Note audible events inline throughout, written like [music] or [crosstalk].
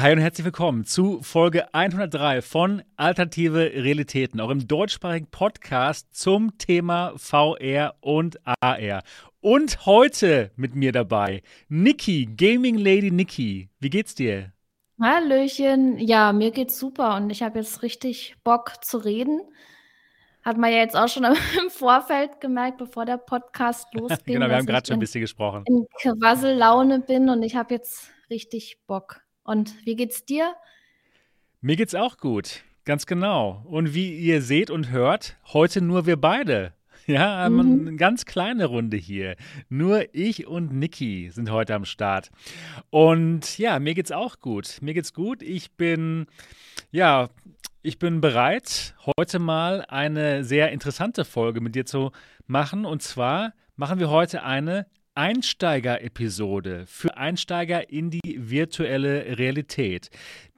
Hi und herzlich willkommen zu Folge 103 von Alternative Realitäten, auch im deutschsprachigen Podcast zum Thema VR und AR. Und heute mit mir dabei Niki, Gaming Lady Niki. Wie geht's dir? Hallöchen. Ja, mir geht's super und ich habe jetzt richtig Bock zu reden. Hat man ja jetzt auch schon [laughs] im Vorfeld gemerkt, bevor der Podcast [laughs] losging. genau, wir haben gerade schon ein bisschen gesprochen. In Quassellaune bin und ich habe jetzt richtig Bock. Und wie geht's dir? Mir geht's auch gut, ganz genau. Und wie ihr seht und hört, heute nur wir beide. [laughs] Ja, mhm. eine ganz kleine Runde hier. Nur ich und Niki sind heute am Start. Und ja, mir geht's auch gut. Mir geht's gut. Ich bin, ja, ich bin bereit, heute mal eine sehr interessante Folge mit dir zu machen. Und zwar machen wir heute eine Einsteiger-Episode für Einsteiger in die virtuelle Realität.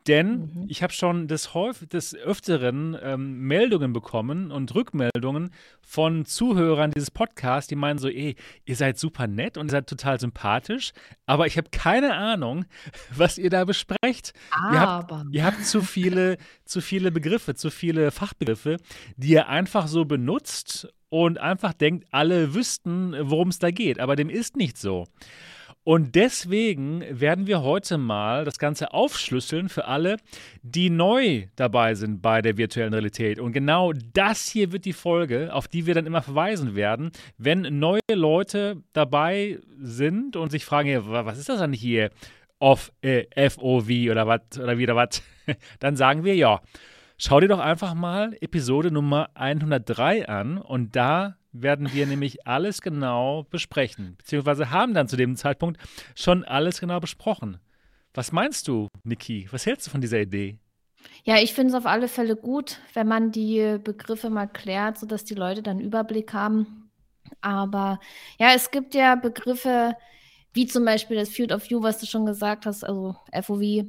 Denn mhm. ich habe schon des, häufig, des Öfteren ähm, Meldungen bekommen und Rückmeldungen von Zuhörern dieses Podcasts, die meinen so, ey, ihr seid super nett und ihr seid total sympathisch, aber ich habe keine Ahnung, [laughs] was ihr da besprecht. Aber. Ihr habt, ihr habt zu, viele, zu viele Begriffe, zu viele Fachbegriffe, die ihr einfach so benutzt und einfach denkt, alle wüssten, worum es da geht. Aber dem ist nicht so. Und deswegen werden wir heute mal das Ganze aufschlüsseln für alle, die neu dabei sind bei der virtuellen Realität. Und genau das hier wird die Folge, auf die wir dann immer verweisen werden, wenn neue Leute dabei sind und sich fragen, was ist das denn hier? Off, äh, FOV oder was oder wieder was? [laughs] Dann sagen wir ja. Schau dir doch einfach mal Episode Nummer 103 an und da werden wir nämlich alles genau besprechen, beziehungsweise haben dann zu dem Zeitpunkt schon alles genau besprochen. Was meinst du, Niki? Was hältst du von dieser Idee? Ja, ich finde es auf alle Fälle gut, wenn man die Begriffe mal klärt, sodass die Leute dann Überblick haben. Aber ja, es gibt ja Begriffe wie zum Beispiel das Field of View, was du schon gesagt hast, also FOV.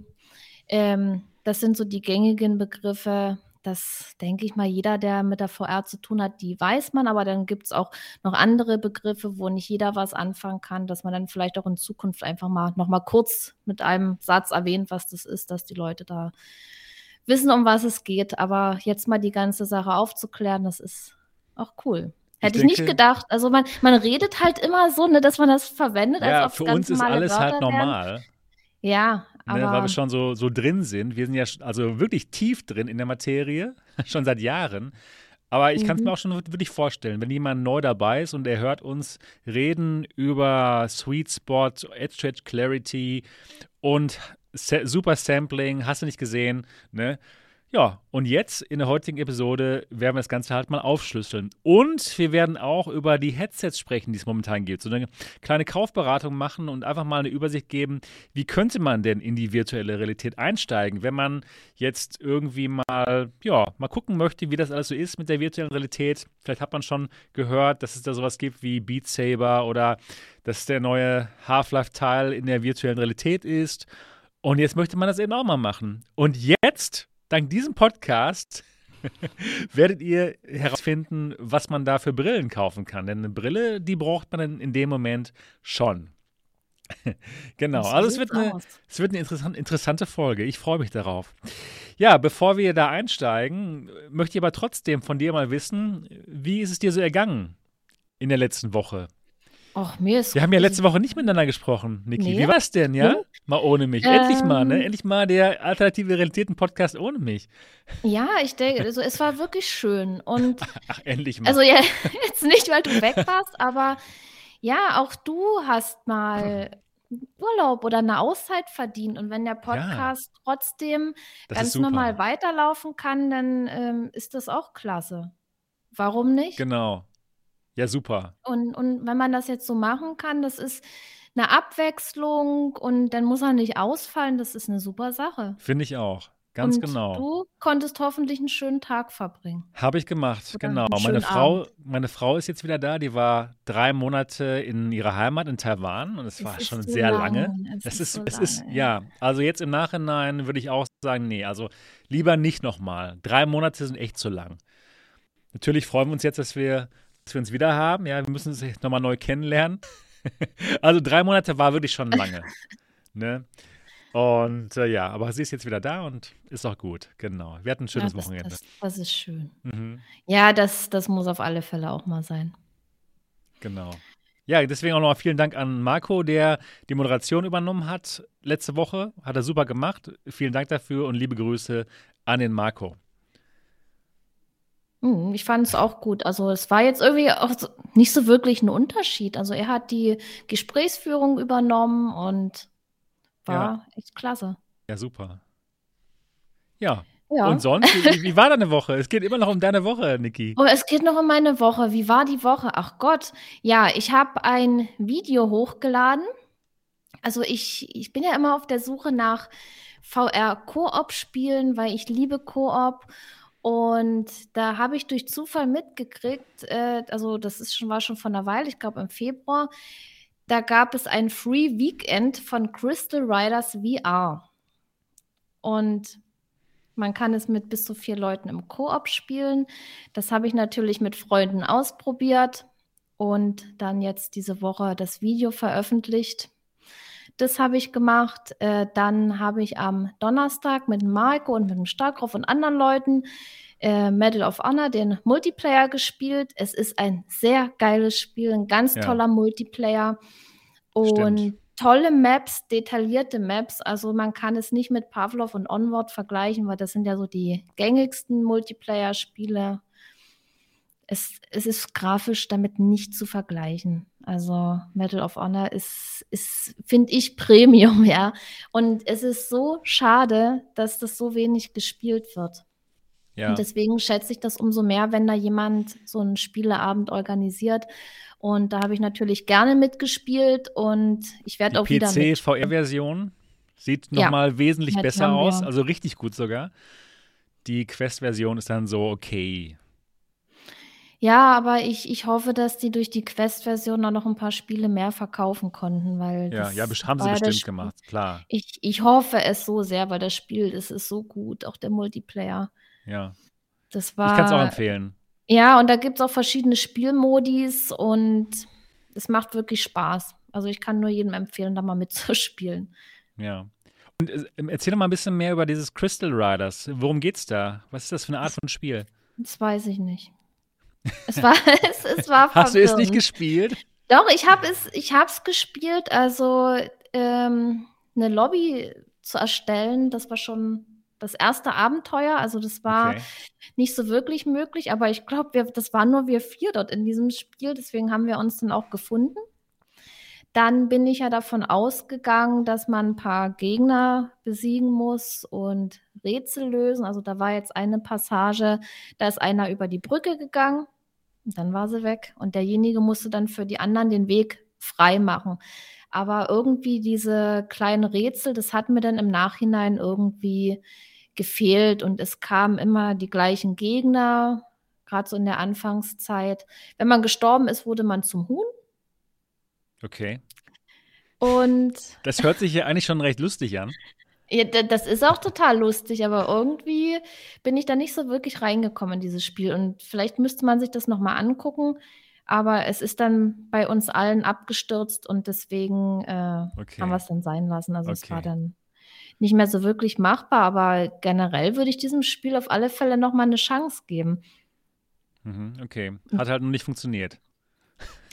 Ähm, das sind so die gängigen Begriffe. Das denke ich mal, jeder, der mit der VR zu tun hat, die weiß man, aber dann gibt es auch noch andere Begriffe, wo nicht jeder was anfangen kann, dass man dann vielleicht auch in Zukunft einfach mal noch mal kurz mit einem Satz erwähnt, was das ist, dass die Leute da wissen, um was es geht. Aber jetzt mal die ganze Sache aufzuklären, das ist auch cool. Hätte ich, ich nicht gedacht. Also man, man redet halt immer so, ne, dass man das verwendet, ja, als für uns ist alles Wörter halt normal. Wären. Ja, Ne, weil wir schon so, so drin sind. Wir sind ja also wirklich tief drin in der Materie, [laughs] schon seit Jahren. Aber ich kann es mhm. mir auch schon wirklich vorstellen, wenn jemand neu dabei ist und er hört uns reden über Sweet Spot, Edge-to-Edge Clarity und Super Sampling, hast du nicht gesehen, ne? Ja, und jetzt in der heutigen Episode werden wir das Ganze halt mal aufschlüsseln. Und wir werden auch über die Headsets sprechen, die es momentan gibt. So eine kleine Kaufberatung machen und einfach mal eine Übersicht geben, wie könnte man denn in die virtuelle Realität einsteigen, wenn man jetzt irgendwie mal, ja, mal gucken möchte, wie das alles so ist mit der virtuellen Realität. Vielleicht hat man schon gehört, dass es da sowas gibt wie Beat Saber oder dass der neue Half-Life-Teil in der virtuellen Realität ist. Und jetzt möchte man das eben auch mal machen. Und jetzt dank diesem Podcast [laughs] werdet ihr herausfinden, was man da für Brillen kaufen kann. Denn eine Brille, die braucht man in dem Moment schon. [laughs] genau, also es wird, eine, es wird eine interessant, interessante Folge. Ich freue mich darauf. Ja, bevor wir da einsteigen, möchte ich aber trotzdem von dir mal wissen, wie ist es dir so ergangen in der letzten Woche? Ach, mir ist Wir haben ja letzte Woche nicht miteinander gesprochen, Niki. Nee. Wie war's denn, ja? Hm? Mal ohne mich. Ähm, Endlich mal, ne? Ähm. Endlich mal der alternative Realitäten-Podcast ohne mich. Ja, ich denke, also es war wirklich schön. Und [laughs] Ach, endlich mal. Also ja, [laughs] jetzt nicht, weil du weg warst, aber ja, auch du hast mal Urlaub oder eine Auszeit verdient. Und wenn der Podcast ja, trotzdem ganz normal weiterlaufen kann, dann ähm, ist das auch klasse. Warum nicht? Genau. Ja, super. Und, und wenn man das jetzt so machen kann, das ist eine Abwechslung und dann muss er nicht ausfallen, das ist eine super Sache. Finde ich auch. Ganz und genau. Du konntest hoffentlich einen schönen Tag verbringen. Habe ich gemacht, Oder genau. Meine Frau, meine Frau ist jetzt wieder da. Die war drei Monate in ihrer Heimat in Taiwan und es, es war schon so sehr lange. lange. Es, es, ist, so es lange, ist, ja. Also jetzt im Nachhinein würde ich auch sagen, nee, also lieber nicht nochmal. Drei Monate sind echt zu lang. Natürlich freuen wir uns jetzt, dass wir dass wir uns wieder haben. Ja, wir müssen uns nochmal neu kennenlernen. [laughs] also drei Monate war wirklich schon lange. [laughs] ne? Und äh, ja, aber sie ist jetzt wieder da und ist auch gut, genau. Wir hatten ein schönes ja, das, Wochenende. Das, das, ist schön. Mhm. Ja, das, das muss auf alle Fälle auch mal sein. Genau. Ja, deswegen auch nochmal vielen Dank an Marco, der die Moderation übernommen hat letzte Woche. Hat er super gemacht. Vielen Dank dafür und liebe Grüße an den Marco. Hm, ich fand es auch gut. Also es war jetzt irgendwie auch so, nicht so wirklich ein Unterschied. Also er hat die Gesprächsführung übernommen und war ja. echt klasse. Ja, super. Ja. ja. Und sonst, wie, wie, war deine Woche? Es geht immer noch um deine Woche, Niki. Oh, es geht noch um meine Woche. Wie war die Woche? Ach Gott. Ja, ich habe ein Video hochgeladen. Also ich, ich bin ja immer auf der Suche nach VR-Koop-Spielen, weil ich liebe Koop. Und da habe ich durch Zufall mitgekriegt, äh, also das ist schon, war schon vor einer Weile, ich glaube im Februar, da gab es ein Free Weekend von Crystal Riders VR. Und man kann es mit bis zu vier Leuten im Koop spielen. Das habe ich natürlich mit Freunden ausprobiert und dann jetzt diese Woche das Video veröffentlicht. Das habe ich gemacht. Äh, dann habe ich am Donnerstag mit Marco und mit dem Starkroff und anderen Leuten äh, Medal of Honor, den Multiplayer gespielt. Es ist ein sehr geiles Spiel, ein ganz ja. toller Multiplayer. Und Stimmt. tolle Maps, detaillierte Maps. Also man kann es nicht mit Pavlov und Onward vergleichen, weil das sind ja so die gängigsten Multiplayer-Spiele. Es, es ist grafisch damit nicht zu vergleichen. Also Medal of Honor ist, ist finde ich, [laughs] Premium, ja. Und es ist so schade, dass das so wenig gespielt wird. Ja. Und deswegen schätze ich das umso mehr, wenn da jemand so einen Spieleabend organisiert. Und da habe ich natürlich gerne mitgespielt und ich werde auch wieder. Die PC-VR-Version sieht nochmal ja. wesentlich besser aus, also richtig gut sogar. Die Quest-Version ist dann so okay. Ja, aber ich, ich hoffe, dass die durch die Quest-Version auch noch ein paar Spiele mehr verkaufen konnten, weil Ja, ja, haben sie bestimmt gemacht, klar. Ich, ich hoffe es so sehr, weil das Spiel, das ist so gut, auch der Multiplayer. Ja. Das war. Ich kann es auch empfehlen. Ja, und da gibt es auch verschiedene Spielmodis und es macht wirklich Spaß. Also ich kann nur jedem empfehlen, da mal mitzuspielen. Ja. Und äh, erzähl doch mal ein bisschen mehr über dieses Crystal Riders. Worum geht's da? Was ist das für eine Art von Spiel? Das weiß ich nicht. Es war, [laughs] es, es war Hast du es nicht gespielt? Doch, ich habe es, ich habe es gespielt. Also ähm, eine Lobby zu erstellen, das war schon das erste Abenteuer. Also das war okay. nicht so wirklich möglich, aber ich glaube, das waren nur wir vier dort in diesem Spiel. Deswegen haben wir uns dann auch gefunden. Dann bin ich ja davon ausgegangen, dass man ein paar Gegner besiegen muss und Rätsel lösen. Also da war jetzt eine Passage, da ist einer über die Brücke gegangen dann war sie weg. Und derjenige musste dann für die anderen den Weg frei machen. Aber irgendwie diese kleinen Rätsel, das hat mir dann im Nachhinein irgendwie gefehlt und es kamen immer die gleichen Gegner, gerade so in der Anfangszeit. Wenn man gestorben ist, wurde man zum Huhn. Okay. Und. Das hört sich ja eigentlich schon recht lustig an. Ja, das ist auch total lustig, aber irgendwie bin ich da nicht so wirklich reingekommen in dieses Spiel. Und vielleicht müsste man sich das nochmal angucken. Aber es ist dann bei uns allen abgestürzt und deswegen äh, okay. haben wir es dann sein lassen. Also okay. es war dann nicht mehr so wirklich machbar, aber generell würde ich diesem Spiel auf alle Fälle nochmal eine Chance geben. Mhm, okay. Hat halt noch nicht funktioniert.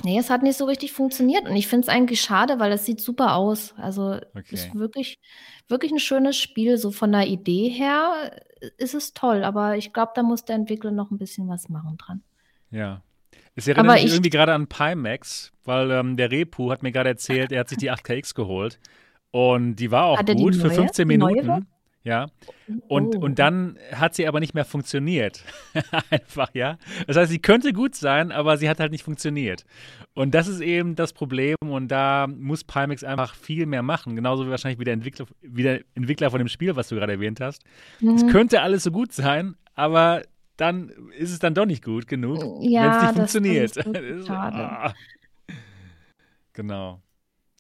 Nee, es hat nicht so richtig funktioniert und ich finde es eigentlich schade, weil es sieht super aus. Also okay. ist wirklich, wirklich ein schönes Spiel. So von der Idee her ist es toll, aber ich glaube, da muss der Entwickler noch ein bisschen was machen dran. Ja. Es erinnert mich irgendwie gerade an Pimax, weil ähm, der Repu hat mir gerade erzählt, er hat sich die 8KX geholt und die war auch gut für 15 Minuten. Ja. Und, oh. und dann hat sie aber nicht mehr funktioniert. [laughs] Einfach, ja. Das heißt, sie könnte gut sein, aber sie hat halt nicht funktioniert. Und das ist eben das Problem. Und da muss Pimax einfach viel mehr machen. Genauso wie wahrscheinlich wie der Entwickler, wie der Entwickler von dem Spiel, was du gerade erwähnt hast. Mhm. Es könnte alles so gut sein, aber dann ist es dann doch nicht gut genug, ja, wenn es nicht funktioniert. [laughs] Ist schade. Ah. Genau.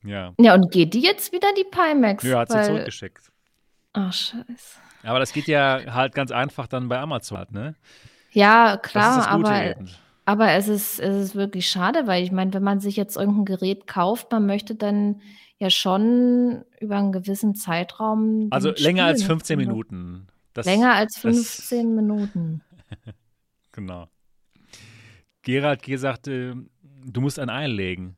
Ja. Ja, und geht die jetzt wieder, die Pimax? Ja, hat sie zurückgeschickt. Ach, scheiße. Aber das geht ja halt ganz einfach dann bei Amazon, ne? Ja, klar, aber. Eben. Aber es ist, es ist wirklich schade, weil ich meine, wenn man sich jetzt irgendein Gerät kauft, man möchte dann ja schon über einen gewissen Zeitraum. Also länger als 15 also Minuten. Das, länger als 15 das, Minuten. [laughs] genau. Gerald gesagt, äh, du musst ein Ei legen.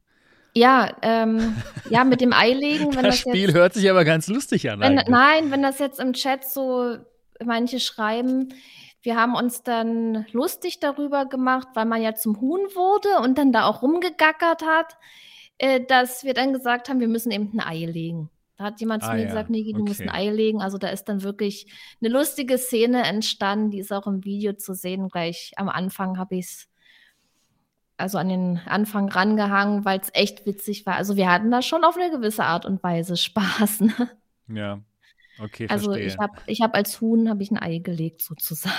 Ja, ähm, ja, mit dem Ei legen. Wenn das, das Spiel jetzt, hört sich aber ganz lustig an. Wenn, nein, wenn das jetzt im Chat so manche schreiben, wir haben uns dann lustig darüber gemacht, weil man ja zum Huhn wurde und dann da auch rumgegackert hat, äh, dass wir dann gesagt haben, wir müssen eben ein Ei legen. Da hat jemand ah, zu mir ja. gesagt, Niki, du okay. musst ein Ei legen. Also da ist dann wirklich eine lustige Szene entstanden, die ist auch im Video zu sehen. Gleich am Anfang habe ich es also an den Anfang rangehangen, weil es echt witzig war. Also wir hatten da schon auf eine gewisse Art und Weise Spaß. Ne? Ja, Okay, also verstehe. ich habe ich hab als Huhn habe ich ein Ei gelegt sozusagen.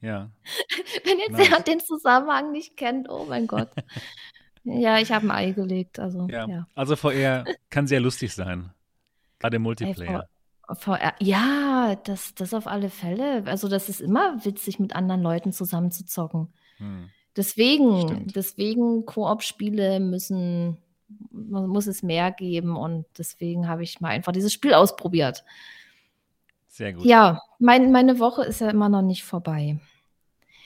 Ja. [laughs] Wenn jetzt nice. jemand den Zusammenhang nicht kennt, oh mein Gott. [laughs] ja, ich habe ein Ei gelegt. Also, ja. ja. also VR kann sehr lustig sein. Gerade im Multiplayer. VR, ja, das, das auf alle Fälle. Also das ist immer witzig, mit anderen Leuten zusammen zu zocken. Hm. Deswegen, Stimmt. deswegen Koop-Spiele müssen, muss es mehr geben und deswegen habe ich mal einfach dieses Spiel ausprobiert. Sehr gut. Ja, mein, meine Woche ist ja immer noch nicht vorbei.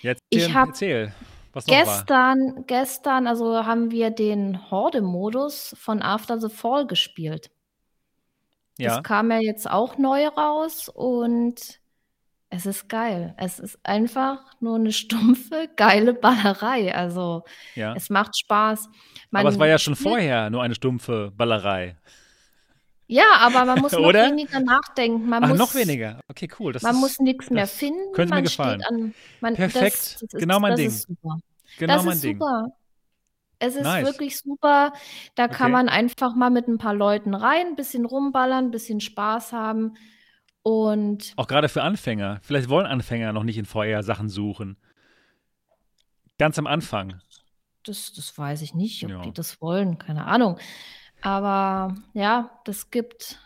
Jetzt ich hab erzähl, was noch gestern, war. Gestern, also haben wir den Horde-Modus von After the Fall gespielt. Ja. Das kam ja jetzt auch neu raus und es ist geil. Es ist einfach nur eine stumpfe, [laughs] geile Ballerei. Also ja. es macht Spaß. Man Aber es war ja schon vorher nur eine stumpfe Ballerei. Ja, aber man muss [laughs] noch weniger nachdenken. Man Ach, muss, noch weniger. Okay, cool. Das man ist, muss nichts mehr finden. Könnte man mir gefallen. An, man, Perfekt. Das, das ist, genau mein Ding. Genau das mein ist Ding. super. Es ist nice. wirklich super. Da okay. kann man einfach mal mit ein paar Leuten rein, ein bisschen rumballern, ein bisschen Spaß haben. Und auch gerade für Anfänger. Vielleicht wollen Anfänger noch nicht in VR Sachen suchen. Ganz am Anfang. Das, das weiß ich nicht, ob ja. die das wollen. Keine Ahnung. Aber ja, das gibt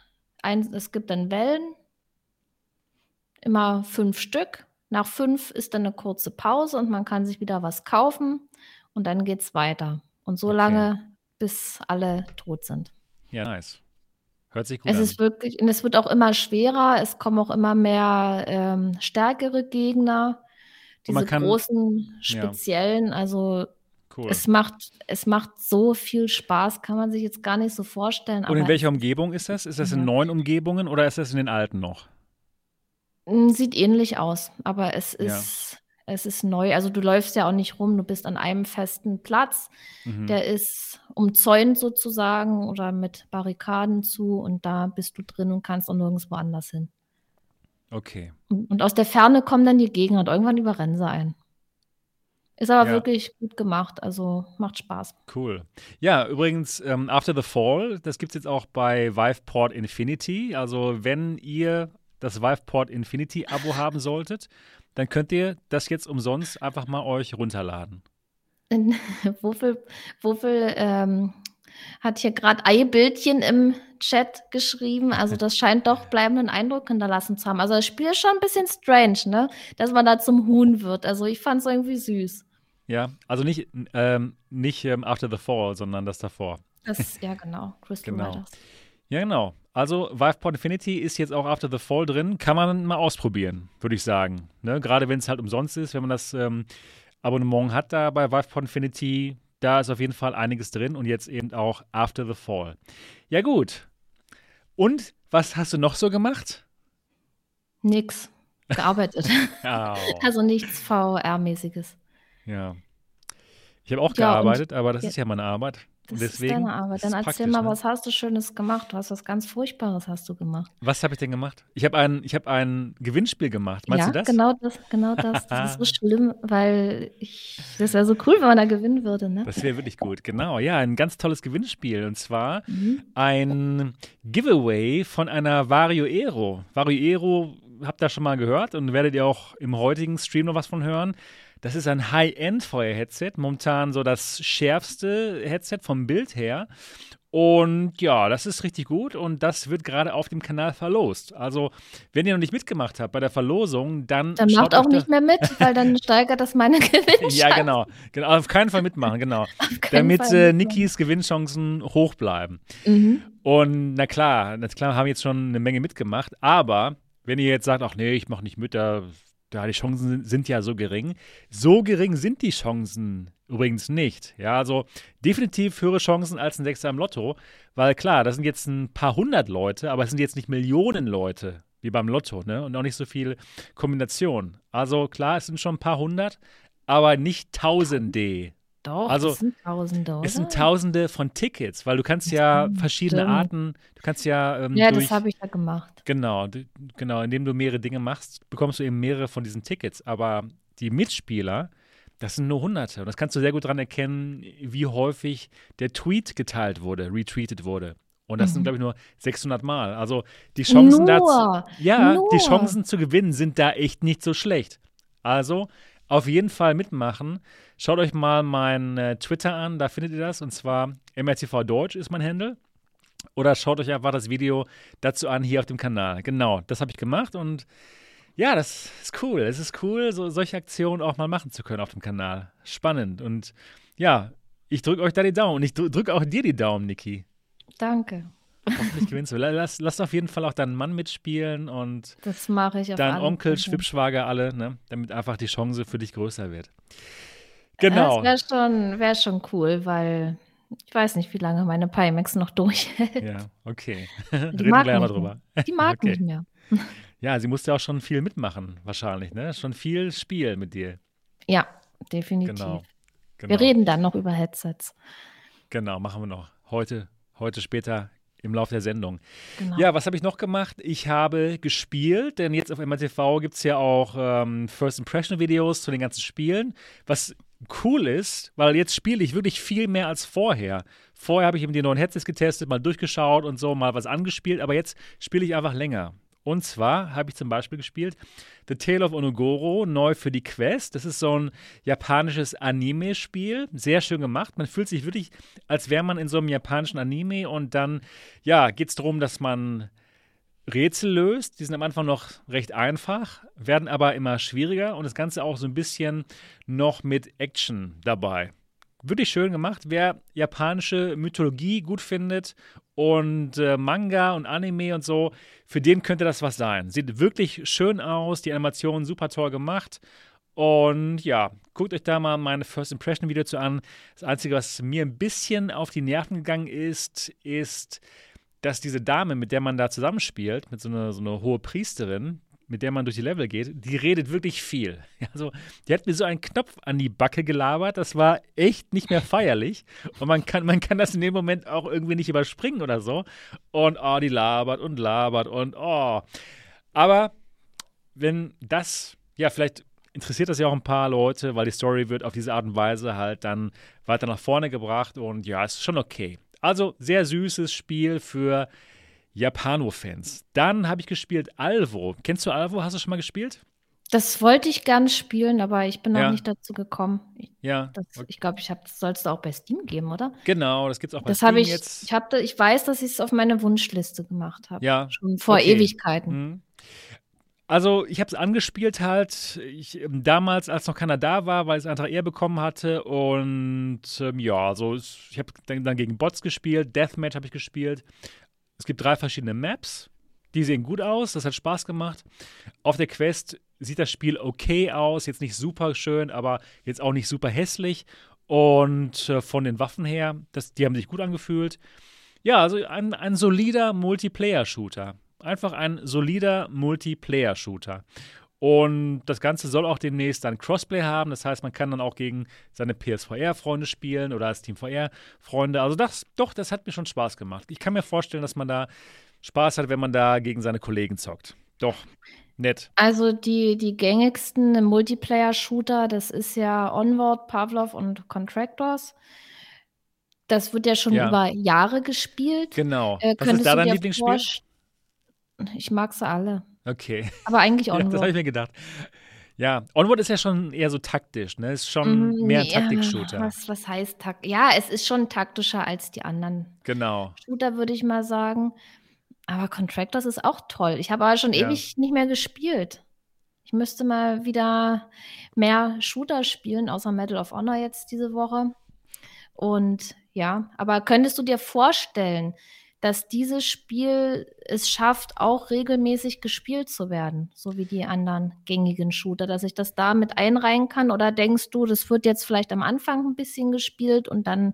ein, es gibt dann Wellen, immer fünf Stück. Nach fünf ist dann eine kurze Pause und man kann sich wieder was kaufen und dann geht es weiter. Und so okay. lange, bis alle tot sind. Ja, nice. Hört sich gut es an. Ist wirklich, und es wird auch immer schwerer. Es kommen auch immer mehr ähm, stärkere Gegner. Diese kann, großen, speziellen, ja. also Cool. Es macht, es macht so viel Spaß, kann man sich jetzt gar nicht so vorstellen. Und in welcher Umgebung ist das? Ist das in neuen Umgebungen oder ist das in den alten noch? Hm, sieht ähnlich aus, aber es ist. Es ist neu. Also du läufst ja auch nicht rum, du bist an einem festen Platz. Mhm. Der ist umzäunt sozusagen oder mit Barrikaden zu und da bist du drin und kannst auch nirgendwo anders hin. Okay. Und, und aus der Ferne kommen dann die Gegner und irgendwann überrennen sie ein. Ist aber ja. wirklich gut gemacht, also macht Spaß. Cool. Ja, übrigens, ähm, After the Fall, das gibt es jetzt auch bei Viveport Infinity. Also, wenn ihr das Viveport Infinity Abo haben solltet, dann könnt ihr das jetzt umsonst einfach mal euch runterladen. [laughs] Wofür, wofür ähm, hat hier gerade Eibildchen im Chat geschrieben. Also das scheint doch bleibenden Eindruck hinterlassen zu haben. Also das Spiel ist schon ein bisschen strange, ne? Dass man da zum Huhn wird. Also ich fand es irgendwie süß. Ja, also nicht, ähm, nicht ähm, After the Fall, sondern das davor. Das, ja, genau. Crystal genau. Riders. Ja, genau. Also Viveport Infinity ist jetzt auch After the Fall drin. Kann man mal ausprobieren, würde ich sagen. Ne? Gerade wenn es halt umsonst ist, wenn man das ähm, Abonnement hat da bei Viveport Infinity, da ist auf jeden Fall einiges drin und jetzt eben auch After the Fall. Ja, gut. Und was hast du noch so gemacht? Nix. Gearbeitet. [laughs] oh. Also nichts VR-mäßiges. Ja. Ich habe auch ja, gearbeitet, aber das ja. ist ja meine Arbeit. Das Deswegen ist deine Arbeit. Dann erzähl mal, ne? was hast du Schönes gemacht? Du hast was ganz Furchtbares hast du gemacht. Was habe ich denn gemacht? Ich habe ein, hab ein Gewinnspiel gemacht. Meinst ja, du das? genau das, genau das. Das ist so [laughs] schlimm, weil ich, das wäre so cool, wenn man da gewinnen würde, ne? Das wäre wirklich gut, genau. Ja, ein ganz tolles Gewinnspiel. Und zwar mhm. ein Giveaway von einer Vario Aero. Vario Aero habt ihr schon mal gehört und werdet ihr auch im heutigen Stream noch was von hören. Das ist ein High-End-Feuer-Headset, momentan so das schärfste Headset vom Bild her. Und ja, das ist richtig gut und das wird gerade auf dem Kanal verlost. Also, wenn ihr noch nicht mitgemacht habt bei der Verlosung, dann. Dann macht auch nicht mehr mit, weil dann [laughs] steigert das meine Gewinnchancen. ja, genau. genau. Auf keinen Fall mitmachen, genau. [laughs] Damit äh, Nikis Gewinnchancen hoch bleiben. Mhm. Und na klar, na klar haben jetzt schon eine Menge mitgemacht, aber wenn ihr jetzt sagt, ach nee, ich mache nicht mit, da, da die Chancen sind, sind ja so gering. So gering sind die Chancen Übrigens nicht. Ja, also definitiv höhere Chancen als ein Sechser im Lotto, weil klar, das sind jetzt ein paar hundert Leute, aber es sind jetzt nicht Millionen Leute wie beim Lotto, ne? Und auch nicht so viel Kombination. Also klar, es sind schon ein paar hundert, aber nicht Tausende. Doch, also, es sind Tausende, oder? Es sind Tausende von Tickets, weil du kannst ja verschiedene stimmt. Arten, du kannst ja ähm, Ja, durch, das habe ich ja gemacht. Genau, genau, indem du mehrere Dinge machst, bekommst du eben mehrere von diesen Tickets, aber die Mitspieler, das sind nur Hunderte. Und das kannst du sehr gut daran erkennen, wie häufig der Tweet geteilt wurde, retweetet wurde. Und das mhm. sind, glaube ich, nur 600 Mal. Also die Chancen dazu, ja, nur. die Chancen zu gewinnen sind da echt nicht so schlecht. Also auf jeden Fall mitmachen. Schaut euch mal mein äh, Twitter an, da findet ihr das. Und zwar MRTV Deutsch ist mein Handle. Oder schaut euch einfach das Video dazu an hier auf dem Kanal. Genau, das habe ich gemacht und ja, das ist cool. Es ist cool, so, solche Aktionen auch mal machen zu können auf dem Kanal. Spannend. Und ja, ich drücke euch da die Daumen. Und ich drücke auch dir die Daumen, Niki. Danke. Hoffentlich gewinnst du. Lass, lass auf jeden Fall auch deinen Mann mitspielen und das mache ich auf deinen Onkel, Schwibschwager, alle, ne? damit einfach die Chance für dich größer wird. Genau. Das wäre schon, wär schon cool, weil ich weiß nicht, wie lange meine Pimax noch durchhält. Ja, okay. Die Reden wir gleich mal drüber. Die mag okay. nicht mehr. Ja, sie musste auch schon viel mitmachen, wahrscheinlich, ne? Schon viel Spiel mit dir. Ja, definitiv. Genau. genau. Wir reden dann noch über Headsets. Genau, machen wir noch. Heute, heute später im Laufe der Sendung. Genau. Ja, was habe ich noch gemacht? Ich habe gespielt, denn jetzt auf MRTV gibt es ja auch ähm, First Impression Videos zu den ganzen Spielen, was cool ist, weil jetzt spiele ich wirklich viel mehr als vorher. Vorher habe ich eben die neuen Headsets getestet, mal durchgeschaut und so, mal was angespielt, aber jetzt spiele ich einfach länger. Und zwar habe ich zum Beispiel gespielt The Tale of Onogoro, neu für die Quest. Das ist so ein japanisches Anime-Spiel. Sehr schön gemacht. Man fühlt sich wirklich, als wäre man in so einem japanischen Anime. Und dann, ja, geht es darum, dass man Rätsel löst. Die sind am Anfang noch recht einfach, werden aber immer schwieriger. Und das Ganze auch so ein bisschen noch mit Action dabei wirklich schön gemacht. Wer japanische Mythologie gut findet und äh, Manga und Anime und so, für den könnte das was sein. Sieht wirklich schön aus, die Animation super toll gemacht. Und ja, guckt euch da mal meine First Impression Video zu an. Das Einzige, was mir ein bisschen auf die Nerven gegangen ist, ist, dass diese Dame, mit der man da zusammenspielt, mit so einer, so einer hohe Priesterin, mit der man durch die Level geht, die redet wirklich viel. [laughs] Also, die hat mir so einen Knopf an die Backe gelabert, das war echt nicht mehr feierlich. Und man kann, man kann das in dem Moment auch irgendwie nicht überspringen oder so. Und oh, die labert und labert und oh. Aber wenn das, ja, vielleicht interessiert das ja auch ein paar Leute, weil die Story wird auf diese Art und Weise halt dann weiter nach vorne gebracht und ja, ist schon okay. Also sehr süßes Spiel für Japano-Fans. Dann habe ich gespielt Alvo. Kennst du Alvo? Hast du schon mal gespielt? Das wollte ich gerne spielen, aber ich bin noch ja. nicht dazu gekommen. Ich, ja. Das, ich glaube, ich das soll es auch bei Steam geben, oder? Genau, das gibt es auch bei das Steam ich, jetzt. Ich, hab ich weiß, dass ich es auf meine Wunschliste gemacht habe. Ja. Schon vor okay. Ewigkeiten. Mhm. Also ich habe es angespielt halt, ich, ähm, damals, als noch keiner da war, weil es einfach eher bekommen hatte. Und ähm, ja, also ich habe dann, dann, gegen Bots gespielt, Deathmatch habe ich gespielt. Es gibt drei verschiedene Maps. Die sehen gut aus, das hat Spaß gemacht. Auf der Quest sieht das Spiel okay aus, jetzt nicht super schön, aber jetzt auch nicht super hässlich. Und äh, von den Waffen her, das, die haben sich gut angefühlt. Ja, also ein, ein solider Multiplayer-Shooter. Einfach ein solider Multiplayer-Shooter. Und das Ganze soll auch demnächst dann Crossplay haben. Das heißt, man kann dann auch gegen seine PSVR-Freunde spielen oder als Team VR-Freunde. Also das, doch, das hat mir schon Spaß gemacht. Ich kann mir vorstellen, dass man da Spaß hat, wenn man da gegen seine Kollegen zockt. Doch, nett. Also die, die gängigsten Multiplayer-Shooter, das ist ja Onward, Pavlov und Contractors. Das wird ja schon ja. über Jahre gespielt. Genau. Äh, Was ist da dein Lieblingsspiel? Ich mag sie alle. Okay. Aber eigentlich Onward. [laughs] Ja, das habe ich mir gedacht. Ja, Onward ist ja schon eher so taktisch, ne? Ist schon Mhm, mehr ein Taktik-Shooter. was, was heißt Takt? Ja, es ist schon taktischer als die anderen Genau. Shooter, würde ich mal sagen. Aber Contractors ist auch toll. Ich habe aber schon Ja. ewig nicht mehr gespielt. Ich müsste mal wieder mehr Shooter spielen, außer Medal of Honor jetzt diese Woche. Und ja, aber könntest du dir vorstellen, dass dieses Spiel es schafft, auch regelmäßig gespielt zu werden, so wie die anderen gängigen Shooter, dass ich das da mit einreihen kann? Oder denkst du, das wird jetzt vielleicht am Anfang ein bisschen gespielt und dann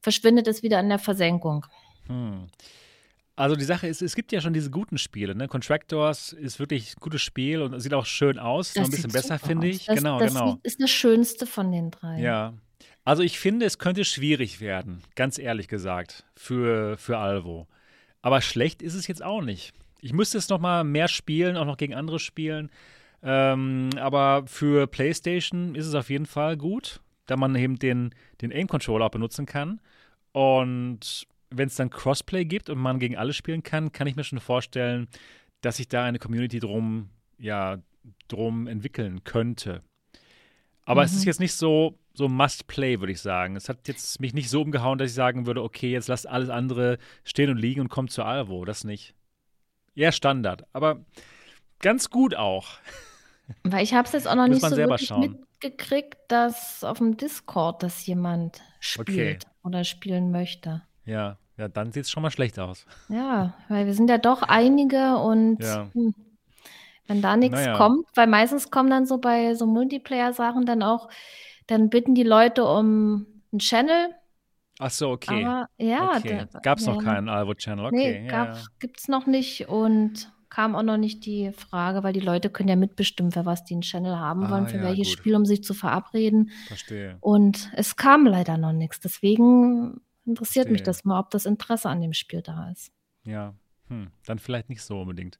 verschwindet es wieder in der Versenkung? Hm. Also die Sache ist, es gibt ja schon diese guten Spiele, ne? Contractors ist wirklich ein gutes Spiel und sieht auch schön aus, noch ein bisschen besser, finde ich. Das, genau, das genau. ist das Schönste von den drei. Ja. Also ich finde, es könnte schwierig werden, ganz ehrlich gesagt, für, für Alvo. Aber schlecht ist es jetzt auch nicht. Ich müsste es noch mal mehr spielen, auch noch gegen andere spielen. Ähm, aber für PlayStation ist es auf jeden Fall gut, da man eben den, den Aim-Controller auch benutzen kann. Und wenn es dann Crossplay gibt und man gegen alle spielen kann, kann ich mir schon vorstellen, dass sich da eine Community drum, ja, drum entwickeln könnte. Aber es ist Mhm. jetzt nicht so, so Must-Play, würde ich sagen. Es hat jetzt mich nicht so umgehauen, dass ich sagen würde, okay, jetzt lasst alles andere stehen und liegen und kommt zu Alvo. Das nicht. Eher Standard, aber ganz gut auch. [laughs] Weil ich habe es jetzt auch noch nicht so wirklich schauen. mitgekriegt, dass auf dem Discord das jemand spielt oder spielen möchte. Ja, ja, dann sieht es schon mal schlecht aus. Ja, weil wir sind ja doch einige und Ja. hm, wenn da nichts Naja. kommt, weil meistens kommen dann so bei so Multiplayer-Sachen dann auch, dann bitten die Leute um einen Channel, Ach so, okay. aber ja, okay. Gab es noch ja. keinen Alvo-Channel, okay. Nee, ja, ja. gibt's noch nicht und kam auch noch nicht die Frage, weil die Leute können ja mitbestimmen, für was die einen Channel haben Ah, wollen, für ja, welches gut. Spiel, um sich zu verabreden. Verstehe. Und es kam leider noch nichts. Deswegen interessiert mich Verstehe. das mal, ob das Interesse an dem Spiel da ist. Ja, hm, dann vielleicht nicht so unbedingt.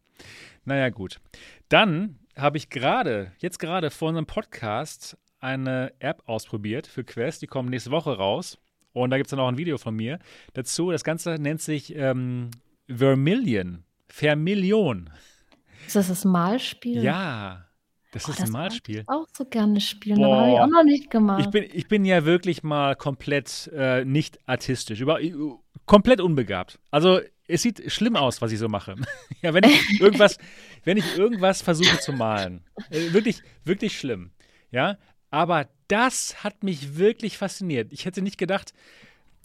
Naja, gut. Dann habe ich gerade, jetzt gerade vor unserem Podcast, eine App ausprobiert für Quest. Die kommen nächste Woche raus. Und da gibt es dann auch ein Video von mir dazu. Das Ganze nennt sich ähm, Vermillion. Vermillion. Ist das das Malspiel? Ja, das Oh, ist das ein Malspiel. Ich auch so gerne spielen, aber habe ich Boah. auch noch nicht gemacht. Ich bin, ich bin ja wirklich mal komplett äh, nicht artistisch, über, komplett unbegabt. Also es sieht schlimm aus, was ich so mache. [laughs] ja, wenn ich irgendwas, wenn ich irgendwas versuche zu malen, äh, wirklich, wirklich schlimm. Ja, aber das hat mich wirklich fasziniert. Ich hätte nicht gedacht,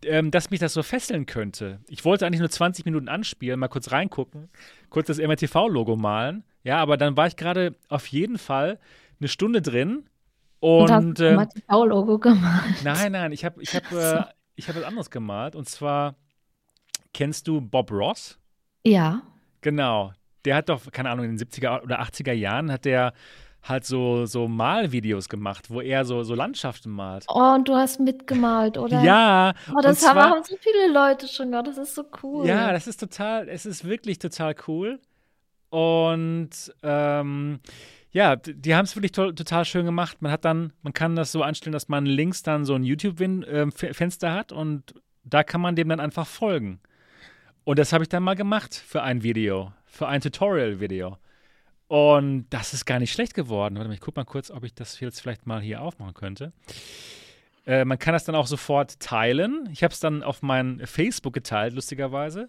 ähm, dass mich das so fesseln könnte. Ich wollte eigentlich nur 20 Minuten anspielen, mal kurz reingucken, kurz das MRTV-Logo malen. Ja, aber dann war ich gerade auf jeden Fall eine Stunde drin. und Und, das Baulogo gemacht. Nein, nein, ich habe ich hab, äh, ich hab was anderes gemalt. Und zwar, kennst du Bob Ross? Ja. Genau. Der hat doch, keine Ahnung, in den 70er oder 80er Jahren hat der halt so, so Malvideos gemacht, wo er so, so Landschaften malt. Oh, und du hast mitgemalt, oder? Ja, Oh, das haben, zwar- haben so viele Leute schon. Ja, das ist so cool. Ja, das ist total, es ist wirklich total cool. Und ähm, ja, die haben es wirklich to total schön gemacht. Man hat dann, man kann das so einstellen, dass man links dann so ein YouTube-Fenster hat und da kann man dem dann einfach folgen. Und das habe ich dann mal gemacht für ein Video, für ein Tutorial-Video. Und das ist gar nicht schlecht geworden. Warte mal, ich gucke mal kurz, ob ich das jetzt vielleicht mal hier aufmachen könnte. Äh, man kann das dann auch sofort teilen. Ich habe es dann auf mein Facebook geteilt, lustigerweise.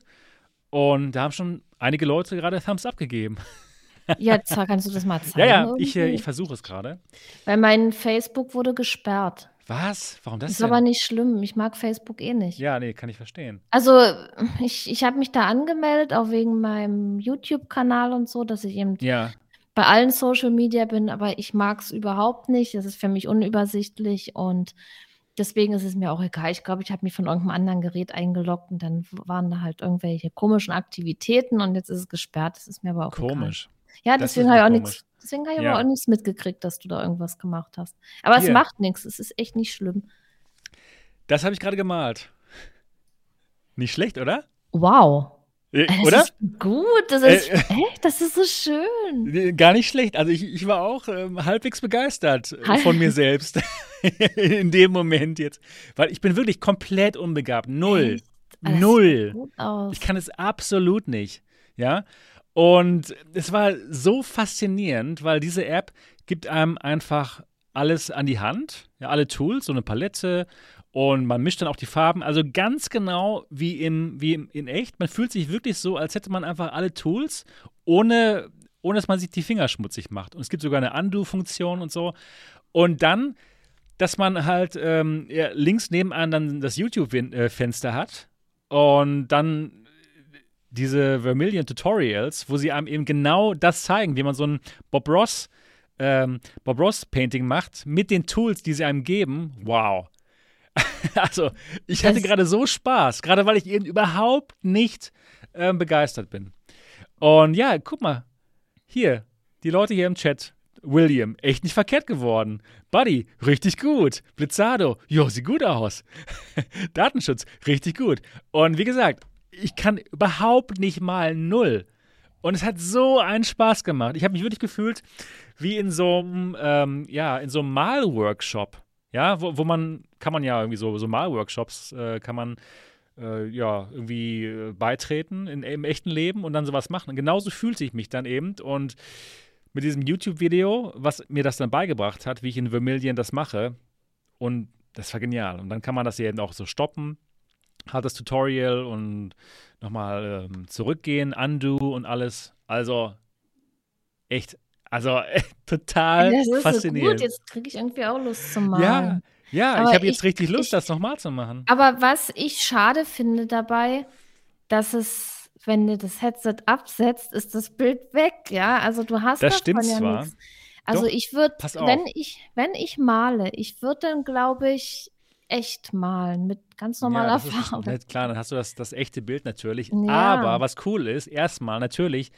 Und da haben schon einige Leute gerade Thumbs up gegeben. [laughs] Jetzt kannst du das mal zeigen. Ja, ja, ich, äh, irgendwie? ich versuche es gerade. Weil mein Facebook wurde gesperrt. Was? Warum das ist denn? aber nicht schlimm. Ich mag Facebook eh nicht. ja, nee, kann ich verstehen. Also, ich, ich habe mich da angemeldet, auch wegen meinem YouTube-Kanal und so, dass ich eben Ja, bei allen Social Media bin, aber ich mag es überhaupt nicht. Es ist für mich unübersichtlich und deswegen ist es mir auch egal. Ich glaube, ich habe mich von irgendeinem anderen Gerät eingeloggt und dann waren da halt irgendwelche komischen Aktivitäten und jetzt ist es gesperrt. Das ist mir aber auch komisch. egal. Ja, Das deswegen ist habe ich auch nichts. Deswegen habe ich Ja. aber auch nichts mitgekriegt, dass du da irgendwas gemacht hast. Aber es Hier. macht nichts. Es ist echt nicht schlimm. Das habe ich gerade gemalt. Nicht schlecht, oder? Wow. Äh, Das oder? ist gut. Das ist Äh, echt, das ist so schön. Nee, Gar nicht schlecht. Also ich, ich war auch ähm, halbwegs begeistert äh, Hal- von mir selbst [laughs] in dem Moment jetzt. Weil ich bin wirklich komplett unbegabt. Null. Null. Ich kann es absolut nicht. Ja. Und es war so faszinierend, weil diese App gibt einem einfach alles an die Hand, ja, alle Tools, so eine Palette und man mischt dann auch die Farben, also ganz genau wie, im, wie in echt. Man fühlt sich wirklich so, als hätte man einfach alle Tools, ohne, ohne dass man sich die Finger schmutzig macht. Und es gibt sogar eine Undo-Funktion und so. Und dann, dass man halt ähm, ja, links nebenan dann das YouTube-Fenster hat und dann diese Vermilion Tutorials, wo sie einem eben genau das zeigen, wie man so ein Bob Ross ähm, Bob Ross Painting macht mit den Tools, die sie einem geben. Wow. [laughs] also, ich hatte gerade so Spaß, gerade weil ich eben überhaupt nicht ähm, begeistert bin. Und ja, guck mal, hier, die Leute hier im Chat. William, echt nicht verkehrt geworden. Buddy, richtig gut. Blizzardo, jo, sieht gut aus. [laughs] Datenschutz, richtig gut. Und wie gesagt, ich kann überhaupt nicht mal null. Und es hat so einen Spaß gemacht. Ich habe mich wirklich gefühlt wie in so einem, ähm, ja, in so einem Malworkshop. Ja, wo, wo man, kann man ja irgendwie so, so Malworkshops, äh, kann man äh, ja irgendwie äh, beitreten in, im echten Leben und dann sowas machen. Und genauso fühlte ich mich dann eben. Und mit diesem YouTube-Video, was mir das dann beigebracht hat, wie ich in Vermilion das mache. Und das war genial. Und dann kann man das eben auch so stoppen hat das Tutorial und nochmal ähm, zurückgehen, undo und alles. Also echt, also äh, [laughs] total das ist faszinierend. So gut, jetzt kriege ich irgendwie auch Lust zu malen. Ja, ja, aber ich habe jetzt richtig Lust, ich, das nochmal zu machen. Aber was ich schade finde dabei, dass es, wenn du das Headset absetzt, ist das Bild weg, ja. Also du hast das stimmt ja zwar. Nichts. Also Doch, ich würde, wenn ich, wenn ich male, ich würde dann, glaube ich, echt malen mit ganz normaler ja, Farbe. Ist, klar, dann hast du das, das echte Bild natürlich. Ja. Aber was cool ist, erstmal natürlich,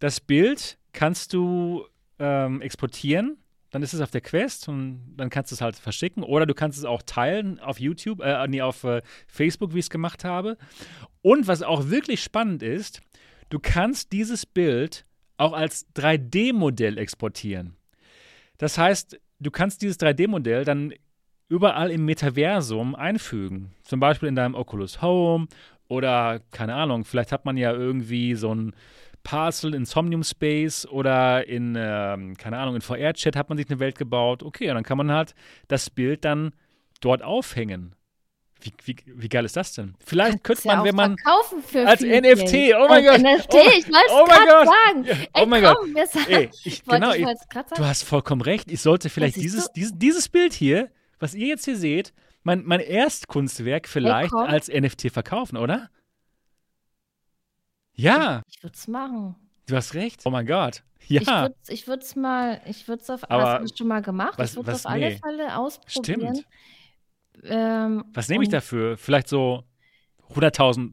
das Bild kannst du ähm, exportieren. Dann ist es auf der Quest und dann kannst du es halt verschicken. Oder du kannst es auch teilen auf YouTube, äh, nee, auf äh, Facebook, wie ich es gemacht habe. Und was auch wirklich spannend ist, du kannst dieses Bild auch als 3D-Modell exportieren. Das heißt, du kannst dieses 3D-Modell dann überall im Metaversum einfügen. Zum Beispiel in deinem Oculus Home oder, keine Ahnung, vielleicht hat man ja irgendwie so ein Parcel in Somnium Space oder in, ähm, keine Ahnung, in VR-Chat hat man sich eine Welt gebaut. Okay, und dann kann man halt das Bild dann dort aufhängen. Wie, wie, wie geil ist das denn? Vielleicht könnte man, ja wenn man als NFT, Geld. oh mein Gott, NFT, oh, ich wollte oh mein Gott, sagen. Ja, oh mein komm, Gott, Ey, ich, [laughs] genau, ich, du hast vollkommen recht. Ich sollte vielleicht dieses, dieses, dieses Bild hier was ihr jetzt hier seht, mein, mein Erstkunstwerk vielleicht hey, als NFT verkaufen, oder? Ja. Ich, ich würde es machen. Du hast recht. Oh mein Gott. Ja. Ich würde es mal, ich würde es auf, Aber hast du schon mal gemacht? Was, ich würde es auf nee. alle Fälle ausprobieren. Stimmt. Ähm, was nehme ich dafür? Vielleicht so 100.000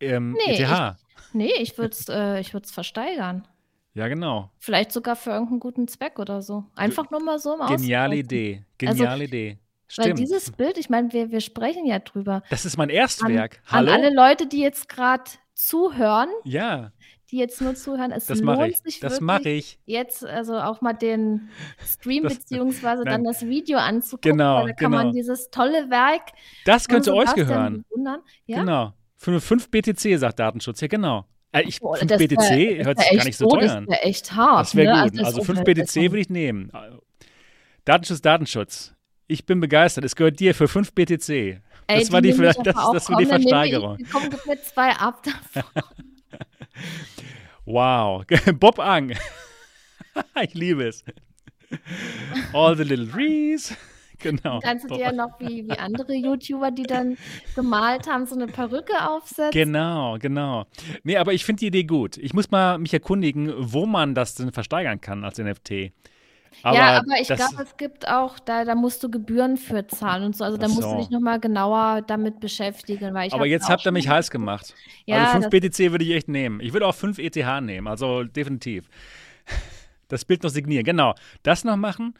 ähm, nee, ETH? Ich, nee, ich würde es äh, versteigern. Ja, genau. Vielleicht sogar für irgendeinen guten Zweck oder so. Einfach nur mal so im Geniale Idee. Geniale also, Idee. Stimmt. Weil dieses Bild, ich meine, wir, wir sprechen ja drüber. Das ist mein Erstwerk. An, Hallo? An alle Leute, die jetzt gerade zuhören. Ja. Die jetzt nur zuhören. Es das lohnt ich. sich das mache ich. Jetzt also auch mal den Stream [laughs] das, beziehungsweise nein. dann das Video anzugucken. Genau, da kann genau. man dieses tolle Werk. Das könnte euch gehören. Ja? Genau. Für 5 BTC, sagt Datenschutz. Ja, genau. Äh, ich, 5 BTC wär, hört sich gar nicht so teuer an. Das wäre echt hart. Das wäre ne? gut. Also, also 5 BTC würde ich nehmen. Datenschutz, Datenschutz. Ich bin begeistert. Es gehört dir für 5 BTC. Ey, das, war die, [laughs] das, das war die Versteigerung. Ich, komm, gib mir zwei ab wow. [laughs] Bob Ang. [laughs] ich liebe es. All the little trees. Genau. Kannst du dir ja noch wie, wie andere YouTuber, die dann gemalt haben, so eine Perücke aufsetzen. Genau, genau. Nee, aber ich finde die Idee gut. Ich muss mal mich erkundigen, wo man das denn versteigern kann als NFT. Aber ja, aber ich glaube, es gibt auch, da, da musst du Gebühren für zahlen und so. Also da so. musst du dich nochmal genauer damit beschäftigen. Weil ich aber jetzt habt ihr mich heiß gemacht. Ja, also 5 BTC würde ich echt nehmen. Ich würde auch 5 ETH nehmen, also definitiv. Das Bild noch signieren, genau. Das noch machen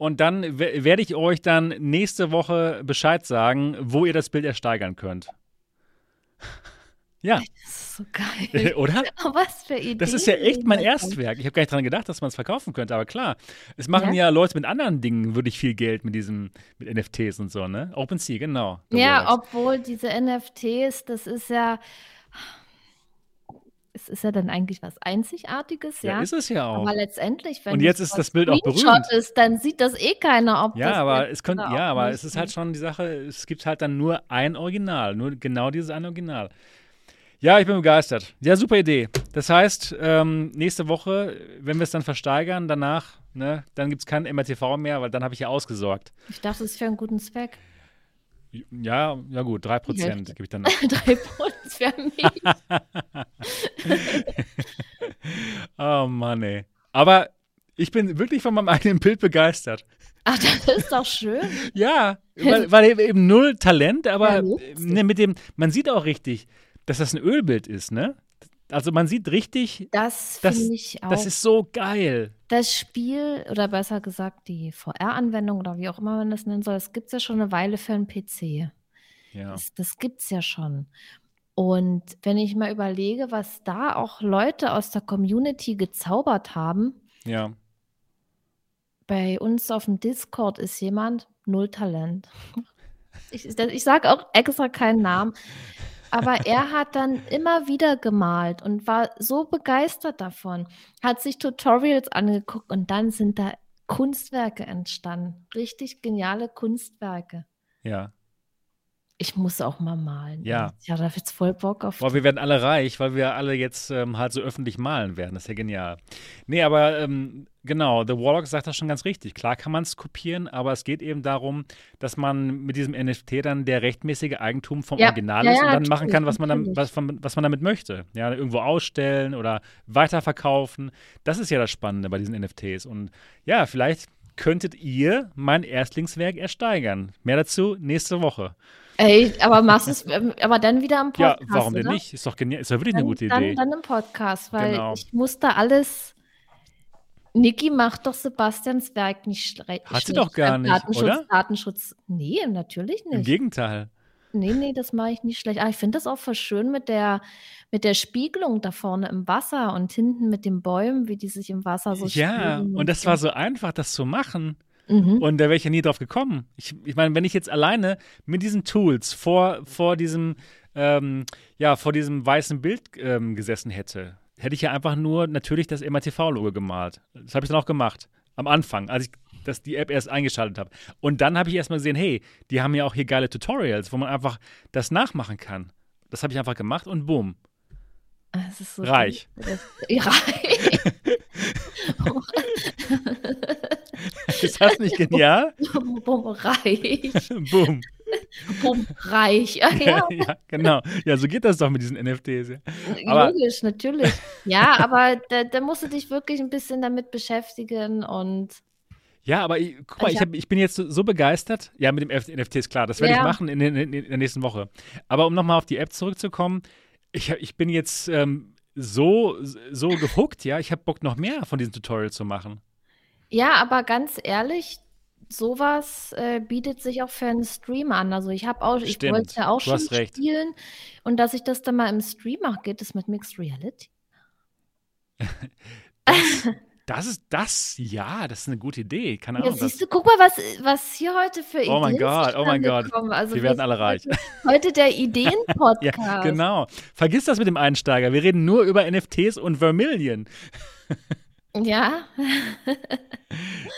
und dann werde ich euch dann nächste Woche Bescheid sagen, wo ihr das Bild ersteigern könnt. [laughs] ja. Das ist so geil. Oder? [laughs] Was für Ideen. Das ist ja echt mein Erstwerk. Ich habe gar nicht daran gedacht, dass man es verkaufen könnte, aber klar. Es machen ja? ja, Leute mit anderen Dingen wirklich viel Geld mit diesem, mit NFTs und so, ne? OpenSea, genau. Ja, obwohl diese NFTs, das ist ja es ist ja dann eigentlich was Einzigartiges, ja. Ja, ist es ja auch. Aber letztendlich, wenn Und es jetzt ist das Bild auch berühmt. ist, dann sieht das eh keiner, ob Ja, das aber es könnte, oder ja, aber es ist halt schon die Sache, es gibt halt dann nur ein Original, nur genau dieses eine Original. Ja, ich bin begeistert. Ja, super Idee. Das heißt, ähm, nächste Woche, wenn wir es dann versteigern, danach, ne, dann gibt es kein MRTV mehr, weil dann habe ich ja ausgesorgt. Ich dachte, das ist für einen guten Zweck. Ja, ja gut, 3% Hälfte. gebe ich dann. [laughs] Drei Pfund wäre mies. oh Mann, ey. Aber ich bin wirklich von meinem eigenen Bild begeistert. Ach, das ist doch schön. [laughs] Ja, weil, weil eben- eben null Talent, aber Ja, ne, mit dem, man sieht auch richtig, dass das ein Ölbild ist, ne? Also man sieht richtig, Das finde ich auch. das ist so geil. das Spiel, oder besser gesagt, die VR-Anwendung oder wie auch immer man das nennen soll, das gibt es ja schon eine Weile für einen PC. Ja. Das, das gibt es ja schon. Und wenn ich mal überlege, was da auch Leute aus der Community gezaubert haben, Ja. bei uns auf dem Discord ist jemand null Talent. Ich, ich sage auch extra keinen Namen, aber [laughs] er hat dann immer wieder gemalt und war so begeistert davon, hat sich Tutorials angeguckt und dann sind da Kunstwerke entstanden. Richtig geniale Kunstwerke. Ja. Ich muss auch mal malen. Ja. Ja, da wird's voll Bock auf. Boah, wir werden alle reich, weil wir alle jetzt ähm, halt so öffentlich malen werden. Das ist ja genial. Nee, aber ähm, genau, The Warlock sagt das schon ganz richtig. Klar kann man es kopieren, aber es geht eben darum, dass man mit diesem NFT dann der rechtmäßige Eigentum vom Ja, Original ja, ist und dann machen kann, was man, dann, was, was man damit möchte. Ja, irgendwo ausstellen oder weiterverkaufen. Das ist ja das Spannende bei diesen NFTs. Und ja, vielleicht könntet ihr mein Erstlingswerk ersteigern. Mehr dazu nächste Woche. Ey, aber machst es, ähm, aber dann wieder im Ja, Podcast. warum denn oder? nicht? Ist doch genial. Ist doch wirklich eine Dann, gute dann, Idee. dann im Podcast, weil Genau. ich muss da alles. Niki macht doch Sebastians Werk nicht schle Hat sie schlecht. doch gar Äh, nicht, Datenschutz, oder? Datenschutz. Nee, natürlich Im nicht. Gegenteil. Nee, nee, das mache ich nicht schlecht. Ah, ich finde das auch voll schön mit der, mit der Spiegelung da vorne im Wasser und hinten mit den Bäumen, wie die sich im Wasser so Ja, und das war so einfach, das zu machen. Mhm. Und da wäre ich ja nie drauf gekommen. Ich, ich meine, wenn ich jetzt alleine mit diesen Tools vor, vor diesem, ähm, ja, vor diesem weißen Bild ähm, gesessen hätte, hätte ich ja einfach nur natürlich das MATV-Logo gemalt. Das habe ich dann auch gemacht. Am Anfang, als ich das, die App erst eingeschaltet habe. Und dann habe ich erstmal gesehen, hey, die haben ja auch hier geile Tutorials, wo man einfach das nachmachen kann. Das habe ich einfach gemacht und boom. Das ist so Reich. Das, ja, [laughs] reich. [laughs] [laughs] [laughs] Ist das nicht genial? [laughs] Bum, reich. [laughs] boom. Bum, reich. Ja, ja, ja, genau. Ja, so geht das doch mit diesen NFTs. Aber- logisch, natürlich. Ja, aber da, da musst du dich wirklich ein bisschen damit beschäftigen und Ja, aber ich, guck mal, Ich ich, hab, ich bin jetzt so, so begeistert. Ja, mit dem NFT ist klar, das werde Ja. ich machen in, in, in, der nächsten Woche. Aber um nochmal auf die App zurückzukommen, ich, ich bin jetzt ähm, so, so gehuckt, ja. Ich habe Bock, noch mehr von diesen Tutorials zu machen. Ja, aber ganz ehrlich, sowas äh, bietet sich auch für einen Stream an. Also ich habe auch, ich Stimmt, wollte ja auch du schon spielen und dass ich das dann mal im Stream mache, geht es mit Mixed Reality? [laughs] [laughs] Das ist das, ja, das ist eine gute Idee. Keine Ja, Ahnung. Das, siehst du, guck mal, was, was hier heute für Oh mein Ideen Gott, oh mein Gott. Also wir werden alle reich. Heute, der [laughs] Ideen-Podcast. Ja, genau. Vergiss das mit dem Einsteiger. Wir reden nur über NFTs und Vermillion. Ja. [laughs]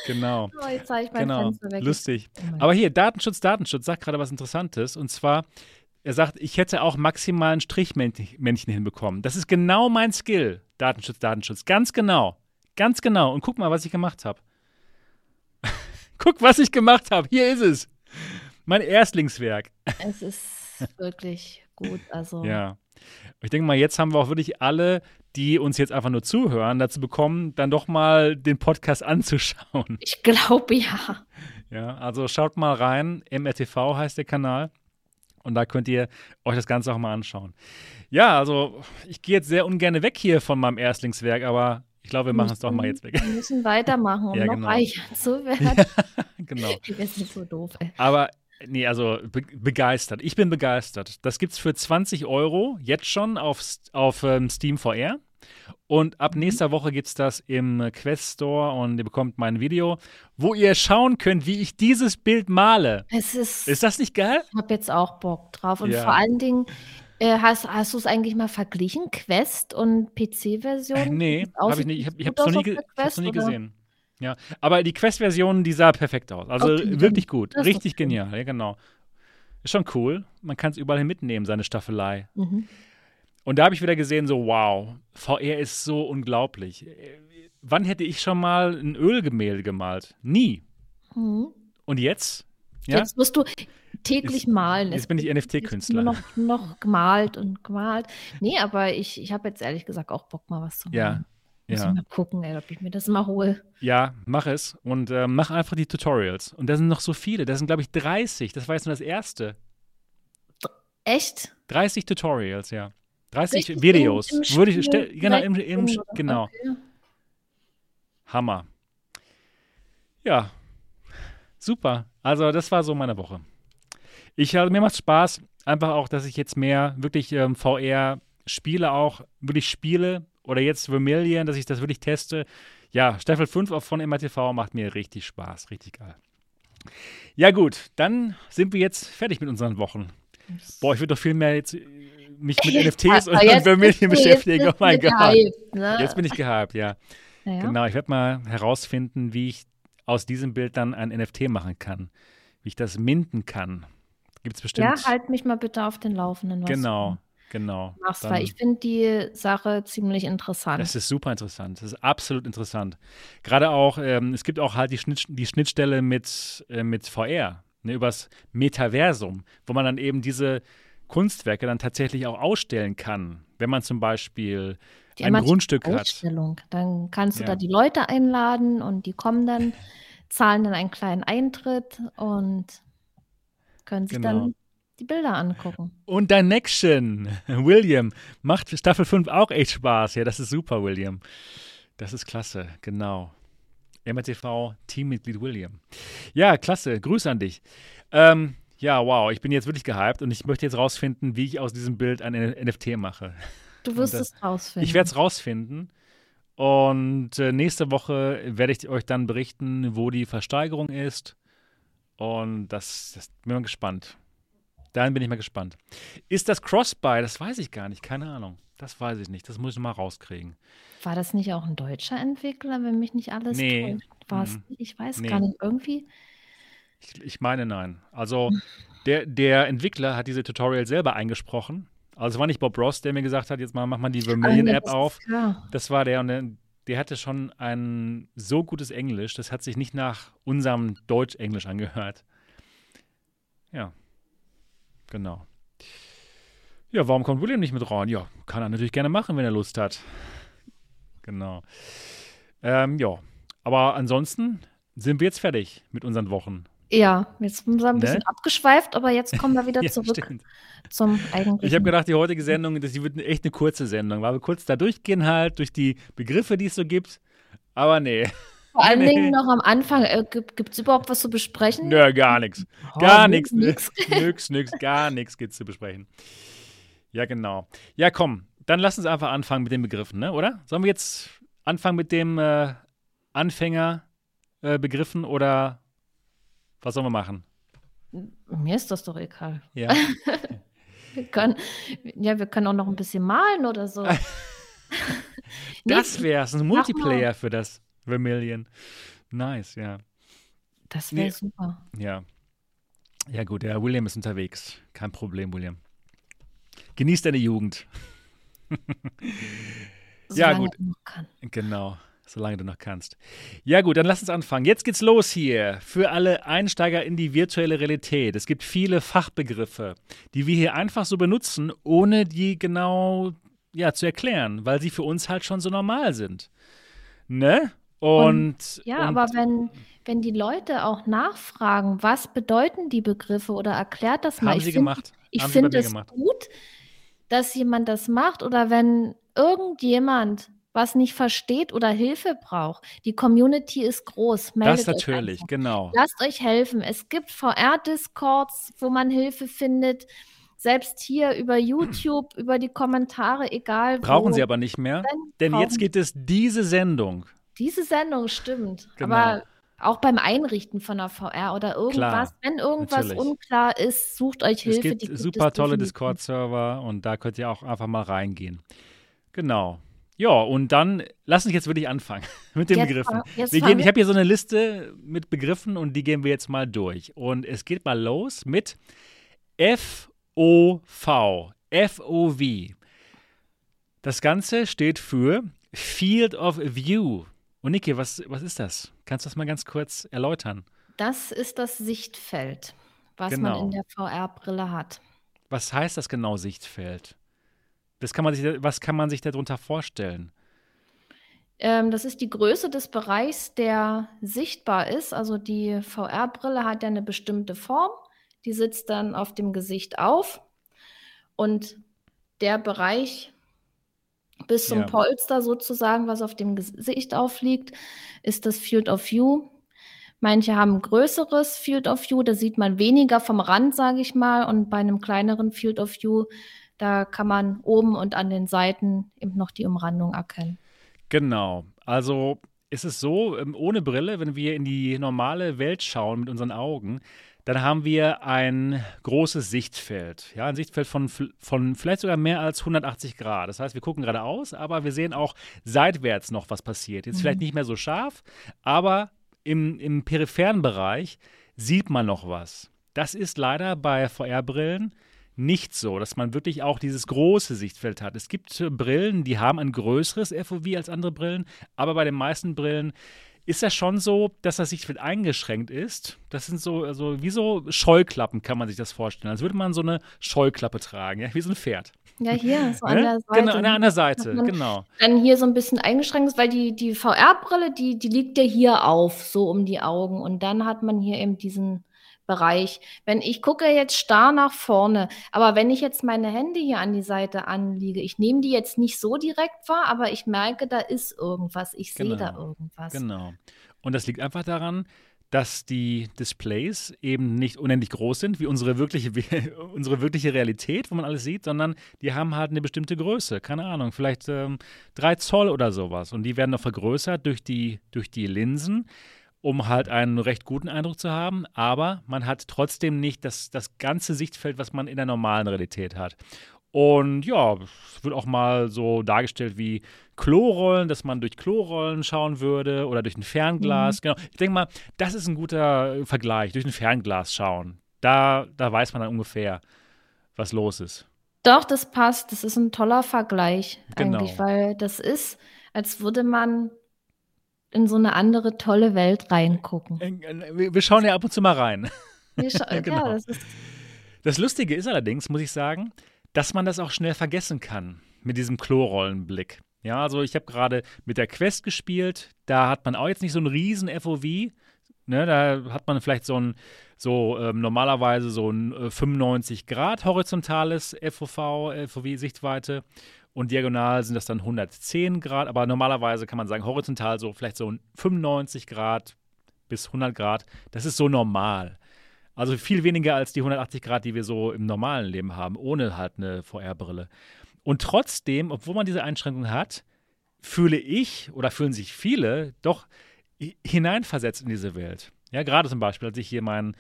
Genau. [laughs] Oh, jetzt ich mein Genau. Lustig. Oh Aber hier, Datenschutz, Datenschutz sagt gerade was Interessantes. Und zwar, er sagt, ich hätte auch maximalen Strichmännchen hinbekommen. Das ist genau mein Skill. Datenschutz, Datenschutz. Ganz genau. Ganz genau. Und guck mal, was ich gemacht habe. [laughs] guck, was ich gemacht habe. Hier ist es. Mein Erstlingswerk. Es ist wirklich gut. Also Ja. Ich denke mal, jetzt haben wir auch wirklich alle, die uns jetzt einfach nur zuhören, dazu bekommen, dann doch mal den Podcast [laughs] anzuschauen. ich glaube ja. Ja, also schaut mal rein. MRTV heißt der Kanal. Und da könnt ihr euch das Ganze auch mal anschauen. Ja, also ich gehe jetzt sehr ungern weg hier von meinem Erstlingswerk, aber ich glaube, wir machen es doch mal jetzt weg. Wir müssen weitermachen, um [laughs] Ja, noch genau. reicher zu [laughs] werden. genau. Wir sind so doof, ey. Aber nee, also be begeistert. Ich bin begeistert. Das gibt's für 20 Euro jetzt schon auf, auf ähm, Steam VR. Und ab nächster Woche gibt's das im Quest Store und ihr bekommt mein Video, wo ihr schauen könnt, wie ich dieses Bild male. Es ist, Ist das nicht geil? ich habe jetzt auch Bock drauf. Und Ja. vor allen Dingen, Äh, hast hast du es eigentlich mal verglichen, Quest und PC-Version? Äh, nee, habe ich nicht. Ich habe es noch nie, hab's noch nie Quest, gesehen. Ja, aber die Quest-Version, die sah perfekt aus. Also Okay, wirklich gut, richtig genial, ja genau. Ist schon cool. Man kann es überall hin mitnehmen, seine Staffelei. Mhm. Und da habe ich wieder gesehen, so wow, VR ist so unglaublich. Äh, Wann hätte ich schon mal ein Ölgemälde gemalt? Nie. Mhm. Und jetzt? Ja, Jetzt musst du täglich Jetzt- malen. jetzt bin ich NFT-Künstler. Noch, noch gemalt und gemalt. Nee, aber ich, ich habe jetzt ehrlich gesagt auch Bock, mal was zu Ja, malen. Muss ja. ich mal gucken, ey, ob ich mir das mal hole. Ja, mach es und äh, mach einfach die Tutorials. Und da sind noch so viele. Da sind, glaube ich, 30. Das war jetzt nur das erste. Echt? 30 Tutorials, ja. 30 Richtig im- Videos. im Würde ich stell, genau, im, im, genau. Okay. Hammer. Ja, super. Also das war so meine Woche. Ich, also, mir macht Spaß, einfach auch, dass ich jetzt mehr wirklich ähm, VR spiele, auch wirklich spiele oder jetzt Vermilion, dass ich das wirklich teste. Ja, Staffel 5 auch von MRTV macht mir richtig Spaß, richtig geil. Ja gut, dann sind wir jetzt fertig mit unseren Wochen. Boah, ich würde doch viel mehr jetzt äh, mich mit [laughs] NFTs und, Vermilion beschäftigen. Oh mein Gott. gehypt, ne? Jetzt bin ich gehypt, ja. Naja. Genau, ich werde mal herausfinden, wie ich aus diesem Bild dann ein NFT machen kann. Wie ich das minden kann. Gibt es bestimmt. Ja, halt mich mal bitte auf den Laufenden, was genau, genau. machst, weil ich finde die Sache ziemlich interessant. das ist super interessant. Das ist absolut interessant. Gerade auch, ähm, es gibt auch halt die, Schnitt, die Schnittstelle mit, äh, mit VR, ne, übers Metaversum, wo man dann eben diese Kunstwerke dann tatsächlich auch ausstellen kann. Wenn man zum Beispiel Die ein Grundstück hat. Dann kannst du Ja. da die Leute einladen und die kommen dann, [laughs] zahlen dann einen kleinen Eintritt und können sich Genau. dann die Bilder angucken. Und dein Nection, [laughs] William, macht Staffel 5 auch echt Spaß. Ja, das ist super, William. Das ist klasse, genau. MRTV Teammitglied William. Ja, klasse. Grüße an dich. Ähm, ja, wow, ich bin jetzt wirklich gehypt und ich möchte jetzt rausfinden, wie ich aus diesem Bild ein NFT mache. Du wirst das- es rausfinden. Ich werde es rausfinden. Und äh, nächste Woche werde ich euch dann berichten, wo die Versteigerung ist. Und das, das bin ich mal gespannt. Dann bin ich mal gespannt. Ist das Crossbuy? Das weiß ich gar nicht. Keine Ahnung. Das weiß ich nicht. Das muss ich mal rauskriegen. War das nicht auch ein deutscher Entwickler, wenn mich nicht alles Nee. täuscht? War es Mhm. Ich weiß Nee. gar nicht. Irgendwie. Ich, ich meine nein. Also der, der Entwickler hat diese Tutorial selber eingesprochen. Also es war nicht Bob Ross, der mir gesagt hat, jetzt mal mach mal die Ah, Vermilion-App ist auf. klar. Das war der und der, der hatte schon ein so gutes Englisch, das hat sich nicht nach unserem Deutsch-Englisch angehört. Ja, genau. Ja, warum kommt William nicht mit rein? Ja, kann er natürlich gerne machen, wenn er Lust hat. Genau. Ähm, ja, aber ansonsten sind wir jetzt fertig mit unseren Wochen. Ja, jetzt sind wir ein Ne? bisschen abgeschweift, aber jetzt kommen wir wieder [laughs] Ja, zurück stimmt. zum eigentlichen. Ich habe gedacht, die heutige Sendung, das die wird echt eine kurze Sendung, weil wir kurz da durchgehen halt, durch die Begriffe, die es so gibt. Aber nee, Vor allen Nee. Dingen noch am Anfang, äh, gibt es überhaupt was zu besprechen? nö, gar nichts. Oh, Gar nichts, nix. [laughs] nix, nix, gar nichts gibt's zu besprechen. Ja, genau. Ja, komm, dann lass uns einfach anfangen mit den Begriffen, ne, oder? Sollen wir jetzt anfangen mit dem äh, Anfängerbegriffen äh, Begriffen oder was sollen wir machen? Mir ist das doch egal. Ja, [laughs] Wir können, ja, wir können auch noch ein bisschen malen oder so. [laughs] Das wär's, ein. Multiplayer für das Vermilion. Nice, ja. das wäre nee. super. Ja. Ja, gut, der William ist unterwegs. Kein Problem, William. Genieß deine Jugend. [laughs] Ja, gut. ich noch kann. Genau, solange du noch kannst. Ja gut, dann lass uns anfangen. Jetzt geht's los hier für alle Einsteiger in die virtuelle Realität. Es gibt viele Fachbegriffe, die wir hier einfach so benutzen, ohne die genau ja, zu erklären, weil sie für uns halt schon so normal sind. Ne? Und, Ja, und aber wenn, wenn die Leute auch nachfragen, was bedeuten die Begriffe oder erklärt das mal. haben ich sie find- gemacht. Ich finde es gemacht. gut, dass jemand das macht oder wenn irgendjemand was nicht versteht oder Hilfe braucht. Die Community ist groß. Meldet Das euch natürlich, einfach. genau. Lasst euch helfen. Es gibt VR-Discords, wo man Hilfe findet. Selbst hier über YouTube, über die Kommentare, egal wo. Brauchen sie aber nicht mehr, denn jetzt gibt es diese Sendung. Diese Sendung stimmt. Genau. Aber auch beim Einrichten von der VR oder irgendwas, Klar, wenn irgendwas natürlich. unklar ist, sucht euch Hilfe. Es gibt super tolle Discord-Server und da könnt ihr auch einfach mal reingehen. Genau. Ja, und dann lass uns jetzt wirklich anfangen [laughs] mit den jetzt Begriffen. wir gehen, ich habe hier so eine Liste mit Begriffen und die gehen wir jetzt mal durch. Und es geht mal los mit F-O-V. F-O-V. Das Ganze steht für Field of View. Und Niki, was, was ist das? Kannst du das mal ganz kurz erläutern? Das ist das Sichtfeld, was genau. man in der VR-Brille hat. Was heißt das genau, Sichtfeld? Das kann man sich, was kann man sich darunter vorstellen? Ähm, das ist die Größe des Bereichs, der sichtbar ist. Also die VR-Brille hat ja eine bestimmte Form. Die sitzt dann auf dem Gesicht auf. Und der Bereich bis zum ja. Polster sozusagen, was auf dem Gesicht aufliegt, ist das Field of View. Manche haben ein größeres Field of View, da sieht man weniger vom Rand, sage ich mal. Und bei einem kleineren Field of View da kann man oben und an den Seiten eben noch die Umrandung erkennen. Genau. Also ist es so, ähm, ohne Brille, wenn wir in die normale Welt schauen mit unseren Augen, dann haben wir ein großes Sichtfeld. Ja, ein Sichtfeld von, von vielleicht sogar mehr als 180 Grad. Das heißt, wir gucken geradeaus, aber wir sehen auch seitwärts noch, was passiert. Jetzt mhm. vielleicht nicht mehr so scharf, aber im, im peripheren Bereich sieht man noch was. Das ist leider bei VR-Brillen nicht so, dass man wirklich auch dieses große Sichtfeld hat. Es gibt Brillen, die haben ein größeres FOV als andere Brillen, aber bei den meisten Brillen ist das schon so, dass das Sichtfeld eingeschränkt ist. Das sind so, also wie so Scheuklappen, kann man sich das vorstellen. Als würde man so eine Scheuklappe tragen, ja? wie so ein Pferd. Ja, hier, [laughs] so an der Seite. Genau, an der Seite, genau. Dann hier so ein bisschen eingeschränkt ist, weil die, die VR-Brille, die, die liegt ja hier auf, so um die Augen. Und dann hat man hier eben diesen Bereich. Wenn ich gucke jetzt starr nach vorne, aber wenn ich jetzt meine Hände hier an die Seite anliege, ich nehme die jetzt nicht so direkt wahr, aber ich merke, da ist irgendwas, ich genau. sehe da genau. irgendwas. Genau. Und das liegt einfach daran, dass die Displays eben nicht unendlich groß sind, wie unsere wirkliche, [laughs] unsere wirkliche Realität, wo man alles sieht, sondern die haben halt eine bestimmte Größe. Keine Ahnung, vielleicht ähm, drei Zoll oder sowas. Und die werden noch vergrößert durch die, durch die Linsen um halt einen recht guten Eindruck zu haben, aber man hat trotzdem nicht das, das ganze Sichtfeld, was man in der normalen Realität hat. Und ja, es wird auch mal so dargestellt wie Klorollen, dass man durch Klorollen schauen würde oder durch ein Fernglas. Mhm. Genau. Ich denke mal, das ist ein guter Vergleich, durch ein Fernglas schauen. Da, da weiß man dann ungefähr, was los ist. Doch, das passt. Das ist ein toller Vergleich genau. eigentlich, weil das ist, als würde man in so eine andere tolle Welt reingucken. Wir schauen ja ab und zu mal rein. [laughs] genau. ja, das, das Lustige ist allerdings, muss ich sagen, dass man das auch schnell vergessen kann mit diesem Klorollenblick. Ja, also ich habe gerade mit der Quest gespielt, da hat man auch jetzt nicht so einen riesen FOV. Ne, da hat man vielleicht so ein, so ähm, normalerweise so ein äh, 95 Grad horizontales FOV, FOV-Sichtweite und diagonal sind das dann 110 Grad, aber normalerweise kann man sagen, horizontal so vielleicht so 95 Grad bis 100 Grad. Das ist so normal. Also viel weniger als die 180 Grad, die wir so im normalen Leben haben, ohne halt eine VR-Brille. Und trotzdem, obwohl man diese Einschränkung hat, fühle ich oder fühlen sich viele doch hineinversetzt in diese Welt. Ja, gerade zum Beispiel, als ich hier mein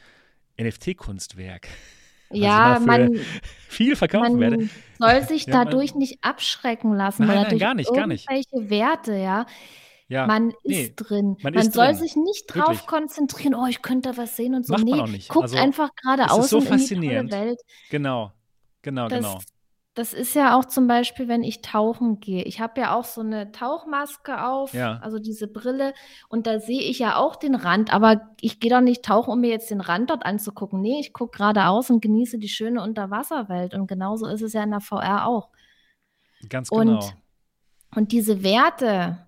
NFT-Kunstwerk ja, man [laughs] viel verkaufen man werde. soll sich [laughs] ja, dadurch nicht abschrecken lassen, nein, nein, gar nicht, gar nicht. irgendwelche Werte, ja. Ja, man nee, ist drin. Man, man ist soll drin. sich nicht drauf Wirklich. konzentrieren, oh, ich könnte da was sehen und so. Macht nee, man auch nicht. guckt also, einfach geradeaus so in die Welt. Genau, genau, das, genau. Das ist ja auch zum Beispiel, wenn ich tauchen gehe. Ich habe ja auch so eine Tauchmaske auf, ja. also diese Brille, und da sehe ich ja auch den Rand, aber ich gehe doch nicht tauchen, um mir jetzt den Rand dort anzugucken. Nee, ich gucke geradeaus und genieße die schöne Unterwasserwelt. Und genauso ist es ja in der VR auch. Ganz genau. Und, und diese Werte,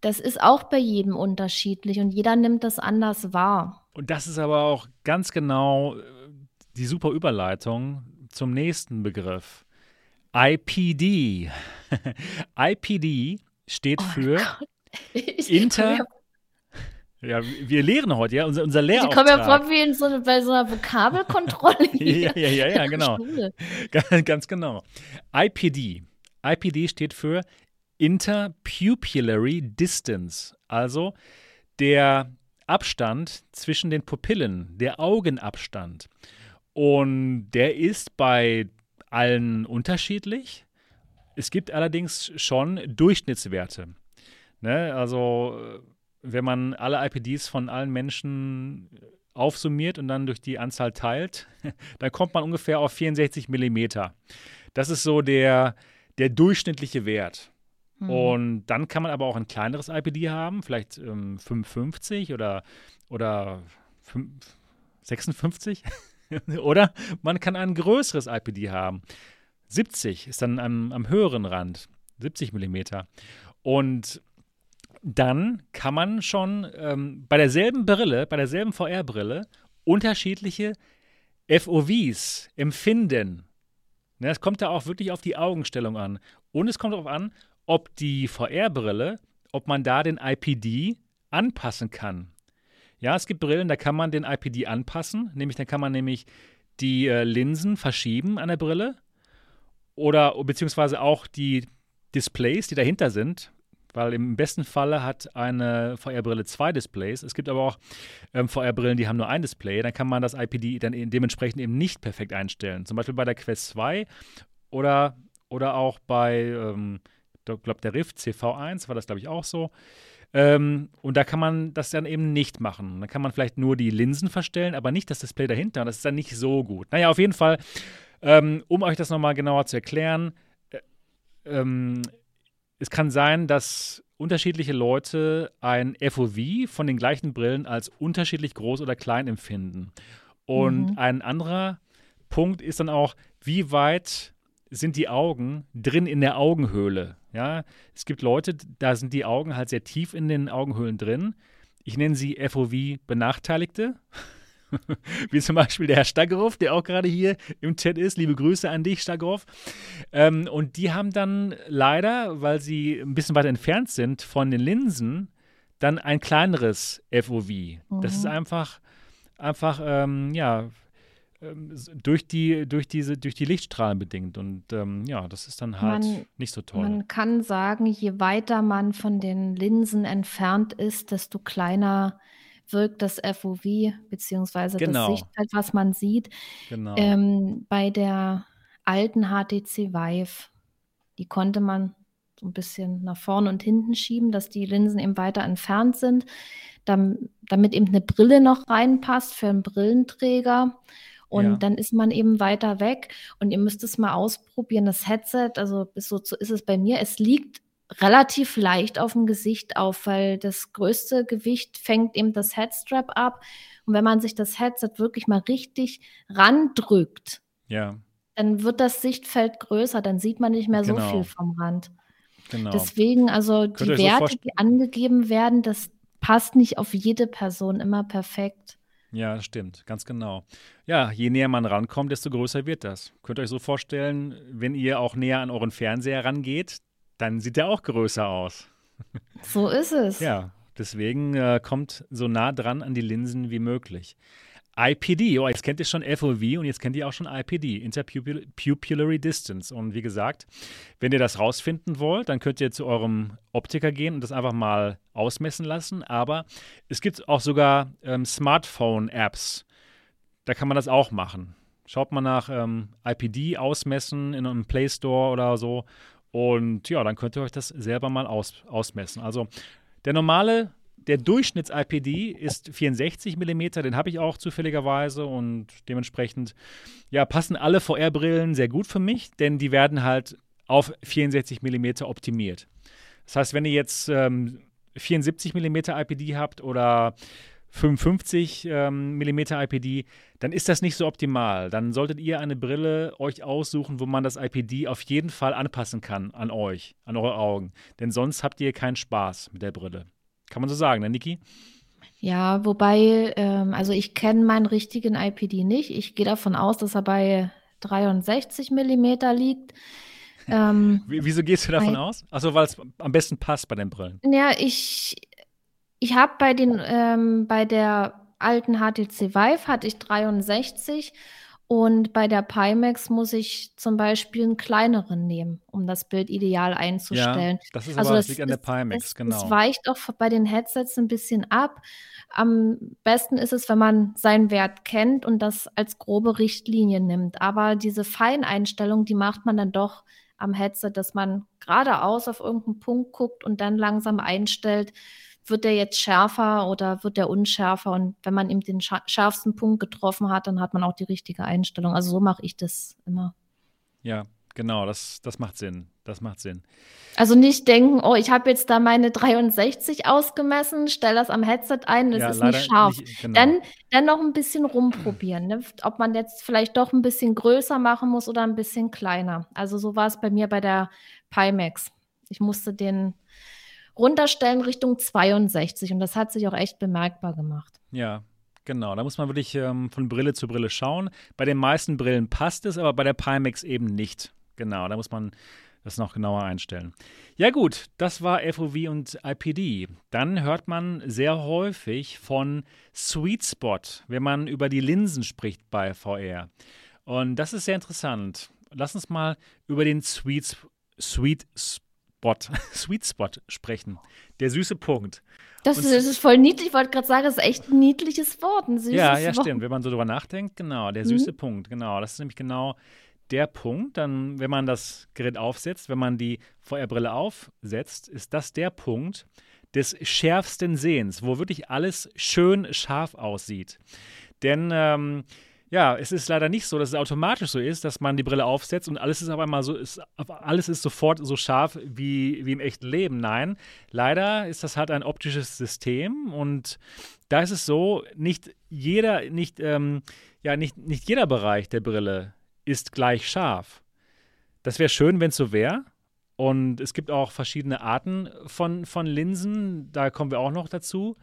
das ist auch bei jedem unterschiedlich und jeder nimmt das anders wahr. Und das ist aber auch ganz genau äh, die super Überleitung zum nächsten Begriff. IPD. [laughs] IPD steht oh für [laughs] Inter. Ja, wir lehren heute, ja, unser, unser Lehrauftrag. Die kommen ja vor wie in so eine, bei so einer Vokabelkontrolle. [laughs] ja, ja, ja, ja, genau. Ganz genau. IPD. IPD steht für Interpupillary Distance, also der Abstand zwischen den Pupillen, der Augenabstand. Und der ist bei allen unterschiedlich. Es gibt allerdings schon Durchschnittswerte. Ne? Also, wenn man alle IPDs von allen Menschen aufsummiert und dann durch die Anzahl teilt, [laughs] dann kommt man ungefähr auf 64 Millimeter. Das ist so der, der durchschnittliche Wert. Mhm. Und dann kann man aber auch ein kleineres IPD haben, vielleicht ähm, 55 oder, oder 5, 56. [laughs] [laughs] oder man kann ein größeres IPD haben. 70 ist dann am, am höheren Rand, 70 Millimeter. Und dann kann man schon ähm, bei derselben Brille, bei derselben VR-Brille, unterschiedliche FOVs empfinden. Ne, es kommt da auch wirklich auf die Augenstellung an. Und es kommt darauf an, ob die VR-Brille, ob man da den IPD anpassen kann. Ja, es gibt Brillen, da kann man den IPD anpassen, nämlich dann kann man nämlich die äh, Linsen verschieben an der Brille oder beziehungsweise auch die Displays, die dahinter sind, weil im besten Falle hat eine VR-Brille zwei Displays. Es gibt aber auch ähm, VR-Brillen, die haben nur ein Display. Dann kann man das IPD dann dementsprechend eben nicht perfekt einstellen. Zum Beispiel bei der Quest 2 oder, oder auch bei, ähm, glaube, der Rift CV1 war das, glaube ich, auch so. Ähm, und da kann man das dann eben nicht machen. Dann kann man vielleicht nur die Linsen verstellen, aber nicht das Display dahinter. Und das ist dann nicht so gut. Naja, auf jeden Fall, ähm, um euch das nochmal genauer zu erklären, äh, ähm, es kann sein, dass unterschiedliche Leute ein FOV von den gleichen Brillen als unterschiedlich groß oder klein empfinden. Und mhm. ein anderer Punkt ist dann auch, wie weit sind die Augen drin in der Augenhöhle? Ja, es gibt Leute, da sind die Augen halt sehr tief in den Augenhöhlen drin. Ich nenne sie FOV Benachteiligte. [laughs] Wie zum Beispiel der Herr Stagroff, der auch gerade hier im Chat ist. Liebe Grüße an dich, Stagroff. Ähm, und die haben dann leider, weil sie ein bisschen weiter entfernt sind von den Linsen, dann ein kleineres FOV. Mhm. Das ist mhm. einfach, einfach, ähm, ja, ähm, durch die, durch diese, durch die Lichtstrahlen bedingt. Und ähm, ja, das ist dann halt man, nicht so toll. Man kann sagen, je weiter man von den Linsen entfernt ist, desto kleiner wirkt das FOV, beziehungsweise genau. das Sichtfeld, was man sieht. Genau. Ähm, bei der alten HTC Vive, die konnte man so ein bisschen nach vorne und hinten schieben, dass die Linsen eben weiter entfernt sind, damit eben eine Brille noch reinpasst für einen Brillenträger. Und ja. dann ist man eben weiter weg. Und ihr müsst es mal ausprobieren. Das Headset, also so, so ist es bei mir, es liegt relativ leicht auf dem Gesicht auf, weil das größte Gewicht fängt eben das Headstrap ab. Und wenn man sich das Headset wirklich mal richtig randrückt, ja. dann wird das Sichtfeld größer, dann sieht man nicht mehr genau. so viel vom Rand. Genau. Deswegen, also Könnt die Werte, so die angegeben werden, das passt nicht auf jede Person immer perfekt. Ja, das stimmt, ganz genau. Ja, je näher man rankommt, desto größer wird das. Könnt ihr euch so vorstellen, wenn ihr auch näher an euren Fernseher rangeht, dann sieht er auch größer aus. So ist es. Ja, deswegen äh, kommt so nah dran an die Linsen wie möglich. IPD, oh, jetzt kennt ihr schon FOV und jetzt kennt ihr auch schon IPD, Interpupillary Distance. Und wie gesagt, wenn ihr das rausfinden wollt, dann könnt ihr zu eurem Optiker gehen und das einfach mal ausmessen lassen. Aber es gibt auch sogar ähm, Smartphone-Apps, da kann man das auch machen. Schaut mal nach ähm, IPD ausmessen in einem Play Store oder so und ja, dann könnt ihr euch das selber mal aus, ausmessen. Also der normale, der Durchschnitts-IPD ist 64 mm, den habe ich auch zufälligerweise und dementsprechend ja, passen alle VR-Brillen sehr gut für mich, denn die werden halt auf 64 mm optimiert. Das heißt, wenn ihr jetzt ähm, 74 mm IPD habt oder 55 ähm, mm IPD, dann ist das nicht so optimal. Dann solltet ihr eine Brille euch aussuchen, wo man das IPD auf jeden Fall anpassen kann an euch, an eure Augen. Denn sonst habt ihr keinen Spaß mit der Brille. Kann man so sagen, ne, Niki? Ja, wobei, ähm, also ich kenne meinen richtigen IPD nicht. Ich gehe davon aus, dass er bei 63 mm liegt. Ähm, [laughs] Wieso gehst du davon aus? Achso, weil es am besten passt bei den Brillen. Ja, ich, ich habe bei den, ähm, bei der alten HTC Vive hatte ich 63 Und bei der Pimax muss ich zum Beispiel einen kleineren nehmen, um das Bild ideal einzustellen. Ja, das ist also aber das liegt an der Pimax, es, genau. Es weicht auch bei den Headsets ein bisschen ab. Am besten ist es, wenn man seinen Wert kennt und das als grobe Richtlinie nimmt. Aber diese Feineinstellung, die macht man dann doch am Headset, dass man geradeaus auf irgendeinen Punkt guckt und dann langsam einstellt, wird der jetzt schärfer oder wird der unschärfer? Und wenn man eben den schärfsten Punkt getroffen hat, dann hat man auch die richtige Einstellung. Also so mache ich das immer. Ja, genau, das, das macht Sinn. Das macht Sinn. Also nicht denken, oh, ich habe jetzt da meine 63 ausgemessen, stelle das am Headset ein, das ja, ist nicht scharf. Nicht, genau. dann, dann noch ein bisschen rumprobieren, ne? ob man jetzt vielleicht doch ein bisschen größer machen muss oder ein bisschen kleiner. Also so war es bei mir bei der Pimax. Ich musste den runterstellen Richtung 62 und das hat sich auch echt bemerkbar gemacht. Ja, Genau, da muss man wirklich ähm, von Brille zu Brille schauen. Bei den meisten Brillen passt es, aber bei der Pimax eben nicht. Genau, da muss man das noch genauer einstellen. Ja gut, das war FOV und IPD. Dann hört man sehr häufig von Sweet Spot, wenn man über die Linsen spricht bei VR. Und das ist sehr interessant. Lass uns mal über den Sweet, Sweet Spot, [laughs] Sweet Spot sprechen. Der süße Punkt. Das ist, das ist, voll niedlich. Ich wollte gerade sagen, das ist echt ein niedliches Wort. Ein süßes ja, ja, Wort. stimmt. Wenn man so drüber nachdenkt, genau, der süße mhm. Punkt, genau. Das ist nämlich genau der Punkt, dann, wenn man das Gerät aufsetzt, wenn man die VR-Brille aufsetzt, ist das der Punkt des schärfsten Sehens, wo wirklich alles schön scharf aussieht. Denn ähm, ja, es ist leider nicht so, dass es automatisch so ist, dass man die Brille aufsetzt und alles ist auf einmal so, ist, alles ist sofort so scharf wie, wie im echten Leben. Nein, leider ist das halt ein optisches System und da ist es so, nicht jeder, nicht, ähm, ja, nicht, nicht jeder Bereich der Brille ist gleich scharf. Das wäre schön, wenn es so wäre. Und es gibt auch verschiedene Arten von, von Linsen. Da kommen wir auch noch dazu.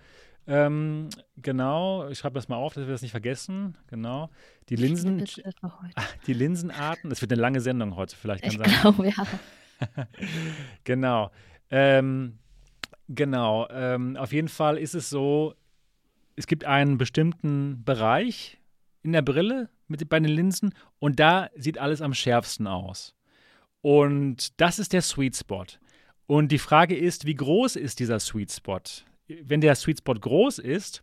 Ähm, genau, ich schreibe das mal auf, dass wir das nicht vergessen. Genau. Die Linsen. Die Linsenarten. Es wird eine lange Sendung heute, vielleicht kann ich sein. Glaube, ja. [laughs] genau. Ähm, genau. Ähm, auf jeden Fall ist es so, es gibt einen bestimmten Bereich in der Brille, mit, bei den Linsen und da sieht alles am schärfsten aus. Und das ist der Sweet Spot. Und die Frage ist, wie groß ist dieser Sweet Spot? Wenn der Sweet Spot groß ist,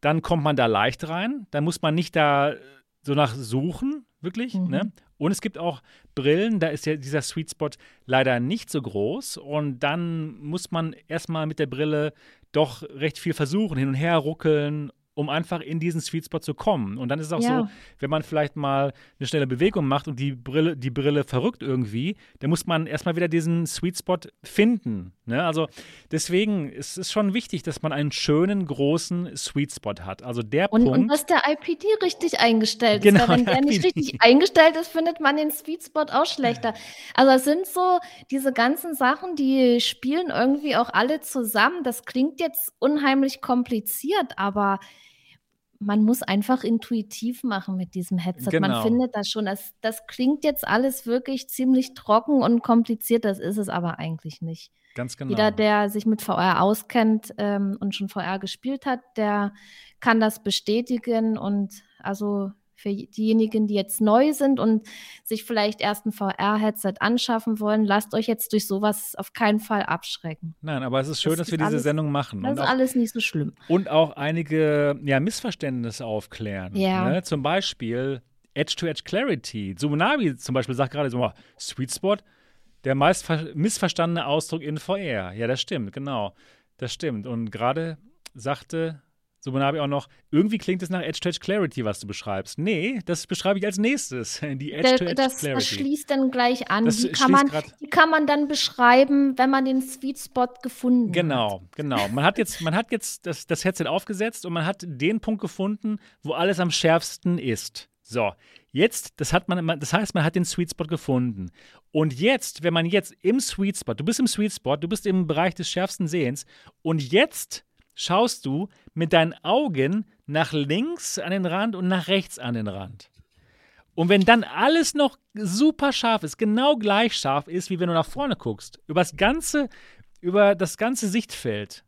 dann kommt man da leicht rein. Dann muss man nicht da so nach suchen, wirklich. Mhm. Ne? Und es gibt auch Brillen, da ist ja dieser Sweet Spot leider nicht so groß. Und dann muss man erstmal mit der Brille doch recht viel versuchen, hin und her ruckeln um einfach in diesen Sweet Spot zu kommen. Und dann ist es auch ja. so, wenn man vielleicht mal eine schnelle Bewegung macht und die Brille, die Brille verrückt irgendwie, dann muss man erstmal wieder diesen Sweet Spot finden. Ne? Also deswegen ist es schon wichtig, dass man einen schönen, großen Sweet Spot hat. Also der und, Punkt. Und dass der IPD richtig eingestellt genau, ist. Weil wenn der, der nicht richtig eingestellt ist, findet man den Sweet Spot auch schlechter. Also es sind so diese ganzen Sachen, die spielen irgendwie auch alle zusammen. Das klingt jetzt unheimlich kompliziert, aber man muss einfach intuitiv machen mit diesem Headset. Genau. Man findet das schon. Das, das klingt jetzt alles wirklich ziemlich trocken und kompliziert. Das ist es aber eigentlich nicht. Ganz genau. Jeder, der sich mit VR auskennt ähm, und schon VR gespielt hat, der kann das bestätigen. Und also für diejenigen, die jetzt neu sind und sich vielleicht erst ein VR-Headset anschaffen wollen, lasst euch jetzt durch sowas auf keinen Fall abschrecken. Nein, aber es ist schön, das dass wir diese Sendung machen. Das ist auch, alles nicht so schlimm. Und auch einige ja, Missverständnisse aufklären. Ja. Ne? Zum Beispiel Edge-to-Edge -Edge Clarity. Subunabi zum Beispiel sagt gerade so, Sweet Spot, der meist missverstandene Ausdruck in VR. Ja, das stimmt, genau. Das stimmt. Und gerade sagte Subunabi auch noch, irgendwie klingt es nach Edge-to-Edge Clarity, was du beschreibst. Nee, das beschreibe ich als nächstes. [laughs] Die Edge-to-Edge das. Das schließt dann gleich an. Die kann, man, die kann man dann beschreiben, wenn man den Sweet Spot gefunden genau, hat. Genau, genau. Man hat jetzt, man hat jetzt das, das Headset aufgesetzt und man hat den Punkt gefunden, wo alles am schärfsten ist. So, jetzt, das hat man, das heißt, man hat den Sweet Spot gefunden. Und jetzt, wenn man jetzt im Sweet Spot, du bist im Sweet Spot, du bist im Bereich des schärfsten Sehens und jetzt schaust du mit deinen Augen nach links an den Rand und nach rechts an den Rand. Und wenn dann alles noch super scharf ist, genau gleich scharf ist, wie wenn du nach vorne guckst, über das ganze, über das ganze Sichtfeld,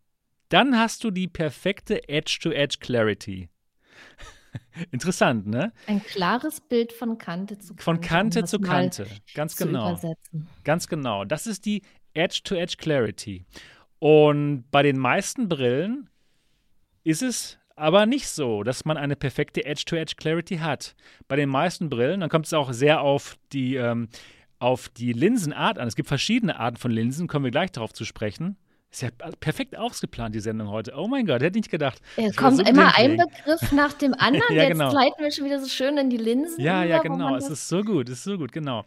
dann hast du die perfekte Edge-to-Edge Clarity. [laughs] Interessant, ne? Ein klares Bild von Kante zu Kante. Von Kante um zu Kante, ganz genau. Ganz genau. Das ist die Edge-to-Edge -Edge Clarity. Und bei den meisten Brillen ist es aber nicht so, dass man eine perfekte Edge-to-Edge -Edge Clarity hat. Bei den meisten Brillen, dann kommt es auch sehr auf die, ähm, auf die Linsenart an. Es gibt verschiedene Arten von Linsen, kommen wir gleich darauf zu sprechen. Ist ja perfekt ausgeplant, die Sendung heute. Oh mein Gott, hätte ich nicht gedacht. Es kommt so immer ein Begriff nach dem [laughs] anderen. ja, genau. Jetzt leiten wir schon wieder so schön in die Linsen. Ja, ja, genau. Es ist so gut, es ist so gut, genau.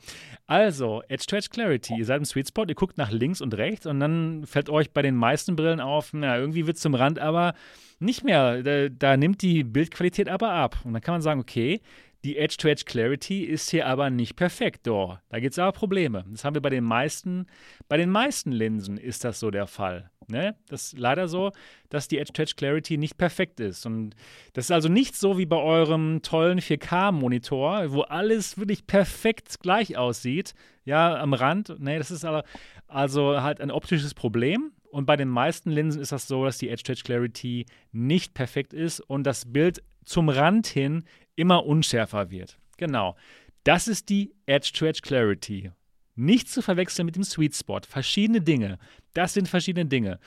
Also, Edge-to-Edge Clarity. Ihr seid im Sweet Spot, ihr guckt nach links und rechts und dann fällt euch bei den meisten Brillen auf, na, irgendwie wird es zum Rand, aber nicht mehr. Da, da nimmt die Bildqualität aber ab. Und dann kann man sagen, okay, die Edge-to-Edge Clarity ist hier aber nicht perfekt. Doch, da gibt es aber Probleme. Das haben wir bei den meisten, bei den meisten Linsen ist das so der Fall. Ne? Das ist leider so, dass die Edge-to-Edge Clarity nicht perfekt ist. Und das ist also nicht so wie bei eurem tollen 4K-Monitor, wo alles wirklich perfekt gleich aussieht. Ja, am Rand. Ne, das ist aber also halt ein optisches Problem. Und bei den meisten Linsen ist das so, dass die Edge-to-Edge Clarity nicht perfekt ist und das Bild zum Rand hin immer unschärfer wird. Genau. Das ist die Edge-to-Edge -Edge Clarity. Nicht zu verwechseln mit dem Sweet Spot. Verschiedene Dinge. Das sind verschiedene Dinge.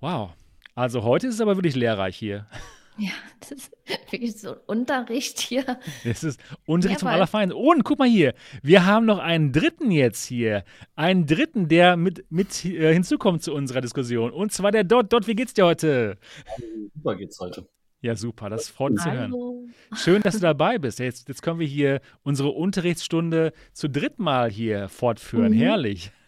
Wow. Also heute ist es aber wirklich lehrreich hier. [laughs] Ja, das ist wirklich so Unterricht hier. Das ist Unterricht ja, zum Allerfeinsten. Und guck mal hier, wir haben noch einen dritten jetzt hier. Einen dritten, der mit, mit äh, hinzukommt zu unserer Diskussion. Und zwar der Dot. Dot, wie geht's dir heute? Super geht's heute. Ja, super, das freut uns zu hören. Schön, dass du [laughs] dabei bist. Jetzt, jetzt können wir hier unsere Unterrichtsstunde zu dritt mal hier fortführen. Mhm. Herrlich. [laughs]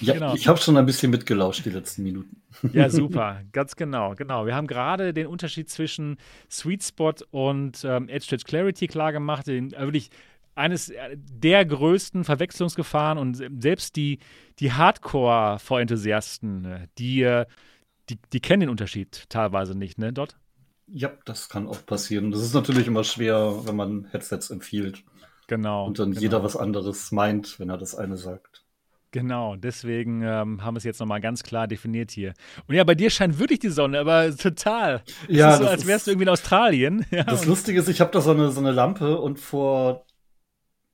Ja, genau. ich habe schon ein bisschen mitgelauscht die letzten Minuten. [laughs] Ja, super, ganz genau, genau. Wir haben gerade den Unterschied zwischen Sweet Spot und ähm, Edge Stretch Clarity klar gemacht. Den, äh, wirklich eines der größten Verwechslungsgefahren und selbst die, die Hardcore-Vorenthusiasten, äh, die, äh, die, die kennen den Unterschied teilweise nicht, ne, Dot? Ja, das kann auch passieren. Das ist natürlich immer schwer, wenn man Headsets empfiehlt. Genau. Und dann genau. jeder was anderes meint, wenn er das eine sagt. Genau, deswegen ähm, haben wir es jetzt nochmal ganz klar definiert hier. Und ja, bei dir scheint wirklich die Sonne, aber total. Ja, ist so, als wärst du irgendwie in Australien. [laughs] Ja, das Lustige ist, ich habe da so eine, so eine Lampe und vor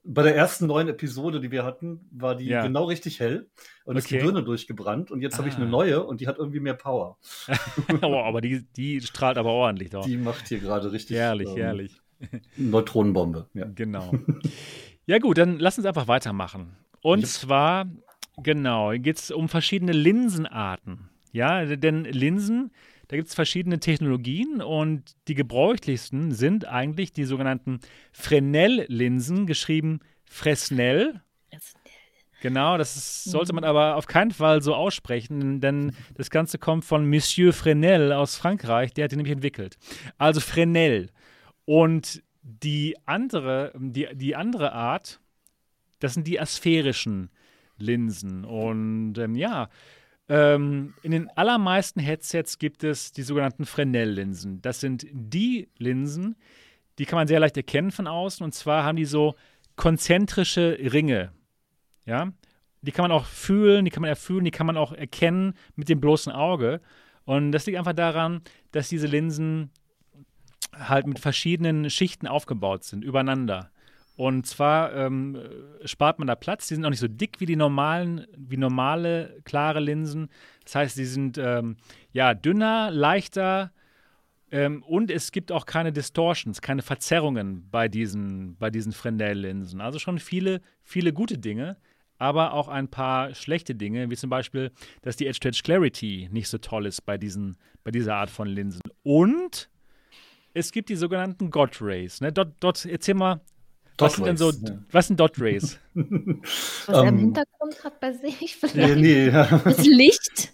bei der ersten neuen Episode, die wir hatten, war die ja. genau richtig hell und okay. ist die Birne durchgebrannt. Und jetzt ah. habe ich eine ah. neue und die hat irgendwie mehr Power. [laughs] oh, aber die, die strahlt aber ordentlich doch. Die macht hier gerade richtig. Herrlich, ähm, herrlich. Neutronenbombe, ja. Genau. Ja, gut, dann lass uns einfach weitermachen. Und ja. zwar, genau, geht es um verschiedene Linsenarten. Ja, denn Linsen da gibt es verschiedene Technologien und die gebräuchlichsten sind eigentlich die sogenannten Fresnel-Linsen, geschrieben Fresnel. Genau, das sollte man aber auf keinen Fall so aussprechen, denn das Ganze kommt von Monsieur Fresnel aus Frankreich, der hat die nämlich entwickelt. Also Fresnel. Und die andere, die, die andere Art, das sind die asphärischen Linsen. Und ähm, ja, ähm, in den allermeisten Headsets gibt es die sogenannten Fresnel-Linsen. Das sind die Linsen, die kann man sehr leicht erkennen von außen. Und zwar haben die so konzentrische Ringe. Ja, die kann man auch fühlen, die kann man erfühlen, die kann man auch erkennen mit dem bloßen Auge. Und das liegt einfach daran, dass diese Linsen halt mit verschiedenen Schichten aufgebaut sind, übereinander. Und zwar ähm, spart man da Platz. Die sind auch nicht so dick wie die normalen, wie normale klare Linsen. Das heißt, die sind ähm, ja dünner, leichter ähm, und es gibt auch keine Distortions, keine Verzerrungen bei diesen, bei diesen Fresnel-Linsen. Also schon viele, viele gute Dinge, aber auch ein paar schlechte Dinge, wie zum Beispiel, dass die Edge-to-Edge Clarity nicht so toll ist bei, diesen, bei dieser Art von Linsen. Und es gibt die sogenannten God Rays. Ne? Dort, dort, erzähl mal, was sind denn so, ja. was sind Dot Rays? [laughs] was er im ähm, Hintergrund hat bei sich [laughs] vielleicht. Nee, nee, ja. Das Licht.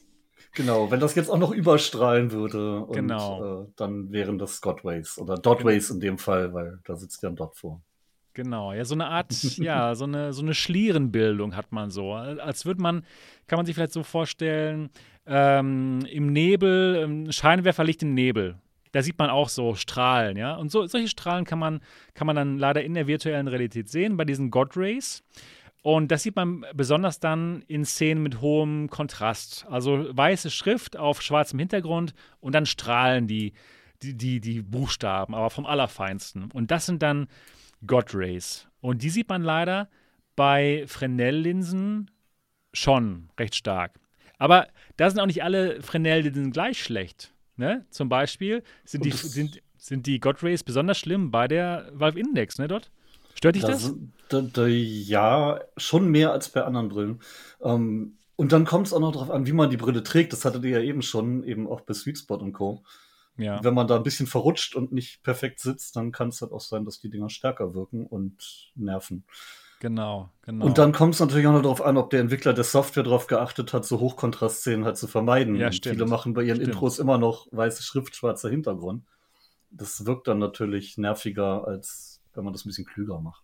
Genau, wenn das jetzt auch noch überstrahlen würde, und, genau. äh, dann wären das Godways oder Dotways genau. in dem Fall, weil da sitzt ja ein Dot vor. Genau, ja, so eine Art, [laughs] ja, so eine, so eine Schlierenbildung hat man so. Als würde man, kann man sich vielleicht so vorstellen, ähm, im Nebel, ähm, Scheinwerferlicht im Nebel da sieht man auch so Strahlen, ja. Und so, solche Strahlen kann man, kann man dann leider in der virtuellen Realität sehen, bei diesen God Rays. Und das sieht man besonders dann in Szenen mit hohem Kontrast. Also weiße Schrift auf schwarzem Hintergrund und dann Strahlen, die, die, die, die Buchstaben, aber vom Allerfeinsten. Und das sind dann God Rays. Und die sieht man leider bei Fresnel-Linsen schon recht stark. Aber da sind auch nicht alle Fresnel-Linsen gleich schlecht. Ne? Zum Beispiel sind die, sind, sind die God Rays besonders schlimm bei der Valve Index, ne, dort? Stört dich das? das? Da, da, ja, schon mehr als bei anderen Brillen. Ähm, und dann kommt es auch noch darauf an, wie man die Brille trägt. Das hattet ihr ja eben schon, eben auch bei Sweet Spot und Co. Ja. Wenn man da ein bisschen verrutscht und nicht perfekt sitzt, dann kann es halt auch sein, dass die Dinger stärker wirken und nerven. Genau, genau. Und dann kommt es natürlich auch noch darauf an, ob der Entwickler der Software darauf geachtet hat, so Hochkontrastszenen halt zu vermeiden. Ja, stimmt. Viele machen bei ihren stimmt. Intros immer noch weiße Schrift, schwarzer Hintergrund. Das wirkt dann natürlich nerviger, als wenn man das ein bisschen klüger macht.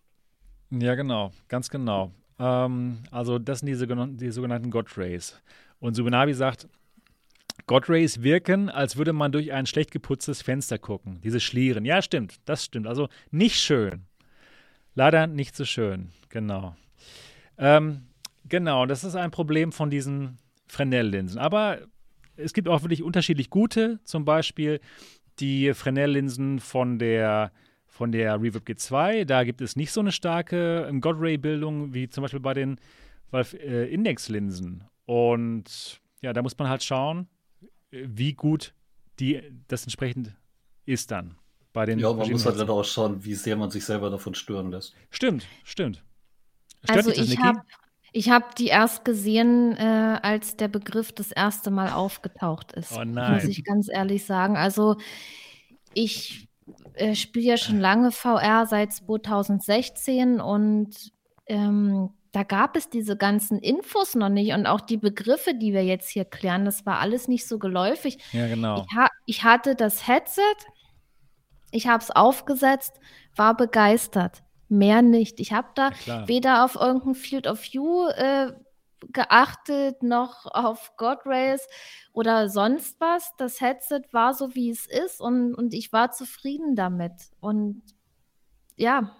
Ja, genau, ganz genau. Ähm, also das sind die, die sogenannten God Rays. Und Subunabi sagt, God Rays wirken, als würde man durch ein schlecht geputztes Fenster gucken. Diese Schlieren. Ja, stimmt, das stimmt. Also nicht schön. Leider nicht so schön, genau. Ähm, genau, das ist ein Problem von diesen Fresnel-Linsen. Aber es gibt auch wirklich unterschiedlich gute, zum Beispiel die Fresnel-Linsen von der, von der Reverb G2. Da gibt es nicht so eine starke ähm, God-Ray-Bildung wie zum Beispiel bei den äh, Index-Linsen. Und ja, da muss man halt schauen, wie gut die, das entsprechend ist dann bei den Ja, man muss halt dann auch schauen, wie sehr man sich selber davon stören lässt. Stimmt, stimmt. Stört also das, ich habe ich habe die erst gesehen, äh, als der Begriff das erste Mal aufgetaucht ist. Oh nein. Muss ich ganz ehrlich sagen. Also ich äh, spiele ja schon lange VR seit 2016 und ähm, da gab es diese ganzen Infos noch nicht und auch die Begriffe, die wir jetzt hier klären, das war alles nicht so geläufig. Ja, genau. Ich, ha ich hatte das Headset ich habe es aufgesetzt, war begeistert. Mehr nicht. Ich habe da ja, weder auf irgendein Field of View äh, geachtet, noch auf God Rails oder sonst was. Das Headset war so, wie es ist und, und ich war zufrieden damit. Und ja,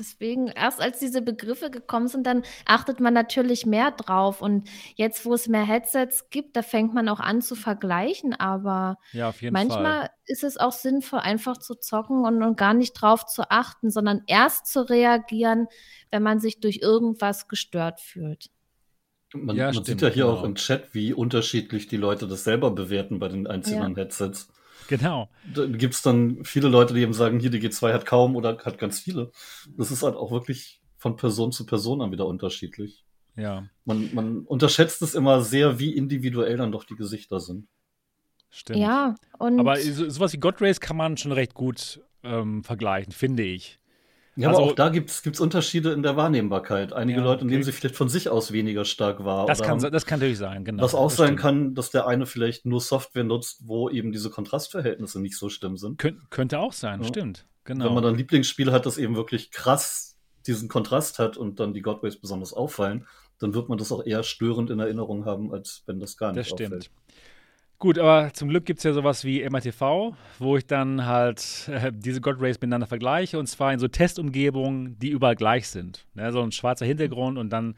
Deswegen, erst als diese Begriffe gekommen sind, dann achtet man natürlich mehr drauf. Und jetzt, wo es mehr Headsets gibt, da fängt man auch an zu vergleichen. Aber ja, manchmal Fall. ist es auch sinnvoll, einfach zu zocken und, und gar nicht drauf zu achten, sondern erst zu reagieren, wenn man sich durch irgendwas gestört fühlt. Man, ja, man sieht ja hier genau. auch im Chat, wie unterschiedlich die Leute das selber bewerten bei den einzelnen ja. Headsets. Genau. Da gibt es dann viele Leute, die eben sagen, hier die G2 hat kaum oder hat ganz viele. Das ist halt auch wirklich von Person zu Person dann wieder unterschiedlich. Ja. Man, man unterschätzt es immer sehr, wie individuell dann doch die Gesichter sind. Stimmt. Ja, und. Aber so, sowas wie God Race kann man schon recht gut ähm, vergleichen, finde ich. Ja, also, aber auch da gibt es Unterschiede in der Wahrnehmbarkeit. Einige ja, Leute okay. nehmen sie vielleicht von sich aus weniger stark wahr. Das, kann, das kann natürlich sein, genau. Was auch sein stimmt. kann, dass der eine vielleicht nur Software nutzt, wo eben diese Kontrastverhältnisse nicht so schlimm sind. Kön könnte auch sein, ja. stimmt. Genau. Wenn man dann ein Lieblingsspiel hat, das eben wirklich krass diesen Kontrast hat und dann die Godways besonders auffallen, dann wird man das auch eher störend in Erinnerung haben, als wenn das gar nicht das stimmt. Gut, aber zum Glück gibt es ja sowas wie MRTV, wo ich dann halt äh, diese God Rays miteinander vergleiche und zwar in so Testumgebungen, die überall gleich sind. Ne, so ein schwarzer Hintergrund und dann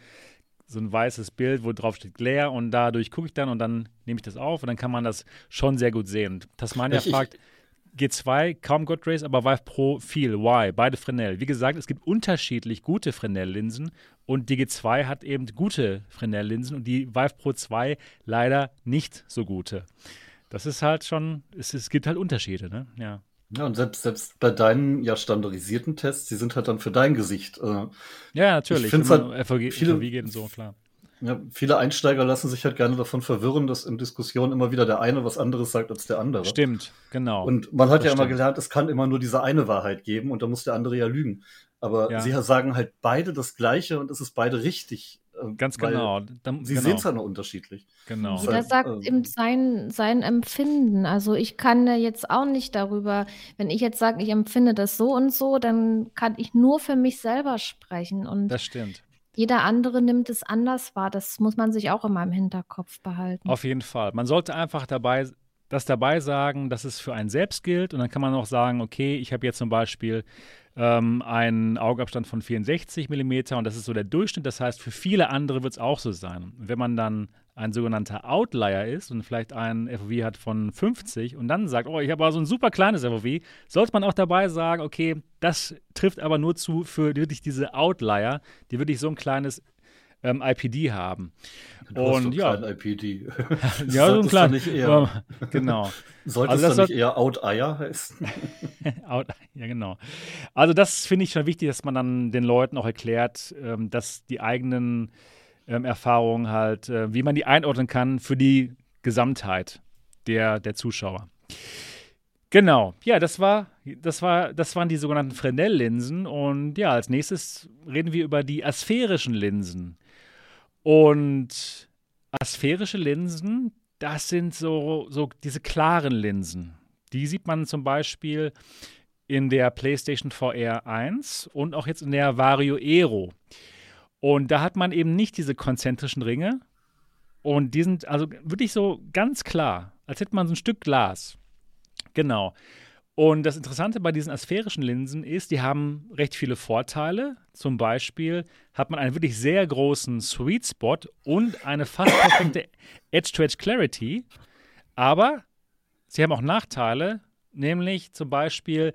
so ein weißes Bild, wo drauf steht Glare und dadurch gucke ich dann und dann nehme ich das auf und dann kann man das schon sehr gut sehen. Tasmania ich, fragt, G2 kaum God Rays, aber Vive Pro viel. Why? Beide Fresnel. Wie gesagt, es gibt unterschiedlich gute Fresnel-Linsen und die G2 hat eben gute Fresnel-Linsen und die Vive Pro 2 leider nicht so gute. Das ist halt schon, es, es gibt halt Unterschiede, ne? Ja. Ja, und selbst, selbst bei deinen ja standardisierten Tests, die sind halt dann für dein Gesicht. Äh, ja, natürlich. Ich finde halt viele, FVG geht und so, klar. Ja, viele Einsteiger lassen sich halt gerne davon verwirren, dass in Diskussionen immer wieder der eine was anderes sagt als der andere. Stimmt, genau. Und man hat das ja stimmt. immer gelernt, es kann immer nur diese eine Wahrheit geben und da muss der andere ja lügen. Aber ja. sie sagen halt beide das Gleiche und es ist beide richtig. Äh, Ganz genau. Dann, sie genau. sehen es halt nur unterschiedlich. Genau. Jeder halt, sagt äh, eben sein, sein Empfinden. Also ich kann ja jetzt auch nicht darüber, wenn ich jetzt sage, ich empfinde das so und so, dann kann ich nur für mich selber sprechen. Und das stimmt. Jeder andere nimmt es anders wahr. Das muss man sich auch immer im Hinterkopf behalten. Auf jeden Fall. Man sollte einfach dabei das dabei sagen, dass es für einen selbst gilt. Und dann kann man auch sagen, okay, ich habe jetzt zum Beispiel ähm, einen Augabstand von 64 mm und das ist so der Durchschnitt. Das heißt, für viele andere wird es auch so sein. wenn man dann ein sogenannter Outlier ist und vielleicht ein FOV hat von 50 und dann sagt, oh, ich habe aber so ein super kleines FOV, sollte man auch dabei sagen, okay, das trifft aber nur zu für wirklich diese Outlier, die wirklich so ein kleines ähm, IPD haben. Du und ja, IPD. ja, so ein kleines. [laughs] [laughs] Eher, genau. [laughs] Sollte also das, das nicht eher Out-Eier heißen? Out, ja, genau. Also das finde ich schon wichtig, dass man dann den Leuten auch erklärt, ähm, dass die eigenen ähm, Erfahrungen halt, äh, wie man die einordnen kann für die Gesamtheit der, der Zuschauer. Genau, ja, das war, das war, das waren die sogenannten Fresnel-Linsen. Und ja, als nächstes reden wir über die asphärischen Linsen. Und asphärische Linsen, das sind so, so diese klaren Linsen. Die sieht man zum Beispiel in der PlayStation VR 1 und auch jetzt in der Vario Aero. Und da hat man eben nicht diese konzentrischen Ringe. Und die sind also wirklich so ganz klar, als hätte man so ein Stück Glas. Genau. Und das Interessante bei diesen asphärischen Linsen ist, die haben recht viele Vorteile. Zum Beispiel hat man einen wirklich sehr großen Sweet Spot und eine fast perfekte [coughs] Edge-to-Edge Clarity. Aber sie haben auch Nachteile, nämlich zum Beispiel,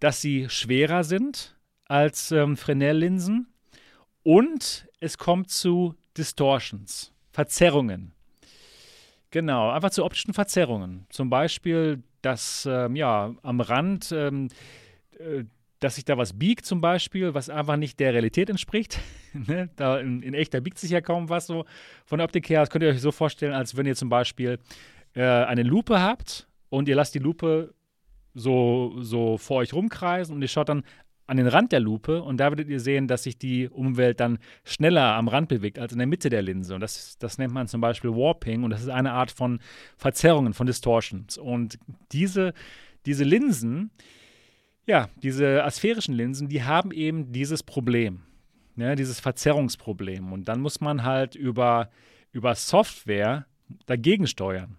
dass sie schwerer sind als ähm, Fresnel-Linsen und es kommt zu Distortions, Verzerrungen. Genau, einfach zu optischen Verzerrungen. Zum Beispiel dass ähm, ja am Rand, ähm, äh, dass sich da was biegt zum Beispiel, was einfach nicht der Realität entspricht. [laughs] ne? da in, in, echt, da biegt sich ja kaum was so von der Optik her. Das könnt ihr euch so vorstellen, als wenn ihr zum Beispiel äh, eine Lupe habt und ihr lasst die Lupe so, so vor euch rumkreisen und ihr schaut dann an den Rand der Lupe und da werdet ihr sehen, dass sich die Umwelt dann schneller am Rand bewegt als in der Mitte der Linse. Und das, das nennt man zum Beispiel Warping und das ist eine Art von Verzerrungen, von Distortions. Und diese, diese Linsen, ja, diese asphärischen Linsen, die haben eben dieses Problem, ne, dieses Verzerrungsproblem. Und dann muss man halt über, über Software dagegen steuern.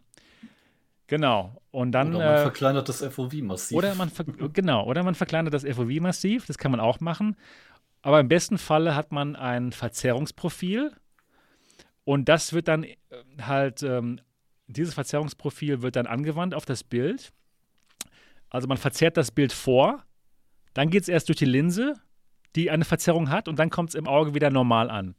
Genau. Und dann, oder man äh, verkleinert das FOV massiv. Oder man genau, oder man verkleinert das FOV massiv, das kann man auch machen. Aber im besten Falle hat man ein Verzerrungsprofil und das wird dann äh, halt, ähm, dieses Verzerrungsprofil wird dann angewandt auf das Bild. Also man verzerrt das Bild vor, dann geht es erst durch die Linse, die eine Verzerrung hat und dann kommt es im Auge wieder normal an.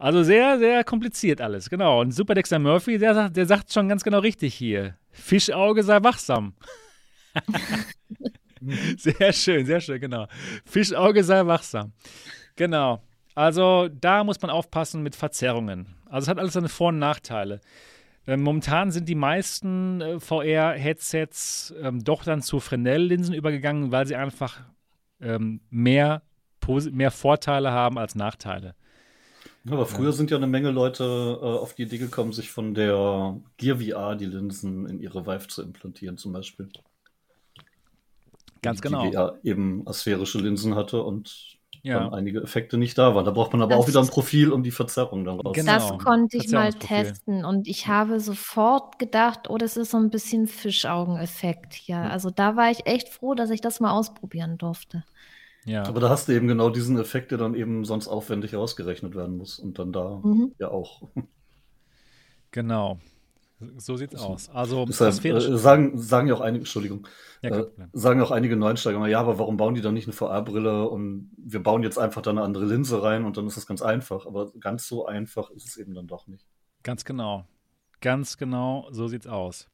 Also sehr, sehr kompliziert alles, genau. Und Super Dexter Murphy, der sagt, der sagt schon ganz genau richtig hier. Fischauge sei wachsam. [laughs] sehr schön, sehr schön, genau. Fischauge sei wachsam. Genau. Also da muss man aufpassen mit Verzerrungen. Also es hat alles seine Vor- und Nachteile. Ähm, momentan sind die meisten äh, VR-Headsets ähm, doch dann zu Fresnel-Linsen übergegangen, weil sie einfach ähm, mehr, mehr Vorteile haben als Nachteile. Aber früher sind ja eine Menge Leute äh, auf die Idee gekommen, sich von der Gear VR die Linsen in ihre Vive zu implantieren, zum Beispiel. Ganz genau. Die VR eben asphärische Linsen hatte und ja. dann einige Effekte nicht da waren. Da braucht man aber das auch wieder ein Profil, um die Verzerrung dann raus. Genau. Das konnte ich mal testen und ich habe sofort gedacht, oh, das ist so ein bisschen Fischaugeneffekt hier. Ja. Also da war ich echt froh, dass ich das mal ausprobieren durfte. Ja. Aber da hast du eben genau diesen Effekt, der dann eben sonst aufwendig ausgerechnet werden muss. Und dann da mhm. ja auch. Genau. So sieht's aus. Also Deshalb, äh, sagen, sagen ja auch einige, Entschuldigung, ja, äh, sagen auch einige Neuensteiger, ja, aber warum bauen die dann nicht eine VR-Brille und wir bauen jetzt einfach da eine andere Linse rein und dann ist das ganz einfach. Aber ganz so einfach ist es eben dann doch nicht. Ganz genau. Ganz genau, so sieht's aus.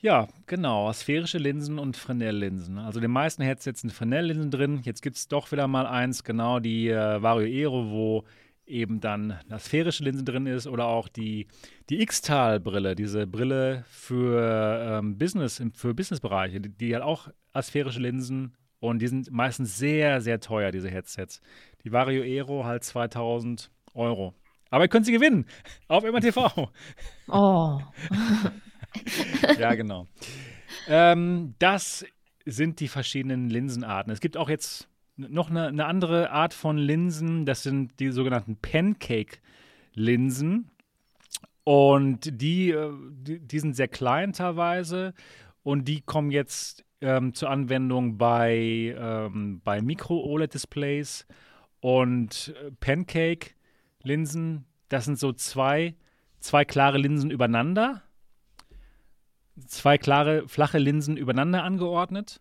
Ja, genau. Sphärische Linsen und Fresnel-Linsen. Also den meisten Headsets sind Fresnel-Linsen drin. Jetzt gibt es doch wieder mal eins, genau die äh, Vario Aero, wo eben dann eine sphärische Linse drin ist oder auch die, die X-Tal-Brille, diese Brille für ähm, Business, für Businessbereiche, die, die hat auch asphärische Linsen und die sind meistens sehr, sehr teuer, diese Headsets. Die Vario Aero halt 2000 Euro. Aber ihr könnt sie gewinnen auf MRTV. Oh. [laughs] ja, genau. Ähm, das sind die verschiedenen Linsenarten. Es gibt auch jetzt noch eine, eine andere Art von Linsen. Das sind die sogenannten Pancake-Linsen. Und die, äh, die, die, sind sehr klein teilweise. Und die kommen jetzt ähm, zur Anwendung bei, ähm, bei Micro-OLED-Displays. Und äh, Pancake-Linsen, das sind so zwei zwei klare Linsen übereinander, zwei klare flache Linsen übereinander angeordnet.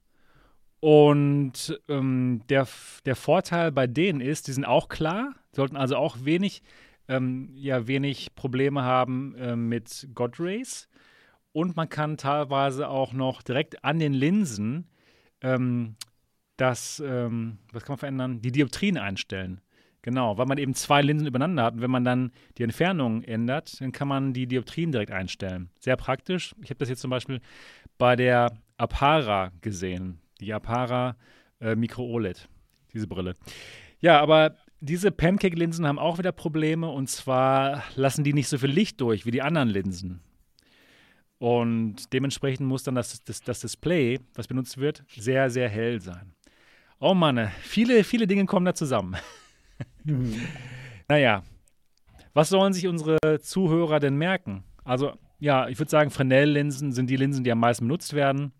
Und ähm, der, der Vorteil bei denen ist, die sind auch klar, sollten also auch wenig, ähm, ja, wenig Probleme haben äh, mit God Rays. Und man kann teilweise auch noch direkt an den Linsen ähm, das, ähm, was kann man verändern? Die Dioptrien einstellen. Genau, weil man eben zwei Linsen übereinander hat. Und wenn man dann die Entfernung ändert, dann kann man die Dioptrien direkt einstellen. Sehr praktisch. Ich habe das jetzt zum Beispiel bei der Apara gesehen. Die Apara äh, Micro OLED, diese Brille. Ja, aber diese Pancake-Linsen haben auch wieder Probleme. Und zwar lassen die nicht so viel Licht durch wie die anderen Linsen. Und dementsprechend muss dann das, das, das Display, was benutzt wird, sehr, sehr hell sein. Oh Mann, viele, viele Dinge kommen da zusammen. [laughs] Mhm. [laughs] Naja, was sollen sich unsere Zuhörer denn merken? Also, ja, ich würde sagen, Fresnel-Linsen sind die Linsen, die am meisten benutzt werden,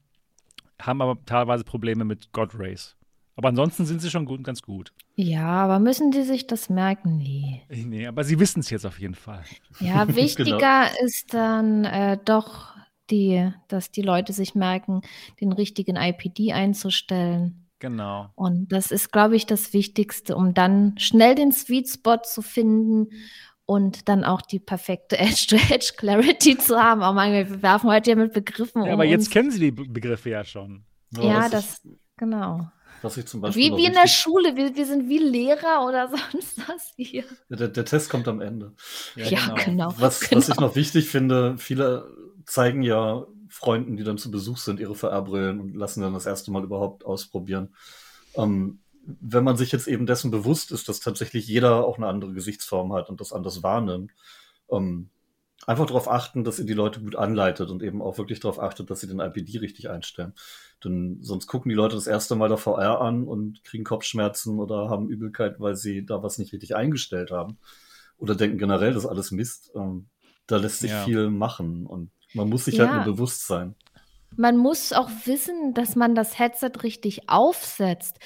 haben aber teilweise Probleme mit God Rays. Aber ansonsten sind sie schon gut, ganz gut. Ja, aber müssen die sich das merken? Nee. Nee, aber sie wissen es jetzt auf jeden Fall. Ja, [laughs] wichtiger genau. ist dann äh, doch, die, dass die Leute sich merken, den richtigen IPD einzustellen. Genau. Und das ist, glaube ich, das Wichtigste, um dann schnell den Sweet Spot zu finden und dann auch die perfekte [laughs] Edge-to-Edge-Clarity zu haben. Oh mein Gott, wir werfen heute ja mit Begriffen ja, um. Aber jetzt kennen Sie die Begriffe ja schon. Ja, ja das, ich, genau. Was ich zum Beispiel wie, wie in der Schule, wir, wir sind wie Lehrer oder [laughs] sonst was hier. Der, der Test kommt am Ende. Ja, ja genau. genau. Was, genau. was ich noch wichtig finde, viele zeigen ja Freunden, die dann zu Besuch sind, ihre VR-Brillen und lassen dann das erste Mal überhaupt ausprobieren. Ähm, wenn man sich jetzt eben dessen bewusst ist, dass tatsächlich jeder auch eine andere Gesichtsform hat und das anders wahrnimmt, ähm, einfach darauf achten, dass ihr die Leute gut anleitet und eben auch wirklich darauf achtet, dass sie den IPD richtig einstellen. Denn sonst gucken die Leute das erste Mal der VR an und kriegen Kopfschmerzen oder haben Übelkeit, weil sie da was nicht richtig eingestellt haben. Oder denken generell, das ist alles Mist. Ähm, da lässt sich ja. viel machen und man muss sich halt ja. halt nur bewusst sein. Man muss auch wissen, dass man das Headset richtig aufsetzt.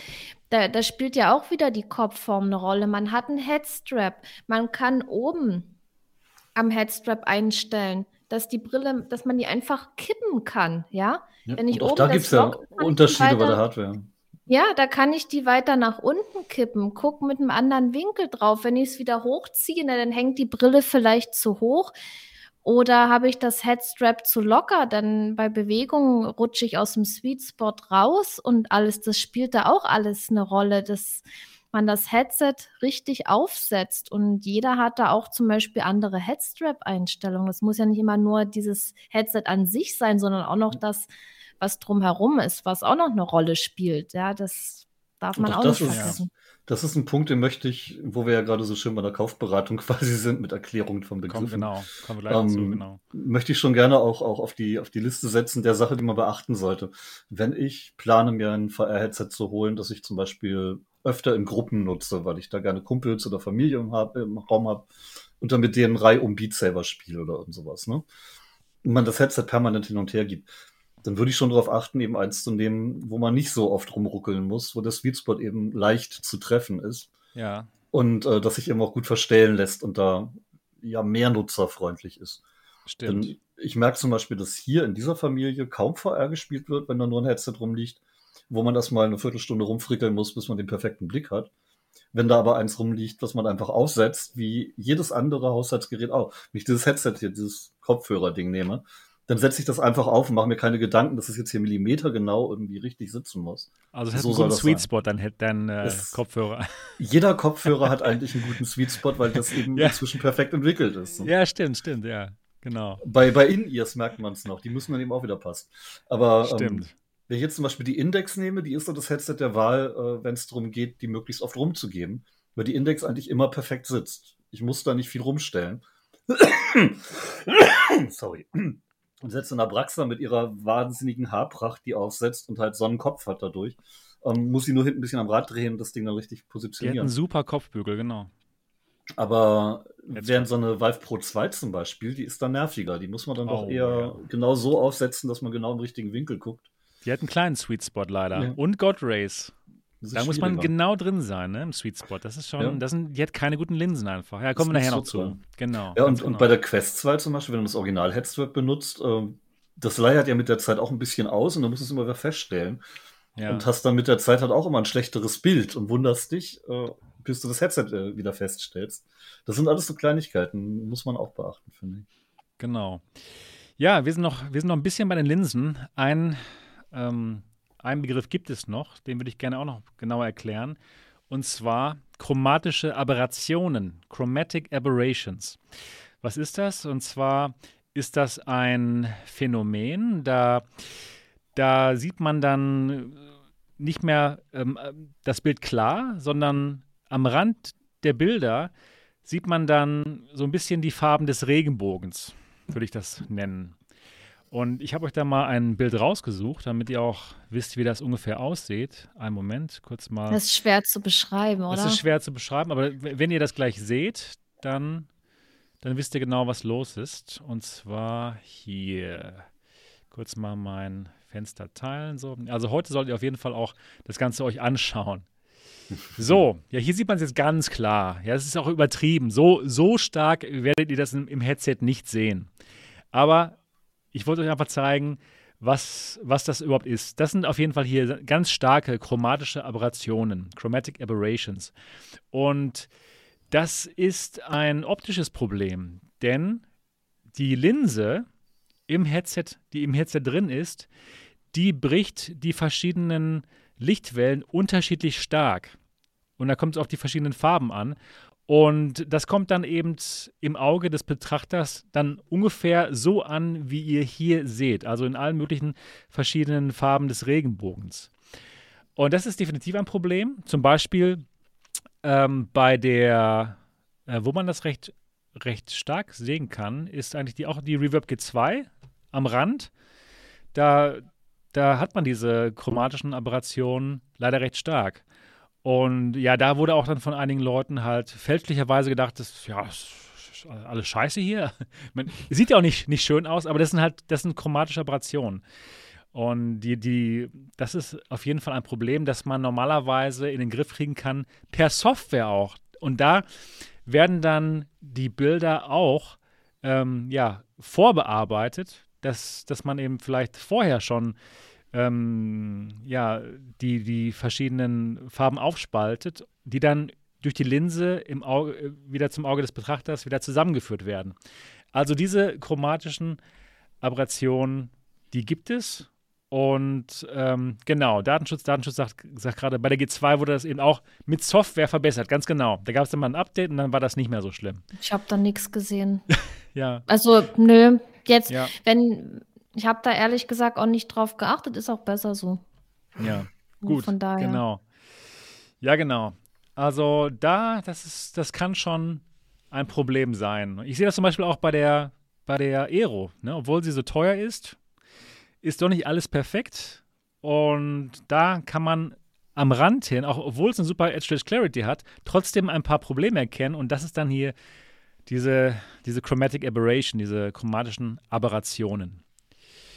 Da, da spielt ja auch wieder die Kopfform eine Rolle. Man hat einen Headstrap. Man kann oben am Headstrap einstellen, dass die Brille, dass man die einfach kippen kann, ja. ja Wenn ich auch oben da gibt es ja Unterschiede bei der Hardware. Ja, da kann ich die weiter nach unten kippen, guck mit einem anderen Winkel drauf. Wenn ich es wieder hochziehe, dann hängt die Brille vielleicht zu hoch. Oder habe ich das Headstrap zu locker? Dann bei Bewegungen rutsche ich aus dem Sweet Spot raus und alles, das spielt da auch alles eine Rolle, dass man das Headset richtig aufsetzt. Und jeder hat da auch zum Beispiel andere Headstrap-Einstellungen. Das muss ja nicht immer nur dieses Headset an sich sein, sondern auch noch das, was drumherum ist, was auch noch eine Rolle spielt. Ja, das darf man auch, auch nicht vergessen. Das ist ein Punkt, den möchte ich, wo wir ja gerade so schön bei der Kaufberatung [laughs] quasi sind mit Erklärungen von Begriffen. Komm, genau, kommen wir gleich ähm, dazu, genau. Möchte ich schon gerne auch, auch auf, die, auf die Liste setzen der Sache, die man beachten sollte. Wenn ich plane, mir ein VR-Headset zu holen, das ich zum Beispiel öfter in Gruppen nutze, weil ich da gerne Kumpels oder Familie im, im Raum habe und dann mit denen Reihe um Beat Saber spiele oder sowas, ne? Und man das Headset permanent hin und her gibt dann würde ich schon darauf achten, eben eins zu nehmen, wo man nicht so oft rumruckeln muss, wo der Sweet Spot eben leicht zu treffen ist. Ja. Und äh, dass sich eben auch gut verstellen lässt und da ja mehr nutzerfreundlich ist. Stimmt. Denn ich merke zum Beispiel, dass hier in dieser Familie kaum VR gespielt wird, wenn da nur ein Headset rumliegt, wo man erstmal eine Viertelstunde rumfrickeln muss, bis man den perfekten Blick hat. Wenn da aber eins rumliegt, was man einfach aufsetzt, wie jedes andere Haushaltsgerät auch. Wenn ich dieses Headset hier, dieses Kopfhörer-Ding nehme, dann setze ich das einfach auf und mache mir keine Gedanken, dass es jetzt hier Millimeter genau irgendwie richtig sitzen muss. Also es hat so einen guten Sweet Spot, dann hätte dein äh, Kopfhörer. Jeder Kopfhörer hat eigentlich einen guten Sweet Spot, weil das eben [laughs] ja. inzwischen perfekt entwickelt ist. Ja, stimmt, stimmt, ja, genau. Bei, bei In-Ears merkt man es noch, die müssen dann eben auch wieder passen. Aber ähm, wenn ich jetzt zum Beispiel die Index nehme, die ist so das Headset der Wahl, äh, wenn es darum geht, die möglichst oft rumzugeben, weil die Index eigentlich immer perfekt sitzt. Ich muss da nicht viel rumstellen. [coughs] Sorry und setzt in Abraxa mit ihrer wahnsinnigen Haarpracht, die aufsetzt und halt so einen Kopf hat dadurch. Ähm, muss sie nur hinten ein bisschen am Rad drehen und das Ding dann richtig positionieren. Die hat einen super Kopfbügel, genau. Aber Jetzt während so eine Vive Pro 2 zum Beispiel, die ist dann nerviger. Die muss man dann oh, doch eher ja. genau so aufsetzen, dass man genau im richtigen Winkel guckt. Die hat einen kleinen Sweet Spot leider. Ja. Und God Race. Da muss man genau drin sein, ne, im Sweet Spot. Das ist schon, ja. das sind, die hat keine guten Linsen einfach. Ja, kommen wir nachher noch zu. Dran. Genau. Ja, und, genau. und bei der Quest 2 zum Beispiel, wenn du das Original Headstrap benutzt, äh, das leiert ja mit der Zeit auch ein bisschen aus und du musst es immer wieder feststellen. Ja. Und hast dann mit der Zeit halt auch immer ein schlechteres Bild und wunderst dich, äh, bis du das Headset äh, wieder feststellst. Das sind alles so Kleinigkeiten, muss man auch beachten, finde ich. Genau. Ja, wir sind noch, wir sind noch ein bisschen bei den Linsen. Ein, ähm, ein Begriff gibt es noch, den würde ich gerne auch noch genauer erklären. Und zwar chromatische Aberrationen, Chromatic Aberrations. Was ist das? Und zwar ist das ein Phänomen, da, da sieht man dann nicht mehr ähm, das Bild klar, sondern am Rand der Bilder sieht man dann so ein bisschen die Farben des Regenbogens, würde ich das nennen. Und ich habe euch da mal ein Bild rausgesucht, damit ihr auch wisst, wie das ungefähr aussieht. Einen Moment, kurz mal. Das ist schwer zu beschreiben, oder? Das ist schwer zu beschreiben, aber wenn ihr das gleich seht, dann, dann wisst ihr genau, was los ist. Und zwar hier. Kurz mal mein Fenster teilen. So. Also heute solltet ihr auf jeden Fall auch das Ganze euch anschauen. [laughs] So, ja, hier sieht man es jetzt ganz klar. Ja, es ist auch übertrieben. So, so stark werdet ihr das im, im Headset nicht sehen. Aber ich wollte euch einfach zeigen, was, was das überhaupt ist. Das sind auf jeden Fall hier ganz starke chromatische Aberrationen, Chromatic Aberrations. Und das ist ein optisches Problem, denn die Linse im Headset, die im Headset drin ist, die bricht die verschiedenen Lichtwellen unterschiedlich stark. Und da kommt es auf die verschiedenen Farben an. Und das kommt dann eben im Auge des Betrachters dann ungefähr so an, wie ihr hier seht. Also in allen möglichen verschiedenen Farben des Regenbogens. Und das ist definitiv ein Problem. Zum Beispiel ähm, bei der, äh, wo man das recht, recht stark sehen kann, ist eigentlich die, auch die Reverb G2 am Rand. Da, da hat man diese chromatischen Aberrationen leider recht stark. Und ja, da wurde auch dann von einigen Leuten halt fälschlicherweise gedacht, dass, ja, alles scheiße hier. [laughs] Man, sieht ja auch nicht, nicht schön aus, aber das sind halt, das sind chromatische Aberrationen. Und die, die, das ist auf jeden Fall ein Problem, das man normalerweise in den Griff kriegen kann, per Software auch. Und da werden dann die Bilder auch ähm, ja, vorbearbeitet, dass, dass man eben vielleicht vorher schon ähm, ja, die, die verschiedenen Farben aufspaltet, die dann durch die Linse im Auge, äh, wieder zum Auge des Betrachters wieder zusammengeführt werden. Also diese chromatischen Aberrationen, die gibt es. Und ähm, genau, Datenschutz, Datenschutz sagt, sagt gerade, bei der G2 wurde das eben auch mit Software verbessert, ganz genau. Da gab es dann mal ein Update und dann war das nicht mehr so schlimm. Ich habe da nichts gesehen. [laughs] ja. Also, nö, jetzt, ja. wenn, ich habe da ehrlich gesagt auch nicht drauf geachtet, ist auch besser so. Ja, gut. Von daher. Genau. Ja, genau. Also da, das ist, das kann schon ein Problem sein. Ich sehe das zum Beispiel auch bei der, bei der Aero. Ne? Obwohl sie so teuer ist, ist doch nicht alles perfekt. Und da kann man am Rand hin, auch obwohl es eine super Edge Clarity hat, trotzdem ein paar Probleme erkennen. Und das ist dann hier diese, diese Chromatic Aberration, diese chromatischen Aberrationen.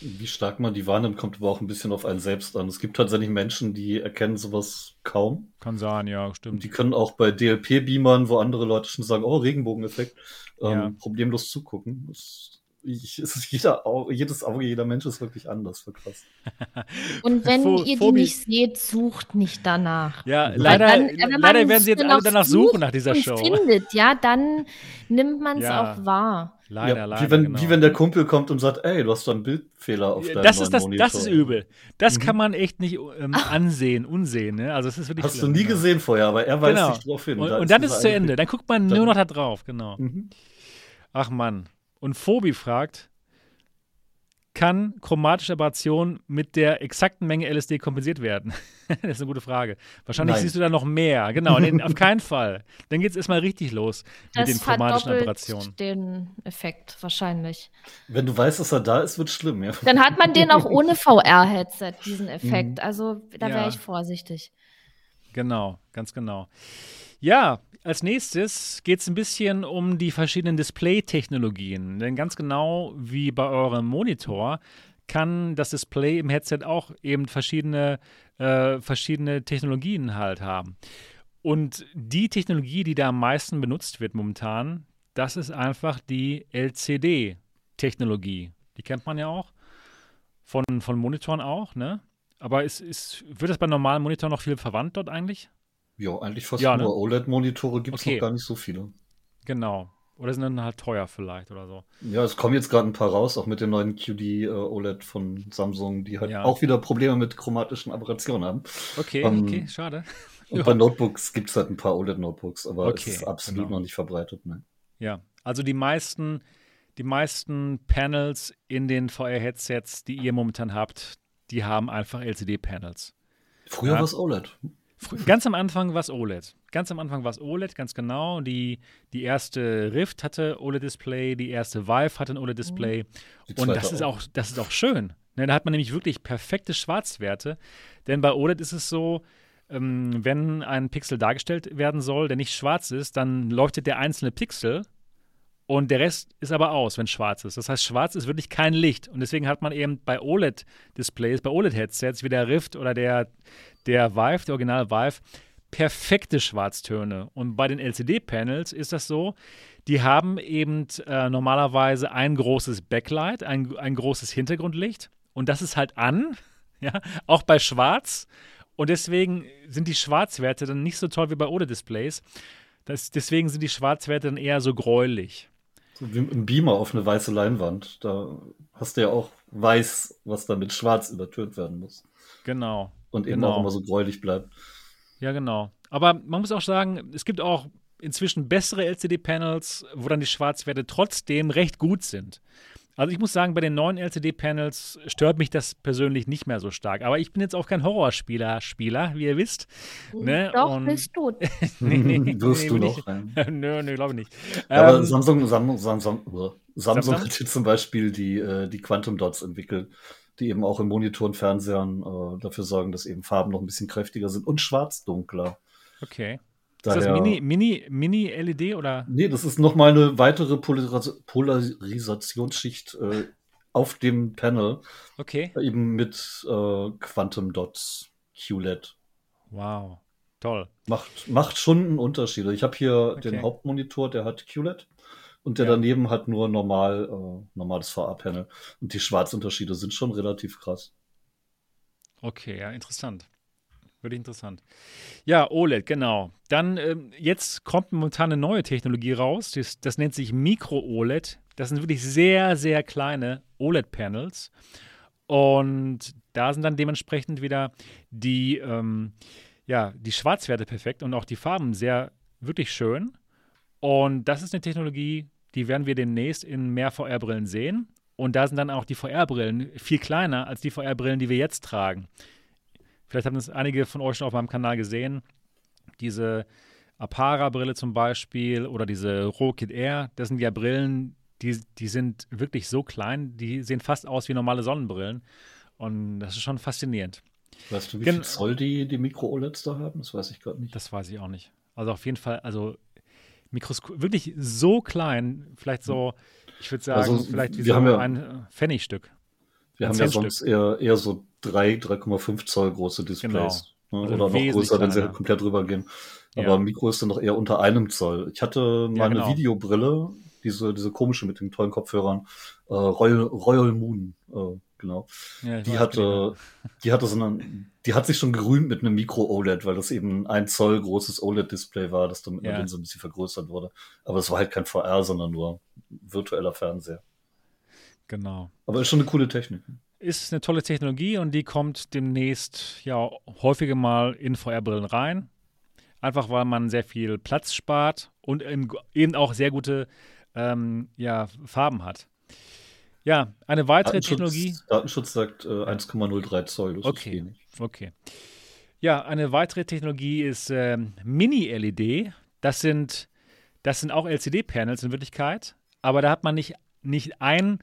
Wie stark man die wahrnimmt, kommt aber auch ein bisschen auf einen selbst an. Es gibt tatsächlich Menschen, die erkennen sowas kaum. Kann sein, ja, stimmt. Die können auch bei DLP-Beamern, wo andere Leute schon sagen, oh, Regenbogeneffekt, ähm, ja. problemlos zugucken. Das ich, es ist jeder, jedes Auge, jeder Mensch ist wirklich anders, für krass. [laughs] Und wenn Pho ihr die nicht seht, sucht nicht danach. Ja, leider, dann, leider werden sie jetzt alle danach suchen nach dieser Show. findet, ja, dann nimmt man es ja. auch wahr. Leider, ja, leider. Wie wenn, genau. wie wenn der Kumpel kommt und sagt, ey, du hast da einen Bildfehler auf deinem das ist das, Monitor. Das ist übel. Das mhm. kann man echt nicht ähm, ansehen, unsehen. Ne? Also das ist wirklich Hast schlimm, du nie genau. gesehen vorher, aber er weiß genau. nicht drauf hin. Und, da und dann ist es zu Ende. Dann guckt man dann, nur noch da drauf, genau. Mhm. Ach Mann. Und Phobi fragt, kann chromatische Aberration mit der exakten Menge LSD kompensiert werden? [laughs] das ist eine gute Frage. Wahrscheinlich Nein. siehst du da noch mehr. Genau, nee, auf keinen Fall. Dann geht es erstmal richtig los mit den chromatischen Aberrationen. den Effekt wahrscheinlich. Wenn du weißt, dass er da ist, wird es schlimm. Ja. Dann hat man den auch ohne [laughs] VR-Headset, diesen Effekt. Mhm. Also da wäre ja. ich vorsichtig. Genau, ganz genau. Ja, als nächstes geht es ein bisschen um die verschiedenen Display-Technologien. Denn ganz genau wie bei eurem Monitor kann das Display im Headset auch eben verschiedene, äh, verschiedene Technologien halt haben. Und die Technologie, die da am meisten benutzt wird momentan, das ist einfach die LCD-Technologie. Die kennt man ja auch von, von Monitoren auch, ne? Aber ist, ist, wird das bei normalen Monitoren noch viel verwandt dort eigentlich? Ja, eigentlich fast ja, nur ne? OLED-Monitore gibt es okay. noch gar nicht so viele. Genau. Oder sind dann halt teuer vielleicht oder so. Ja, es kommen jetzt gerade ein paar raus, auch mit dem neuen QD äh, OLED von Samsung, die halt ja. auch wieder Probleme mit chromatischen Aberrationen haben. Okay, ähm, okay, schade. [laughs] Und ja. bei Notebooks gibt es halt ein paar OLED-Notebooks, aber okay, es ist absolut genau. noch nicht verbreitet. Ne? Ja, also die meisten, die meisten Panels in den VR-Headsets, die ihr momentan habt, die haben einfach LCD-Panels. Früher ja. war es OLED. Ganz am Anfang war es OLED. Ganz am Anfang war es OLED, ganz genau. Die, die erste Rift hatte OLED-Display, die erste Vive hatte ein OLED-Display. Und das ist, auch, das ist auch schön. Ne, da hat man nämlich wirklich perfekte Schwarzwerte. Denn bei OLED ist es so, ähm, wenn ein Pixel dargestellt werden soll, der nicht schwarz ist, dann leuchtet der einzelne Pixel und der Rest ist aber aus, wenn schwarz ist. Das heißt, schwarz ist wirklich kein Licht. Und deswegen hat man eben bei OLED-Displays, bei OLED-Headsets wie der Rift oder der, der Vive, der Original Vive, perfekte Schwarztöne. Und bei den LCD-Panels ist das so, die haben eben äh, normalerweise ein großes Backlight, ein, ein großes Hintergrundlicht. Und das ist halt an, [laughs] ja, auch bei Schwarz. Und deswegen sind die Schwarzwerte dann nicht so toll wie bei OLED-Displays. deswegen sind die Schwarzwerte dann eher so gräulich. Wie ein Beamer auf eine weiße Leinwand. Da hast du ja auch weiß, was dann mit schwarz übertönt werden muss. Genau. Und eben genau. auch immer so gräulich bleibt. Ja, genau. Aber man muss auch sagen, es gibt auch inzwischen bessere LCD-Panels, wo dann die Schwarzwerte trotzdem recht gut sind. Also ich muss sagen, bei den neuen LCD-Panels stört mich das persönlich nicht mehr so stark. Aber ich bin jetzt auch kein Horrorspieler, Spieler, wie ihr wisst. Ne? Doch, Und bist du. [laughs] [laughs] nee, nee, Wirst nee, du noch. [laughs] nö, nö, glaube ich nicht. Aber ähm, Samsung, Samsung, Samsung, Samsung, Samsung hat jetzt zum Beispiel die, äh, die Quantum Dots entwickelt, die eben auch in Monitoren, Fernsehern äh, dafür sorgen, dass eben Farben noch ein bisschen kräftiger sind und schwarz-dunkler. Okay. Daher, ist das Mini, Mini, Mini LED oder? Nee, das ist nochmal eine weitere Polaris Polarisationsschicht äh, auf dem Panel. Okay. Eben mit äh, Quantum Dots QLED. Wow. Toll. Macht, macht schon einen Unterschied. Ich habe hier okay. den Hauptmonitor, der hat QLED. Und der ja. daneben hat nur normal, äh, normales VA-Panel. Und die Schwarzunterschiede sind schon relativ krass. Okay, ja, interessant. Wirklich interessant. Ja, OLED, genau. Dann ähm, jetzt kommt momentan eine neue Technologie raus. Das, das nennt sich Micro-OLED. Das sind wirklich sehr, sehr kleine OLED-Panels. Und da sind dann dementsprechend wieder die, ähm, ja, die Schwarzwerte perfekt und auch die Farben sehr, wirklich schön. Und das ist eine Technologie, die werden wir demnächst in mehr VR-Brillen sehen. Und da sind dann auch die VR-Brillen viel kleiner als die VR-Brillen, die wir jetzt tragen. Vielleicht haben es einige von euch schon auf meinem Kanal gesehen. Diese Apara-Brille zum Beispiel oder diese RoKit Air, das sind ja Brillen, die, die sind wirklich so klein, die sehen fast aus wie normale Sonnenbrillen. Und das ist schon faszinierend. Weißt du, wie Gen viel Zoll die, die Mikro-OLEDs da haben? Das weiß ich gerade nicht. Das weiß ich auch nicht. Also auf jeden Fall, also Mikroskop, wirklich so klein, vielleicht so, ich würde sagen, also, vielleicht wie so ja, ein Pfennigstück. Wir haben ja sonst eher, eher so 3, 3,5 Zoll große Displays. Genau. Ne? Also Oder noch größer, wenn sie halt komplett drüber gehen. Aber ja. Mikro ist dann noch eher unter einem Zoll. Ich hatte mal ja, genau. eine Videobrille, diese, diese komische mit den tollen Kopfhörern, äh, Royal, Royal Moon, äh, genau. Ja, die hatte, die hatte so eine, die hat sich schon gerühmt mit einem Micro-OLED, weil das eben ein Zoll großes OLED-Display war, das dann mit ja. Linse ein bisschen vergrößert wurde. Aber es war halt kein VR, sondern nur virtueller Fernseher. Genau. Aber ist schon eine coole Technik ist eine tolle Technologie und die kommt demnächst ja häufiger mal in VR-Brillen rein. Einfach weil man sehr viel Platz spart und eben auch sehr gute ähm, ja, Farben hat. Ja, eine weitere Datenschutz, Technologie. Datenschutz sagt äh, 1,03 Zoll. Das okay, ist wenig. okay. Ja, eine weitere Technologie ist äh, Mini-LED. Das sind, das sind auch LCD-Panels in Wirklichkeit, aber da hat man nicht, nicht ein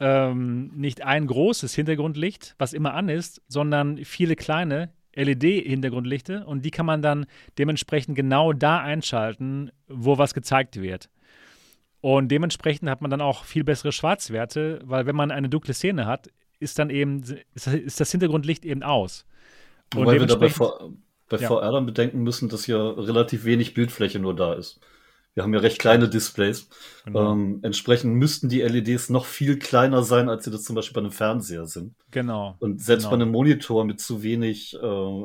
ähm, nicht ein großes Hintergrundlicht, was immer an ist, sondern viele kleine LED-Hintergrundlichte und die kann man dann dementsprechend genau da einschalten, wo was gezeigt wird. Und dementsprechend hat man dann auch viel bessere Schwarzwerte, weil wenn man eine dunkle Szene hat, ist dann eben, ist, das Hintergrundlicht eben aus. Und Wobei wir dabei vor, bei ja. VR dann bedenken müssen, dass ja relativ wenig Bildfläche nur da ist. Wir haben ja recht kleine Displays. Genau. Ähm, entsprechend müssten die LEDs noch viel kleiner sein, als sie das zum Beispiel bei einem Fernseher sind. Genau. Und selbst genau. bei einem Monitor mit zu wenig äh,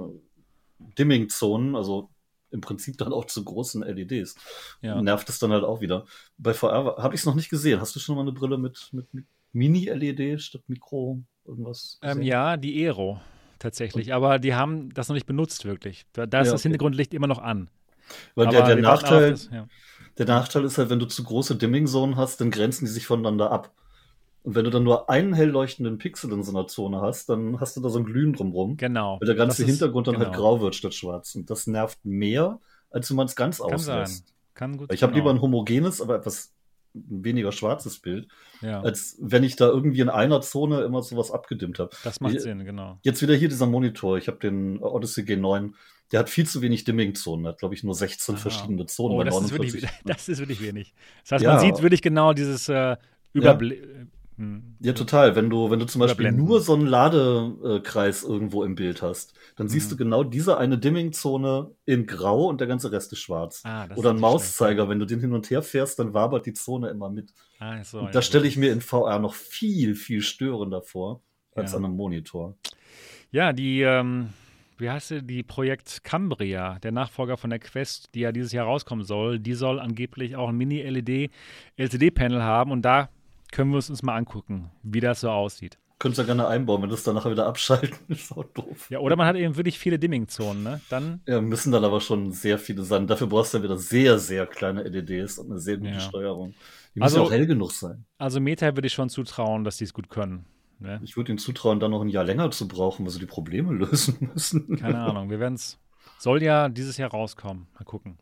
Dimming-Zonen, also im Prinzip dann auch zu großen LEDs, ja. nervt es dann halt auch wieder. Bei VR habe ich es noch nicht gesehen. Hast du schon mal eine Brille mit, mit, Mini-LED statt Mikro irgendwas? Ähm, ja, die Aero tatsächlich. Und? Aber die haben das noch nicht benutzt wirklich. Da, da ist ja, das okay. Hintergrundlicht immer noch an. Weil der, der Nachteil, das, ja. Der Nachteil ist halt, wenn du zu große Dimming-Zonen hast, dann grenzen die sich voneinander ab. Und wenn du dann nur einen hell leuchtenden Pixel in so einer Zone hast, dann hast du da so ein Glühen drumrum. Genau. Weil der ganze Hintergrund dann halt genau. halt grau wird statt schwarz. Und das nervt mehr, als wenn man es ganz Kann auslässt. Sein. Kann gut. Ich habe genau. lieber ein homogenes, aber etwas weniger schwarzes Bild, ja. als wenn ich da irgendwie in einer Zone immer sowas abgedimmt habe. Das macht ich, Sinn, genau. Jetzt wieder hier dieser Monitor. Ich habe den Odyssey G9. Der hat viel zu wenig Dimming-Zonen. Hat, glaube ich, nur 16 Aha. verschiedene Zonen. Oh, das, ist wirklich, [laughs] das ist wirklich wenig. Das heißt, ja. man sieht wirklich genau dieses äh, Überblick. Ja. Hm. Ja, total. Wenn du, wenn du zum Beispiel nur so einen Ladekreis irgendwo im Bild hast, dann siehst du genau diese eine Dimming-Zone in Grau und der ganze Rest ist schwarz. Ah, Oder ein Mauszeiger, wenn du den hin und her fährst, dann wabert die Zone immer mit. Ah, so, ja, stelle ich mir in VR noch viel, viel störender vor als ja. an einem Monitor. Ja, die, ähm, wie heißt sie, die Projekt Cambria, der Nachfolger von der Quest, die ja dieses Jahr rauskommen soll, die soll angeblich auch ein Mini-LED-LCD-Panel haben und da können wir es uns mal angucken, wie das so aussieht. Könntest du ja gerne einbauen, wenn das dann nachher wieder abschalten, [laughs] ist auch doof. Ja, oder man hat eben wirklich viele Dimming-Zonen, ne? Dann. Ja, müssen dann aber schon sehr viele sein. Dafür brauchst du dann wieder sehr, sehr kleine LEDs und eine sehr gute ja. Steuerung. Die müssen also, auch hell genug sein. Also Meta würde ich schon zutrauen, dass die es gut können. Ne? Ich würde ihnen zutrauen, dann noch ein Jahr länger zu brauchen, weil sie die Probleme [laughs] lösen müssen. Keine Ahnung, wir werden es. Soll ja dieses Jahr rauskommen. Mal gucken.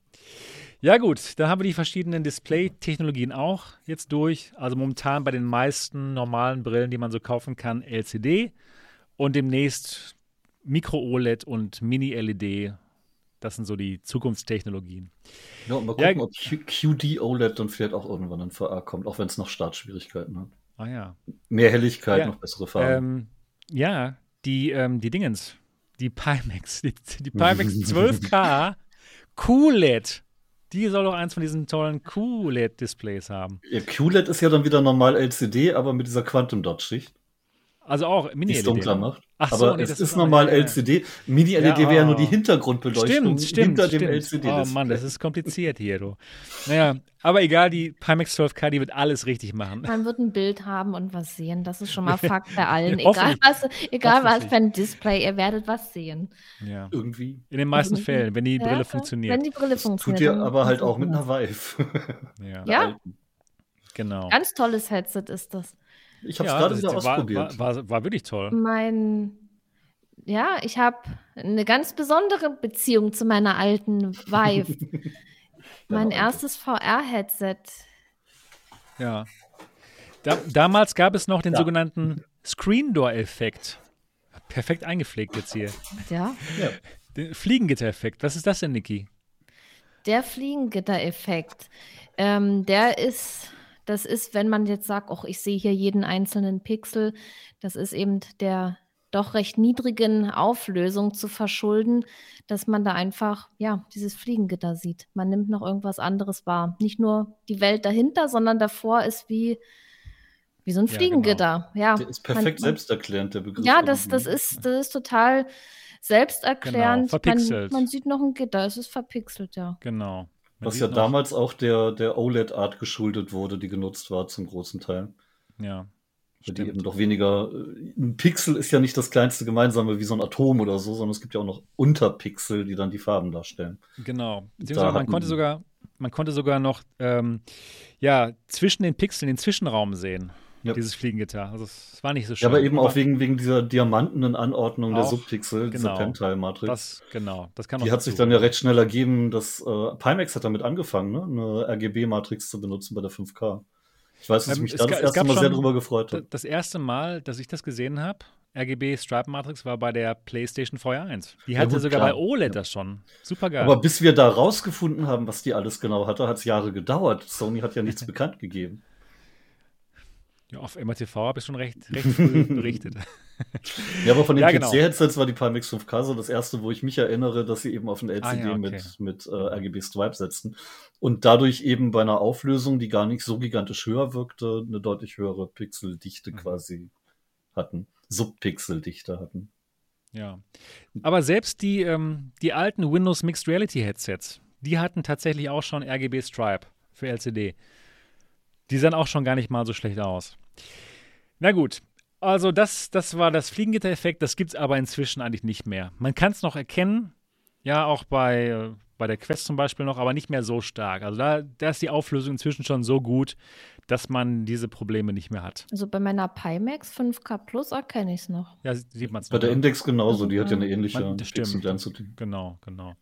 Ja, gut, dann haben wir die verschiedenen Display-Technologien auch jetzt durch. Also momentan bei den meisten normalen Brillen, die man so kaufen kann, LCD und demnächst Micro-OLED und Mini-LED. Das sind so die Zukunftstechnologien. Ja, und mal gucken, ja, ob QD-OLED dann vielleicht auch irgendwann in VR kommt, auch wenn es noch Startschwierigkeiten hat. Ah ja. Mehr Helligkeit, ja. noch bessere Farben. Ähm, ja, die, ähm, die Dingens, die Pimax, die, die Pimax [laughs] 12K QLED die soll doch eins von diesen tollen QLED-Displays haben. Ja, QLED ist ja dann wieder normal LCD, aber mit dieser Quantum Dot Schicht. Also auch Mini-LED. dunkler macht. Ach so, aber nee, es ist normal ja, LCD. Mini-LED ja, wäre ja nur die oh. Hintergrundbeleuchtung stimmt, stimmt, hinter stimmt. dem LCD. Oh Mann, das ist kompliziert hier, du. Naja, aber egal, die Pimax 12K, die wird alles richtig machen. Man wird ein Bild haben und was sehen. Das ist schon mal [laughs] Fakt bei allen. egal was, egal was für ein Display, ihr werdet was sehen. Ja. Irgendwie. In den meisten also, Fällen, wenn die Brille ja, funktioniert. Wenn die Brille funktioniert. Tut ihr aber halt auch mit einer Vive. [laughs] ja. ja. Genau. Ganz tolles Headset ist das. Ich habe es ja, gerade wieder ausprobiert. War, war, war, wirklich toll. Mein, ja, ich habe eine ganz besondere Beziehung zu meiner alten Vive. [laughs] mein erstes VR-Headset. Ja. Da, damals gab es noch den ja. sogenannten Screen Door-Effekt. Perfekt eingepflegt jetzt hier. Ja. ja. Den Fliegengitter-Effekt. Was ist das denn, Niki? Der Fliegengitter-Effekt. Ähm, der ist das ist, wenn man jetzt sagt, oh, ich sehe hier jeden einzelnen Pixel, das ist eben der doch recht niedrigen Auflösung zu verschulden, dass man da einfach, ja, dieses Fliegengitter sieht. Man nimmt noch irgendwas anderes wahr. Nicht nur die Welt dahinter, sondern davor ist wie, wie so ein Fliegengitter. Ja, genau. Der ist perfekt man, selbsterklärend, der Begriff. Ja, das, das, ist, das ist total selbsterklärend. Genau, verpixelt. Man, man sieht noch ein Gitter, es ist verpixelt, ja. Genau. Was ja damals auch der, der OLED-Art geschuldet wurde, die genutzt war zum großen Teil. Ja. Weil die eben doch weniger. Äh, ein Pixel ist ja nicht das kleinste gemeinsame wie so ein Atom oder so, sondern es gibt ja auch noch Unterpixel, die dann die Farben darstellen. Genau. Beziehungsweise man konnte sogar, man konnte sogar noch ähm, ja, zwischen den Pixeln den Zwischenraum sehen. Ja. Dieses Fliegengitter. Also es war nicht so schön. Ja, aber eben aber auch wegen, wegen dieser diamantenen Anordnung der Subpixel, genau, dieser Pentile-Matrix. Das, genau, das kann Die hat sich dann ja recht schnell ergeben, dass äh, Pimax hat damit angefangen, ne? eine RGB-Matrix zu benutzen bei der 5K. Ich weiß, dass ähm, ich mich da das erste Mal sehr drüber gefreut habe. Das erste Mal, dass ich das gesehen habe, RGB Stripe Matrix war bei der PlayStation VR 1. Die hatte ja, gut, sogar klar. bei OLED das schon. Super geil. Aber bis wir da rausgefunden haben, was die alles genau hatte, hat es Jahre gedauert. Sony hat ja nichts [laughs] bekannt gegeben. Ja, auf MRTV habe ich schon recht, [laughs] recht früh berichtet. Ja, aber von den ja, PC-Headsets genau. war die Pimax 5K so das erste, wo ich mich erinnere, dass sie eben auf ein LCD ah, ja, okay. mit, mit äh, RGB Stripe setzten und dadurch eben bei einer Auflösung, die gar nicht so gigantisch höher wirkte, eine deutlich höhere Pixeldichte mhm. quasi hatten, Subpixeldichte hatten. Ja, aber selbst die, ähm, die alten Windows Mixed Reality Headsets, die hatten tatsächlich auch schon RGB Stripe für LCD. Die sahen auch schon gar nicht mal so schlecht aus. Na gut, also das, das war das Fliegengitter-Effekt, das gibt es aber inzwischen eigentlich nicht mehr. Man kann es noch erkennen, ja, auch bei, äh, bei der Quest zum Beispiel noch, aber nicht mehr so stark. Also da, da ist die Auflösung inzwischen schon so gut, dass man diese Probleme nicht mehr hat. Also bei meiner Pimax 5K Plus erkenne ich es noch. Ja, sieht man es Bei der Index genauso, die hat ja eine ähnliche man, Stimmt, genau, genau.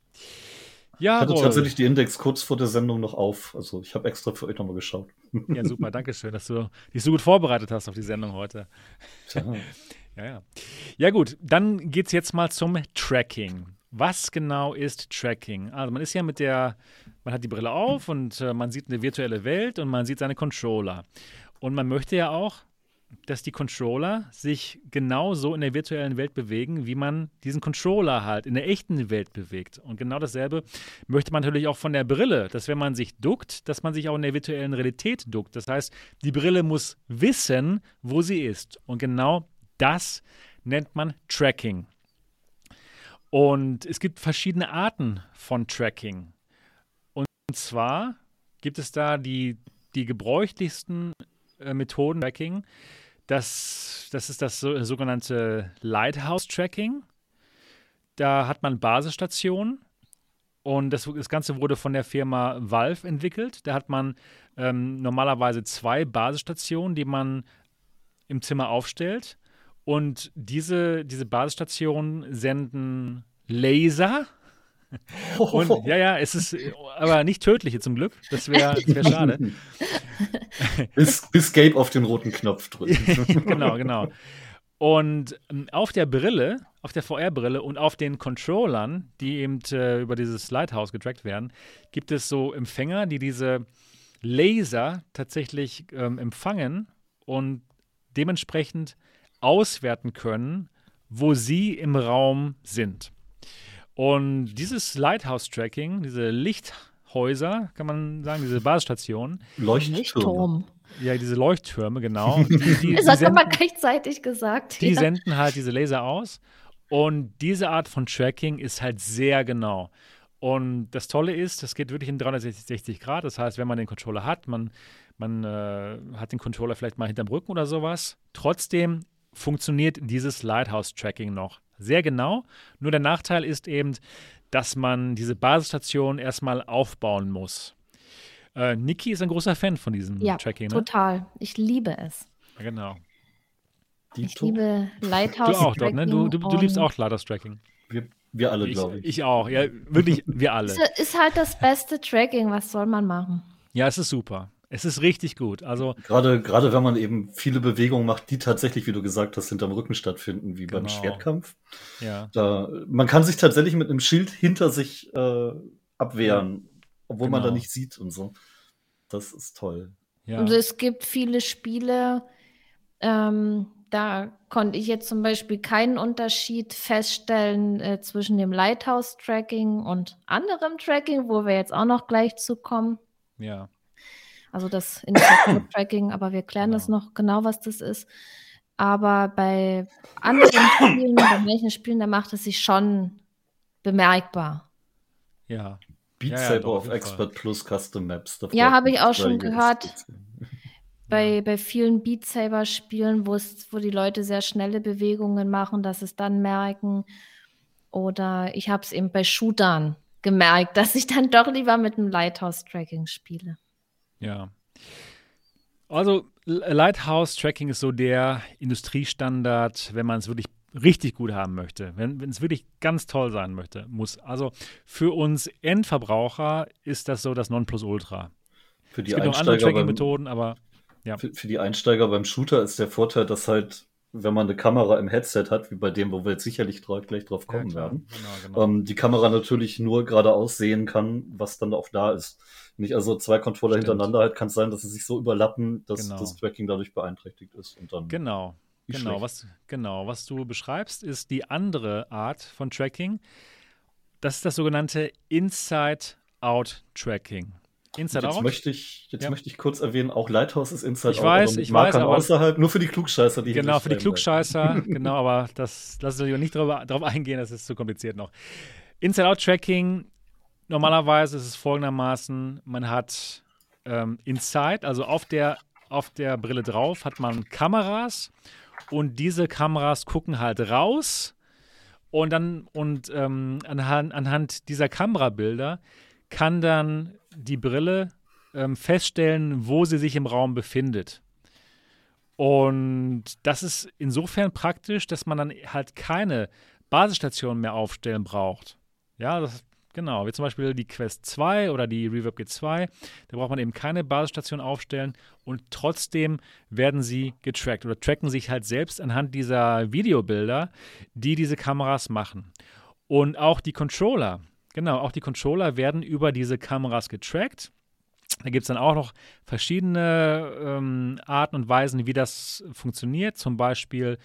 Ja, ich hatte tatsächlich die Index kurz vor der Sendung noch auf. Also ich habe extra für euch nochmal geschaut. [laughs] Ja, super, danke schön, dass du dich so gut vorbereitet hast auf die Sendung heute. Tja. [laughs] ja, ja. Ja, gut, dann geht es jetzt mal zum Tracking. Was genau ist Tracking? Also man ist ja mit der, man hat die Brille auf und äh, man sieht eine virtuelle Welt und man sieht seine Controller. Und man möchte ja auch dass die Controller sich genauso in der virtuellen Welt bewegen, wie man diesen Controller halt in der echten Welt bewegt. Und genau dasselbe möchte man natürlich auch von der Brille, dass wenn man sich duckt, dass man sich auch in der virtuellen Realität duckt. Das heißt, die Brille muss wissen, wo sie ist. Und genau das nennt man Tracking. Und es gibt verschiedene Arten von Tracking. Und zwar gibt es da die, die gebräuchlichsten Methoden Tracking. Das, das ist das so, sogenannte Lighthouse-Tracking. Da hat man Basisstationen und das, das, Ganze wurde von der Firma Valve entwickelt. Da hat man ähm, normalerweise zwei Basisstationen, die man im Zimmer aufstellt. Und diese, diese Basisstationen senden Laser [laughs] und ja, ja, es ist aber nicht tödliche zum Glück. Das wäre [laughs] wär schade. [laughs] bis, bis Gabe auf den roten Knopf drückt. genau, genau. Und ähm, auf der Brille, auf der VR-Brille und auf den Controllern, die eben äh, über dieses Lighthouse getrackt werden, gibt es so Empfänger, die diese Laser tatsächlich ähm, empfangen und dementsprechend auswerten können, wo sie im Raum sind. Und dieses Lighthouse-Tracking, diese Lichthäuser, kann man sagen, diese Basisstationen. Leuchttürme. Ja, diese Leuchttürme, genau. [laughs] Die, die, das hat man gleichzeitig gesagt. Die ja. senden halt diese Laser aus. Und diese Art von Tracking ist halt sehr genau. Und das Tolle ist, das geht wirklich in 360 Grad. Das heißt, wenn man den Controller hat, man, man äh, hat den Controller vielleicht mal hinterm Rücken oder sowas. Trotzdem funktioniert dieses Lighthouse-Tracking noch sehr genau. Nur der Nachteil ist eben, dass man diese Basisstation erstmal aufbauen muss. Äh, Niki ist ein großer Fan von diesem ja, Tracking. Ne? Total. Ich liebe es. Genau. Die ich liebe Lighthouse. Du auch, dort, ne? Du, du, du liebst auch Lighthouse Tracking. Wir, wir alle, glaube ich. Ich auch, ja, wirklich, wir alle. Es ist halt das beste Tracking, was soll man machen? Ja, es ist super. Es ist richtig gut. Also gerade, gerade wenn man eben viele Bewegungen macht, die tatsächlich, wie du gesagt hast, hinterm Rücken stattfinden, wie genau. beim Schwertkampf. Ja. Da, man kann sich tatsächlich mit einem Schild hinter sich äh, abwehren, ja. obwohl genau. man da genau. nicht sieht und so. Das ist toll. Ja. Und es gibt viele Spiele, ähm, da konnte ich jetzt zum Beispiel keinen Unterschied feststellen äh, zwischen dem Lighthouse-Tracking und anderem Tracking, wo wir jetzt auch noch gleich zu kommen. Ja. Also das Infrastruktur-Tracking, [coughs] aber wir klären genau. das noch genau, was das ist. Aber bei anderen [coughs] Spielen, bei manchen Spielen, da macht es sich schon bemerkbar. Ja. Beat ja, ja, auf Expert Plus Custom Maps. Ja, habe ich auch schon gehört. Bei, ja. bei vielen Beat Saber Spielen, wo wo die Leute sehr schnelle Bewegungen machen, dass es dann merken. Oder ich habe es eben bei Shootern gemerkt, [laughs] dass ich dann doch lieber mit dem Lighthouse Tracking spiele. Ja. Also Lighthouse Tracking ist so der Industriestandard, wenn man es wirklich richtig gut haben möchte, wenn, es wirklich ganz toll sein möchte, muss. Also für uns Endverbraucher ist das so das Nonplusultra. Für die es gibt Einsteiger noch andere Tracking-Methoden, aber ja. Für, für, die Einsteiger beim Shooter ist der Vorteil, dass halt wenn man eine Kamera im Headset hat, wie bei dem, wo wir jetzt sicherlich gleich drauf kommen ja, werden, genau, genau. Ähm, die Kamera natürlich nur geradeaus sehen kann, was dann auch da ist. Nicht also zwei Controller Stimmt. hintereinander halt, kann es sein, dass sie sich so überlappen, dass genau. das Tracking dadurch beeinträchtigt ist. Und dann genau, genau was, genau, was du beschreibst, ist die andere Art von Tracking. Das ist das sogenannte Inside-Out-Tracking. Inside jetzt Out. Möchte ich, jetzt ja. möchte ich kurz erwähnen, auch Lighthouse ist Inside ich Out. Weiß, ich weiß, aber außerhalb, nur für die Klugscheißer, die Genau, für die Klugscheißer, [laughs] genau, aber das lassen wir nicht drauf, drauf eingehen, das ist zu kompliziert noch. Inside Out Tracking, normalerweise ist es folgendermaßen: Man hat ähm, Inside, also auf der, auf der Brille drauf, hat man Kameras und diese Kameras gucken halt raus und dann und ähm, anhand, anhand dieser Kamerabilder kann dann die Brille ähm, feststellen, wo sie sich im Raum befindet. Und das ist insofern praktisch, dass man dann halt keine Basisstation mehr aufstellen braucht. Ja, das, genau, wie zum Beispiel die Quest 2 oder die Reverb G2. Da braucht man eben keine Basisstation aufstellen und trotzdem werden sie getrackt oder tracken sich halt selbst anhand dieser Videobilder, die diese Kameras machen. Und auch die Controller, Genau, auch die Controller werden über diese Kameras getrackt. Da gibt es dann auch noch verschiedene ähm, Arten und Weisen, wie das funktioniert. Zum Beispiel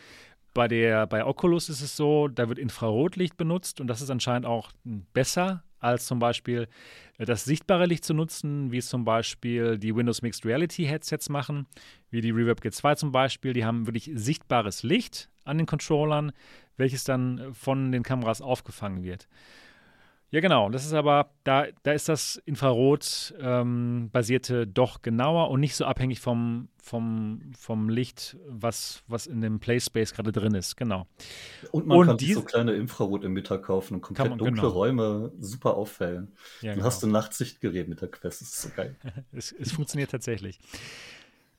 bei, der, bei Oculus ist es so, da wird Infrarotlicht benutzt und das ist anscheinend auch besser als zum Beispiel äh, das sichtbare Licht zu nutzen, wie es zum Beispiel die Windows Mixed Reality Headsets machen, wie die Reverb G2 zum Beispiel. Die haben wirklich sichtbares Licht an den Controllern, welches dann von den Kameras aufgefangen wird. Ja, genau. Das ist aber, da, da ist das Infrarot-basierte ähm, doch genauer und nicht so abhängig vom, vom, vom Licht, was, was in dem Playspace gerade drin ist. Genau. Und man und kann sich so kleine Infrarot-Emitter kaufen und komplett man, dunkle genau. Räume super auffällen. Ja, Dann genau. hast du Nachtsichtgerät mit der Quest. Das ist so geil. [laughs] es, es funktioniert tatsächlich.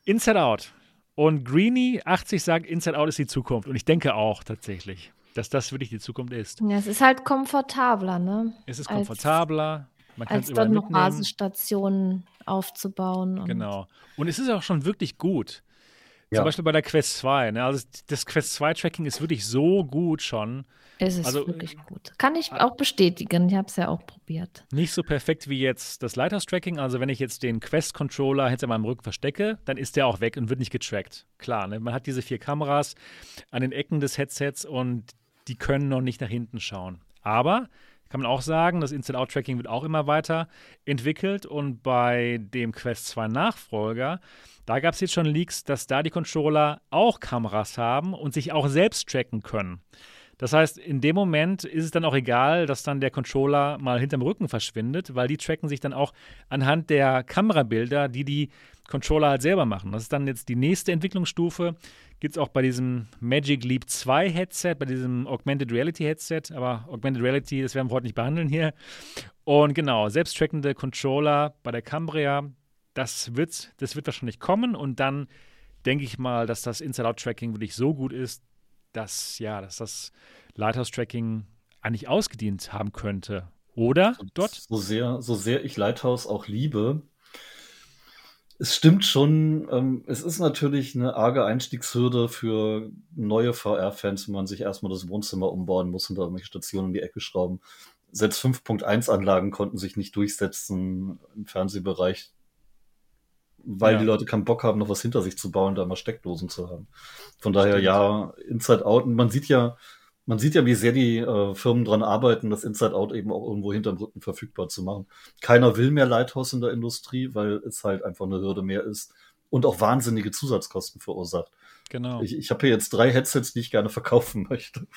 Inside Out. Und Greenie 80 sagt, Inside Out ist die Zukunft. Und ich denke auch tatsächlich dass das wirklich die Zukunft ist. Ja, es ist halt komfortabler, ne? Es ist komfortabler. Man als dort noch Basisstationen aufzubauen. Und genau. Und es ist auch schon wirklich gut. Ja. Zum Beispiel bei der Quest 2. Ne? Also das Quest 2 Tracking ist wirklich so gut schon. Es ist also, wirklich gut. Kann ich auch bestätigen. Ich habe es ja auch probiert. Nicht so perfekt wie jetzt das Lighthouse Tracking. Also wenn ich jetzt den Quest Controller hinter meinem Rücken verstecke, dann ist der auch weg und wird nicht getrackt. Klar, ne? man hat diese vier Kameras an den Ecken des Headsets und die können noch nicht nach hinten schauen. Aber kann man auch sagen, das Inside-Out-Tracking wird auch immer weiter entwickelt und bei dem Quest 2 Nachfolger, da gab es jetzt schon Leaks, dass da die Controller auch Kameras haben und sich auch selbst tracken können. Das heißt, in dem Moment ist es dann auch egal, dass dann der Controller mal hinterm Rücken verschwindet, weil die tracken sich dann auch anhand der Kamerabilder, die die Controller halt selber machen. Das ist dann jetzt die nächste Entwicklungsstufe. Gibt es auch bei diesem Magic Leap 2 Headset, bei diesem Augmented Reality Headset. Aber Augmented Reality, das werden wir heute nicht behandeln hier. Und genau, selbsttrackende Controller bei der Cambria, das wird, das wird wahrscheinlich kommen. Und dann denke ich mal, dass das Inside-Out-Tracking wirklich so gut ist, dass, ja, dass das Lighthouse-Tracking eigentlich ausgedient haben könnte. Oder, dort? So sehr, so sehr ich Lighthouse auch liebe, es stimmt schon, ähm, es ist natürlich eine arge Einstiegshürde für neue VR-Fans, wenn man sich erstmal das Wohnzimmer umbauen muss und da irgendwelche Stationen in die Ecke schrauben. Selbst 5.1-Anlagen konnten sich nicht durchsetzen im Fernsehbereich, weil ja. die Leute keinen Bock haben, noch was hinter sich zu bauen, da mal Steckdosen zu haben. Von daher, Stimmt. ja, Inside Out. Und man sieht ja, man sieht ja, wie sehr die äh, Firmen dran arbeiten, das Inside Out eben auch irgendwo hinterm Rücken verfügbar zu machen. Keiner will mehr Lighthouse in der Industrie, weil es halt einfach eine Hürde mehr ist und auch wahnsinnige Zusatzkosten verursacht. Genau. Ich, ich habe hier jetzt drei Headsets, die ich gerne verkaufen [laughs] möchte.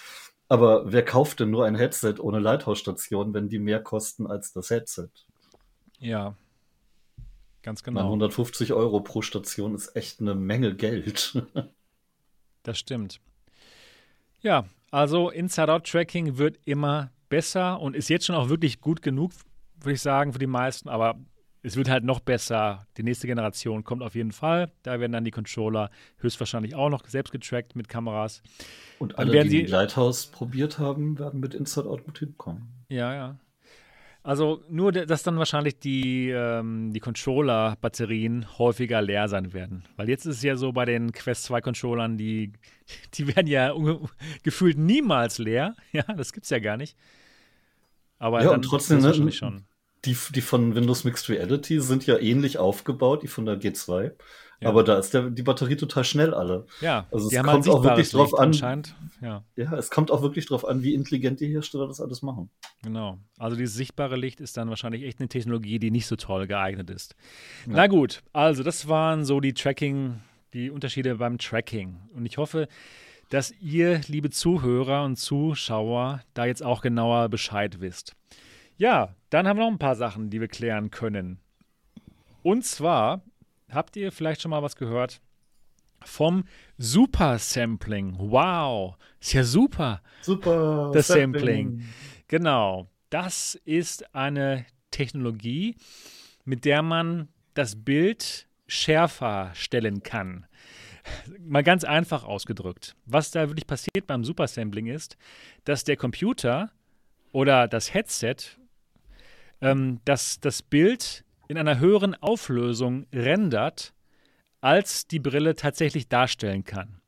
Aber wer kauft denn nur ein Headset ohne Lighthouse-Station, wenn die mehr kosten als das Headset? Ja, ganz genau. 150 Euro pro Station ist echt eine Menge Geld. [laughs] das stimmt. Ja, also Inside-Out-Tracking wird immer besser und ist jetzt schon auch wirklich gut genug, würde ich sagen, für die meisten. Aber es wird halt noch besser. Die nächste Generation kommt auf jeden Fall. Da werden dann die Controller höchstwahrscheinlich auch noch selbst getrackt mit Kameras. Und alle, die, die Lighthouse probiert haben, werden mit Inside Out gut hinkommen. Ja, ja. Also nur, dass dann wahrscheinlich die, ähm, die Controller-Batterien häufiger leer sein werden. Weil jetzt ist es ja so bei den Quest 2 Controllern, die, die werden ja gefühlt niemals leer. [laughs] Ja, das gibt's ja gar nicht. Aber ja, und trotzdem ne, schon. Die, die von Windows Mixed Reality sind ja ähnlich aufgebaut, die von der G2. Ja. Aber da ist der, die Batterie total schnell alle. Ja, also es kommt auch wirklich drauf an. Ja. ja, es kommt auch wirklich drauf an, wie intelligent die Hersteller das alles machen. Genau. Also dieses sichtbare Licht ist dann wahrscheinlich echt eine Technologie, die nicht so toll geeignet ist. Ja. Na gut, also das waren so die Tracking, die Unterschiede beim Tracking. Und ich hoffe, dass ihr, liebe Zuhörer und Zuschauer, da jetzt auch genauer Bescheid wisst. Ja, dann haben wir noch ein paar Sachen, die wir klären können. Und zwar habt ihr vielleicht schon mal was gehört vom Super Sampling? Wow, ist ja super. Super. Das Sampling. Sampling. Genau. Das ist eine Technologie, mit der man das Bild schärfer stellen kann. Mal ganz einfach ausgedrückt. Was da wirklich passiert beim Supersampling ist, dass der Computer oder das Headset ähm, das, das Bild in einer höheren Auflösung rendert, als die Brille tatsächlich darstellen kann.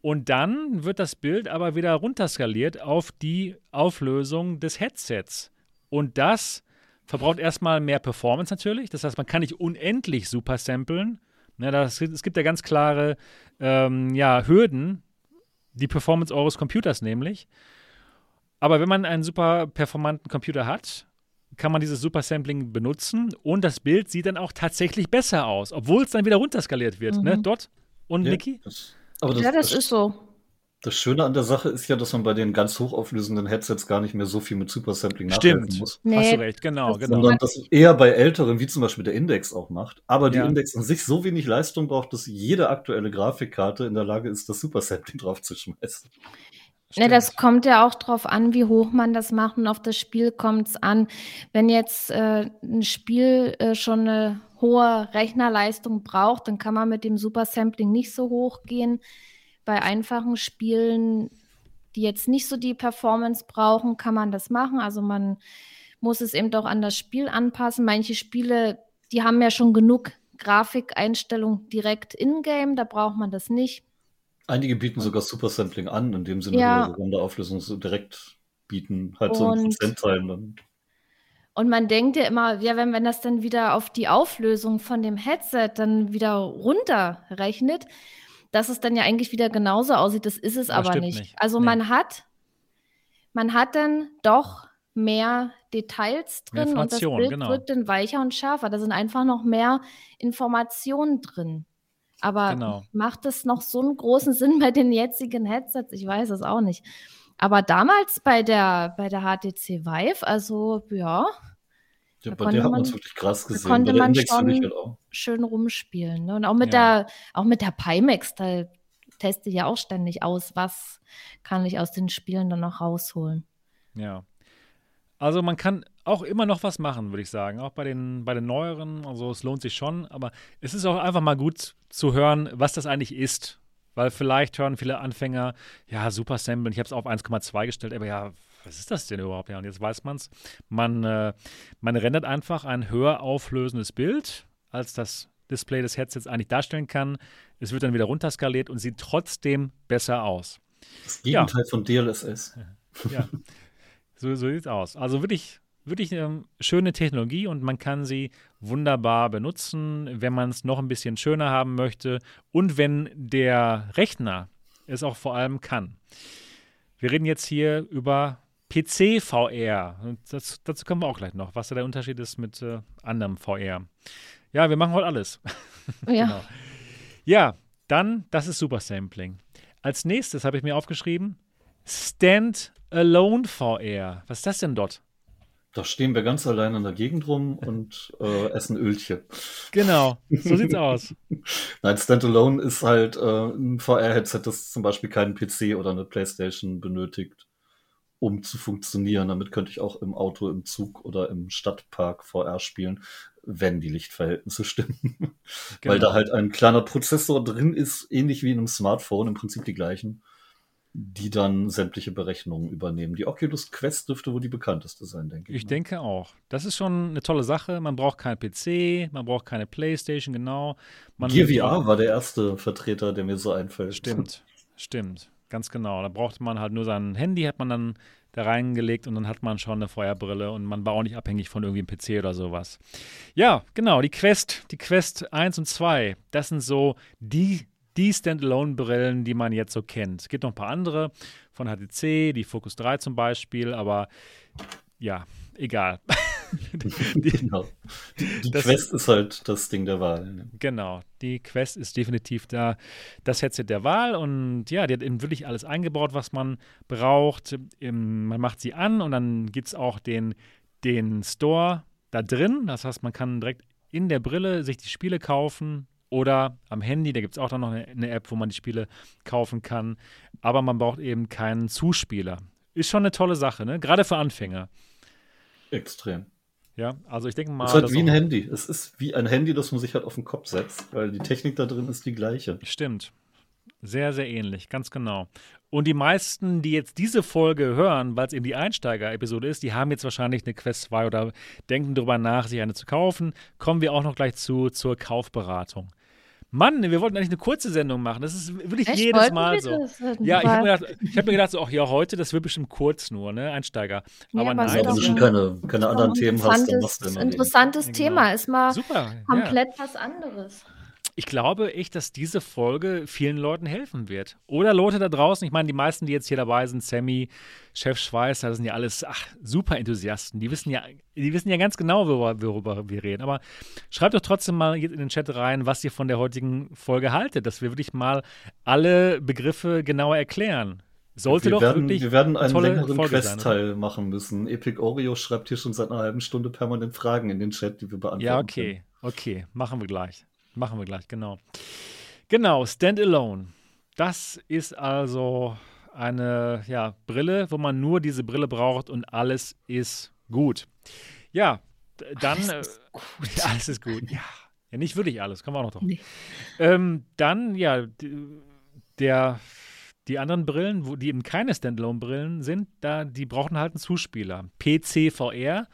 Und dann wird das Bild aber wieder runterskaliert auf die Auflösung des Headsets. Und das verbraucht erstmal mehr Performance natürlich. Das heißt, man kann nicht unendlich super samplen. Ja, das, es gibt ja ganz klare ähm, ja, Hürden, die Performance eures Computers nämlich. Aber wenn man einen super performanten Computer hat, kann man dieses Super Sampling benutzen und das Bild sieht dann auch tatsächlich besser aus, obwohl es dann wieder runterskaliert wird. Ne? Mhm. Ne? Dot und ja, Niki? Das, das, ja, das, das ist so. Das Schöne an der Sache ist ja, dass man bei den ganz hochauflösenden Headsets gar nicht mehr so viel mit Super Sampling nachhelfen muss. Nee, Hast du recht, genau, genau. Sondern das eher bei älteren, wie zum Beispiel der Index auch macht. Aber die ja. Index an sich so wenig Leistung braucht, dass jede aktuelle Grafikkarte in der Lage ist, das Super Sampling [laughs] draufzuschmeißen. Ne, das kommt ja auch drauf an, wie hoch man das macht und auf das Spiel kommt es an. Wenn jetzt äh, ein Spiel äh, schon eine hohe Rechnerleistung braucht, dann kann man mit dem Super Sampling nicht so hoch gehen. Bei einfachen Spielen, die jetzt nicht so die Performance brauchen, kann man das machen. Also man muss es eben doch an das Spiel anpassen. Manche Spiele, die haben ja schon genug Grafikeinstellung direkt in-game, da braucht man das nicht. Einige bieten sogar Super Sampling an, in dem Sinne, ja. dass sie Auflösung so direkt bieten, halt so ein Prozentteil dann. Und man denkt ja immer, ja, wenn, wenn das dann wieder auf die Auflösung von dem Headset dann wieder runterrechnet, dass es dann ja eigentlich wieder genauso aussieht. Das ist es das aber nicht. nicht. Also nee. man hat, man hat dann doch mehr Details drin mehr und das Bild genau. wird dann weicher und schärfer. Da sind einfach noch mehr Informationen drin. Aber genau. macht es noch so einen großen Sinn bei den jetzigen Headsets? Ich weiß es auch nicht. Aber damals bei der, bei der HTC Vive, also ja. Ja, bei der hat man es wirklich krass gesehen. Konnte man schon halt schön rumspielen. Ne? Und auch mit, ja. der, auch mit der Pimax, da teste ich ja auch ständig aus, was kann ich aus den Spielen dann noch rausholen. Ja. Also man kann auch immer noch was machen, würde ich sagen. Auch bei den, bei den neueren. Also es lohnt sich schon. Aber es ist auch einfach mal gut zu hören, was das eigentlich ist. Weil vielleicht hören viele Anfänger, ja, Super Samplen, ich habe es auf 1,2 gestellt, aber ja, was ist das denn überhaupt? Ja, und jetzt weiß man es. Man, äh, man rendert einfach ein höher auflösendes Bild, als das Display des Headsets eigentlich darstellen kann. Es wird dann wieder runterskaliert und sieht trotzdem besser aus. Das Gegenteil ja. von DLSS. [laughs] Ja, so, so sieht es aus. Also wirklich wirklich eine schöne Technologie und man kann sie wunderbar benutzen, wenn man es noch ein bisschen schöner haben möchte und wenn der Rechner es auch vor allem kann. Wir reden jetzt hier über PC-VR. Und das, dazu kommen wir auch gleich noch, was da der Unterschied ist mit äh, anderem VR. Ja, wir machen heute alles. Ja. [laughs] genau. Ja, dann, das ist Super Sampling. Als nächstes habe ich mir aufgeschrieben, Stand-Alone VR. Was ist das denn dort? Da stehen wir ganz allein in der Gegend rum und äh, essen Ölchen. Genau, so sieht's [laughs] aus. Nein, Standalone ist halt äh, ein VR-Headset, das zum Beispiel keinen PC oder eine Playstation benötigt, um zu funktionieren. Damit könnte ich auch im Auto, im Zug oder im Stadtpark VR spielen, wenn die Lichtverhältnisse [laughs] stimmen. Genau. Weil da halt ein kleiner Prozessor drin ist, ähnlich wie in einem Smartphone, im Prinzip die gleichen die dann sämtliche Berechnungen übernehmen. Die Oculus Quest dürfte wohl die bekannteste sein, denke ich. Ich ne? denke auch. Das ist schon eine tolle Sache. Man braucht keinen PC, man braucht keine Playstation, genau. Man Gear VR war der erste Vertreter, der mir so einfällt. Stimmt, stimmt. Ganz genau. Da brauchte man halt nur sein Handy, hat man dann da reingelegt und dann hat man schon eine Feuerbrille und man war auch nicht abhängig von irgendwie einem PC oder sowas. Ja, genau, die Quest, die Quest 1 und 2, das sind so die, die Standalone-Brillen, die man jetzt so kennt. Es gibt noch ein paar andere von HTC, die Focus 3 zum Beispiel, aber ja, egal. [laughs] die, genau. Die, die Quest ist halt das Ding der Wahl. Genau, die Quest ist definitiv da das Headset der Wahl und ja, die hat eben wirklich alles eingebaut, was man braucht. Man macht sie an und dann gibt es auch den, den Store da drin. Das heißt, man kann direkt in der Brille sich die Spiele kaufen oder am Handy, da gibt es auch dann noch eine, eine App, wo man die Spiele kaufen kann. Aber man braucht eben keinen Zuspieler. Ist schon eine tolle Sache, ne? Gerade für Anfänger. Extrem. Ja, also ich denke mal. Es ist halt wie ein Handy. Es ist wie ein Handy, das man sich halt auf den Kopf setzt, weil die Technik da drin ist die gleiche. Stimmt. Sehr, sehr ähnlich, ganz genau. Und die meisten, die jetzt diese Folge hören, weil es eben die Einsteiger-Episode ist, die haben jetzt wahrscheinlich eine Quest 2 oder denken darüber nach, sich eine zu kaufen. Kommen wir auch noch gleich zu zur Kaufberatung. Mann, wir wollten eigentlich eine kurze Sendung machen. Das ist wirklich Echt? jedes Mal so. Ja, ich habe mir, gedacht, hab mir gedacht, so, ach ja, heute, das wird bestimmt kurz nur, ne? Einsteiger. Ja, aber, nein. Wenn du schon keine, keine anderen Themen hast, dann machst du immer Interessantes genau. Thema, ist mal Super, komplett ja. was anderes ich glaube echt, dass diese Folge vielen Leuten helfen wird. Oder Leute da draußen, ich meine, die meisten, die jetzt hier dabei sind, Sammy, Chef Schweißer, das sind ja alles ach, super Enthusiasten. Die wissen ja, die wissen ja ganz genau, worüber, worüber wir reden. Aber schreibt doch trotzdem mal in den Chat rein, was ihr von der heutigen Folge haltet, dass wir wirklich mal alle Begriffe genauer erklären. Sollte wir doch werden, wirklich Wir werden einen längeren Quest-Teil machen müssen. Epic Oreo schreibt hier schon seit einer halben Stunde permanent Fragen in den Chat, die wir beantworten. Ja, okay. Können. Okay, machen wir gleich. Machen wir gleich, genau. Genau, Standalone. Das ist also eine ja, Brille, wo man nur diese Brille braucht und alles ist gut. Ja, dann. Alles ist äh, gut. [laughs] alles ist gut. Ja. ja, nicht wirklich alles, kommen wir auch noch drauf. Nee. Ähm, dann, ja, der, die anderen Brillen, wo, die eben keine Standalone-Brillen sind, da, die brauchen halt einen Zuspieler. PCVR,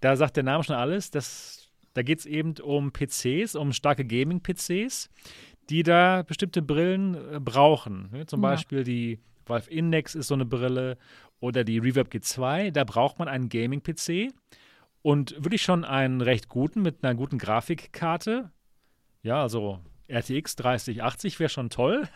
da sagt der Name schon alles. Das da geht es eben um PCs, um starke Gaming-PCs, die da bestimmte Brillen äh, brauchen. Ne? Zum ja. Beispiel die Valve Index ist so eine Brille oder die Reverb G2. Da braucht man einen Gaming-PC und wirklich schon einen recht guten mit einer guten Grafikkarte. Ja, also RTX 3080 wäre schon toll.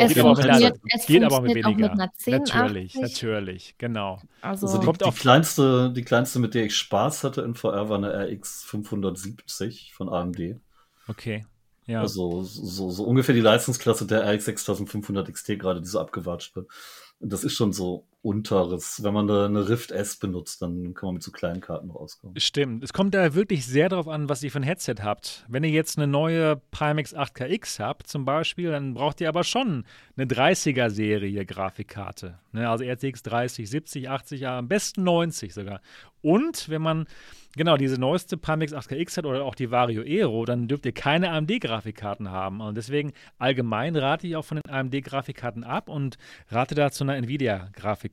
Es geht, aber mit, einer, es geht aber mit weniger. Mit natürlich, natürlich, genau. Also, also die, die, kleinste, die kleinste, mit der ich Spaß hatte in VR, war eine RX 570 von AMD. Okay. Ja. Also so, so ungefähr die Leistungsklasse der RX 6500 XT gerade, die so abgewatscht wird. Das ist schon so unteres. Wenn man eine, Rift S benutzt, dann kann man mit so kleinen Karten rauskommen. Stimmt. Es kommt da wirklich sehr darauf an, was ihr für ein Headset habt. Wenn ihr jetzt eine neue Pimax 8KX habt, zum Beispiel, dann braucht ihr aber schon eine 30er-Serie Grafikkarte. Ne? Also RTX 30, 70, 80, am besten 90 sogar. Und wenn man genau diese neueste Pimax 8KX hat oder auch die Vario Aero, dann dürft ihr keine AMD-Grafikkarten haben. Und deswegen allgemein rate ich auch von den AMD-Grafikkarten ab und rate da zu einer Nvidia-Grafikkarte.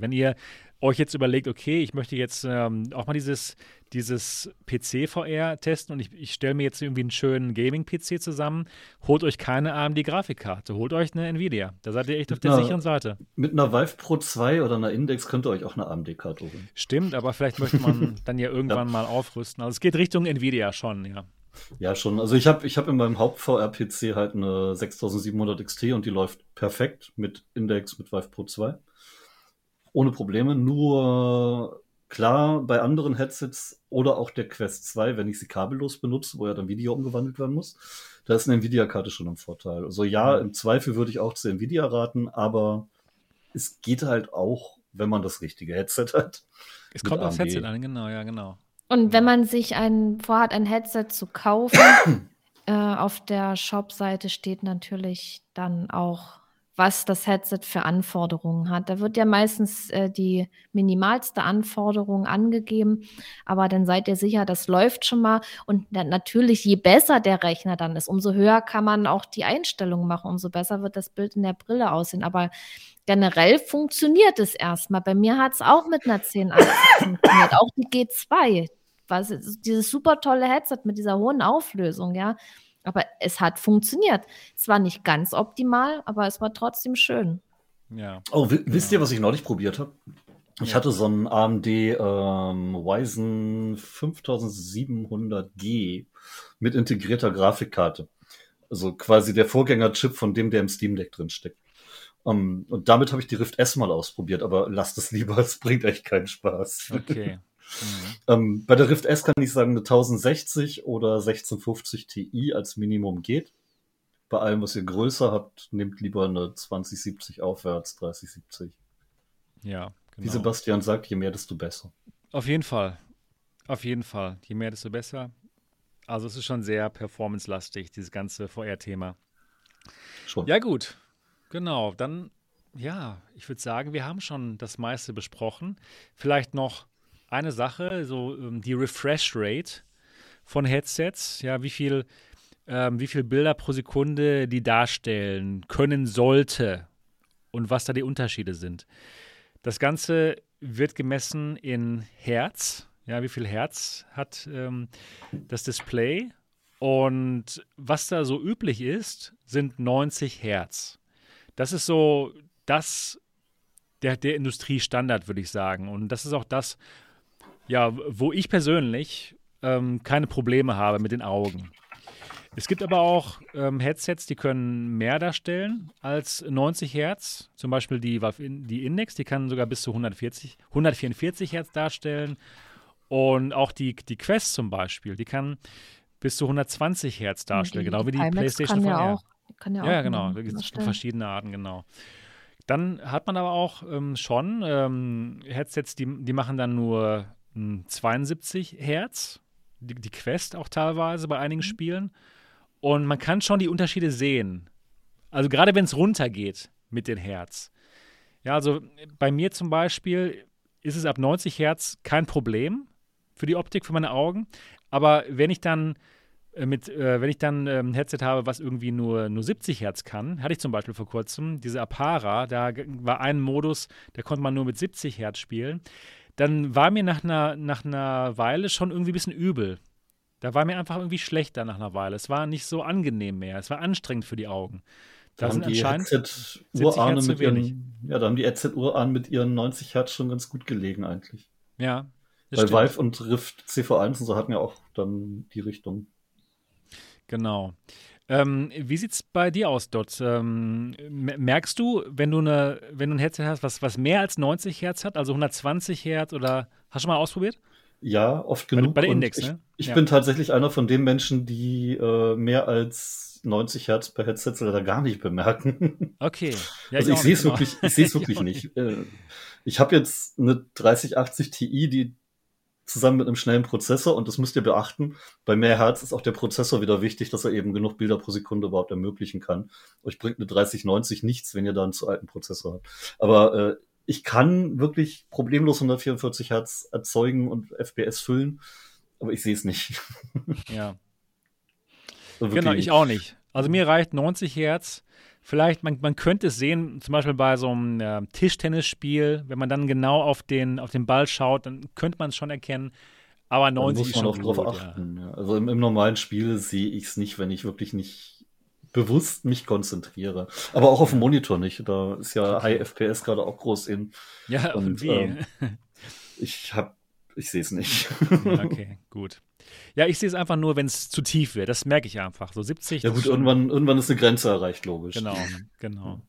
Wenn ihr euch jetzt überlegt, okay, ich möchte jetzt ähm, auch mal dieses, dieses PC-VR testen und ich, ich stelle mir jetzt irgendwie einen schönen Gaming-PC zusammen, holt euch keine AMD-Grafikkarte, holt euch eine Nvidia. Da seid ihr echt auf der einer, sicheren Seite. Mit einer Vive Pro 2 oder einer Index könnt ihr euch auch eine AMD-Karte holen. Stimmt, aber vielleicht möchte man [laughs] dann ja irgendwann ja. mal aufrüsten. Also es geht Richtung Nvidia schon, ja. Ja, schon. Also ich habe ich hab in meinem Haupt-VR-PC halt eine 6700 XT und die läuft perfekt mit Index mit Vive Pro 2 ohne Probleme. Nur klar, bei anderen Headsets oder auch der Quest 2, wenn ich sie kabellos benutze, wo ja dann Video umgewandelt werden muss, da ist eine Nvidia-Karte schon im Vorteil. Also ja, im Zweifel würde ich auch zu Nvidia raten, aber es geht halt auch, wenn man das richtige Headset hat. Es kommt aufs Headset an, genau, ja, genau. Und wenn man sich ein, vorhat, ein Headset zu kaufen, [coughs] äh, auf der Shop-Seite steht natürlich dann auch was das Headset für Anforderungen hat. Da wird ja meistens äh, die minimalste Anforderung angegeben, aber dann seid ihr sicher, das läuft schon mal. Und dann natürlich, je besser der Rechner dann ist, umso höher kann man auch die Einstellungen machen, umso besser wird das Bild in der Brille aussehen. Aber generell funktioniert es erstmal. Bei mir hat es auch mit einer 1080 funktioniert, auch die G2. Was, dieses super tolle Headset mit dieser hohen Auflösung, ja. Aber es hat funktioniert. Es war nicht ganz optimal, aber es war trotzdem schön. Ja. Oh, wisst ihr, was ich neulich probiert habe? Ich ja. hatte so einen AMD ähm, Ryzen 5700G mit integrierter Grafikkarte. Also quasi der Vorgängerchip von dem, der im Steam Deck drin steckt. Um, und damit habe ich die Rift S mal ausprobiert, aber lasst es lieber, [laughs] es bringt echt keinen Spaß. Okay. Mhm. Ähm, bei der Rift S kann ich sagen, eine 1060 oder 1650 Ti als Minimum geht. Bei allem, was ihr größer habt, nehmt lieber eine 2070 aufwärts, 3070. Ja, genau. Wie Sebastian sagt, je mehr, desto besser. Auf jeden Fall. Auf jeden Fall. Je mehr, desto besser. Also es ist schon sehr performance-lastig, dieses ganze VR-Thema. Schon. Ja, gut. Genau. Dann, ja, ich würde sagen, wir haben schon das meiste besprochen. Vielleicht noch eine Sache, so ähm, die Refresh Rate von Headsets, ja, wie viel, ähm, wie viel Bilder pro Sekunde die darstellen können sollte und was da die Unterschiede sind. Das Ganze wird gemessen in Hertz, ja, wie viel Hertz hat ähm, das Display und was da so üblich ist, sind 90 Hertz. Das ist so das der, der Industriestandard, würde ich sagen. Und das ist auch das, ja, wo ich persönlich ähm, keine Probleme habe mit den Augen. Es gibt aber auch ähm, Headsets, die können mehr darstellen als 90 Hertz. Zum Beispiel die, die Index, die kann sogar bis zu 140, 144 Hertz darstellen. Und auch die, die Quest zum Beispiel, die kann bis zu 120 Hertz darstellen, die, genau wie die IMAX PlayStation kann ja auch, kann ja, ja genau. Da gibt es verschiedene Arten, genau. Dann hat man aber auch ähm, schon ähm, Headsets, die, die machen dann nur 72 Hertz, die, die, Quest auch teilweise bei einigen mhm. Spielen. Und man kann schon die Unterschiede sehen. Also gerade wenn es runtergeht mit den Hertz. Ja, also bei mir zum Beispiel ist es ab 90 Hertz kein Problem für die Optik, für meine Augen. Aber wenn ich dann äh, mit, äh, wenn ich dann ein ähm, Headset habe, was irgendwie nur, nur 70 Hertz kann, hatte ich zum Beispiel vor kurzem diese Apara, da war ein Modus, da konnte man nur mit 70 Hertz spielen dann war mir nach einer, nach einer Weile schon irgendwie ein bisschen übel. Da war mir einfach irgendwie schlechter nach einer Weile. Es war nicht so angenehm mehr. Es war anstrengend für die Augen. Da, da sind anscheinend Headset-Urahnen mit ihren, ja, da haben die Headset-Urahnen mit ihren 90 Hertz schon ganz gut gelegen eigentlich. Ja. Weil stimmt. Vive und Rift CV1 und so hatten ja auch dann die Richtung. Genau. Ähm, wie sieht es bei dir aus, Dot? Ähm, merkst du, wenn du, eine, wenn du ein Headset hast, was, was mehr als 90 Hertz hat, also 120 Hertz oder hast du schon mal ausprobiert? Ja, oft genug. Bei, bei der Index, ich, ne? Ich ja. bin tatsächlich einer von den Menschen, die äh, mehr als 90 Hertz per Headset leider gar nicht bemerken. [laughs] Okay. Ja, also ich, ich sehe es genau. wirklich, ich sehe es [laughs] wirklich nicht. Äh, ich habe jetzt eine 3080 Ti, die zusammen mit einem schnellen Prozessor. Und das müsst ihr beachten. Bei mehr Hertz ist auch der Prozessor wieder wichtig, dass er eben genug Bilder pro Sekunde überhaupt ermöglichen kann. Euch bringt eine 3090 nichts, wenn ihr da einen zu alten Prozessor habt. Aber äh, ich kann wirklich problemlos 144 Hertz erzeugen und FPS füllen, aber ich sehe es nicht. ja. [laughs] So genau, ich auch nicht. Also mir reicht 90 Hertz vielleicht, man, man könnte es sehen, zum Beispiel bei so einem äh, Tischtennisspiel, wenn man dann genau auf den, auf den Ball schaut, dann könnte man es schon erkennen. Aber 90 muss man ist schon auch drauf achten. Ja. Ja. Also im, im, normalen Spiel sehe ich es nicht, wenn ich wirklich nicht bewusst mich konzentriere. Aber auch auf dem Monitor nicht. Da ist ja High FPS gerade auch groß in. Ja, und? Ähm, ich habe, ich sehe es nicht. [laughs] okay, gut. Ja, ich sehe es einfach nur, wenn es zu tief wird. Das merke ich einfach. So 70. Ja gut, irgendwann, irgendwann ist eine Grenze erreicht, logisch. Genau, genau.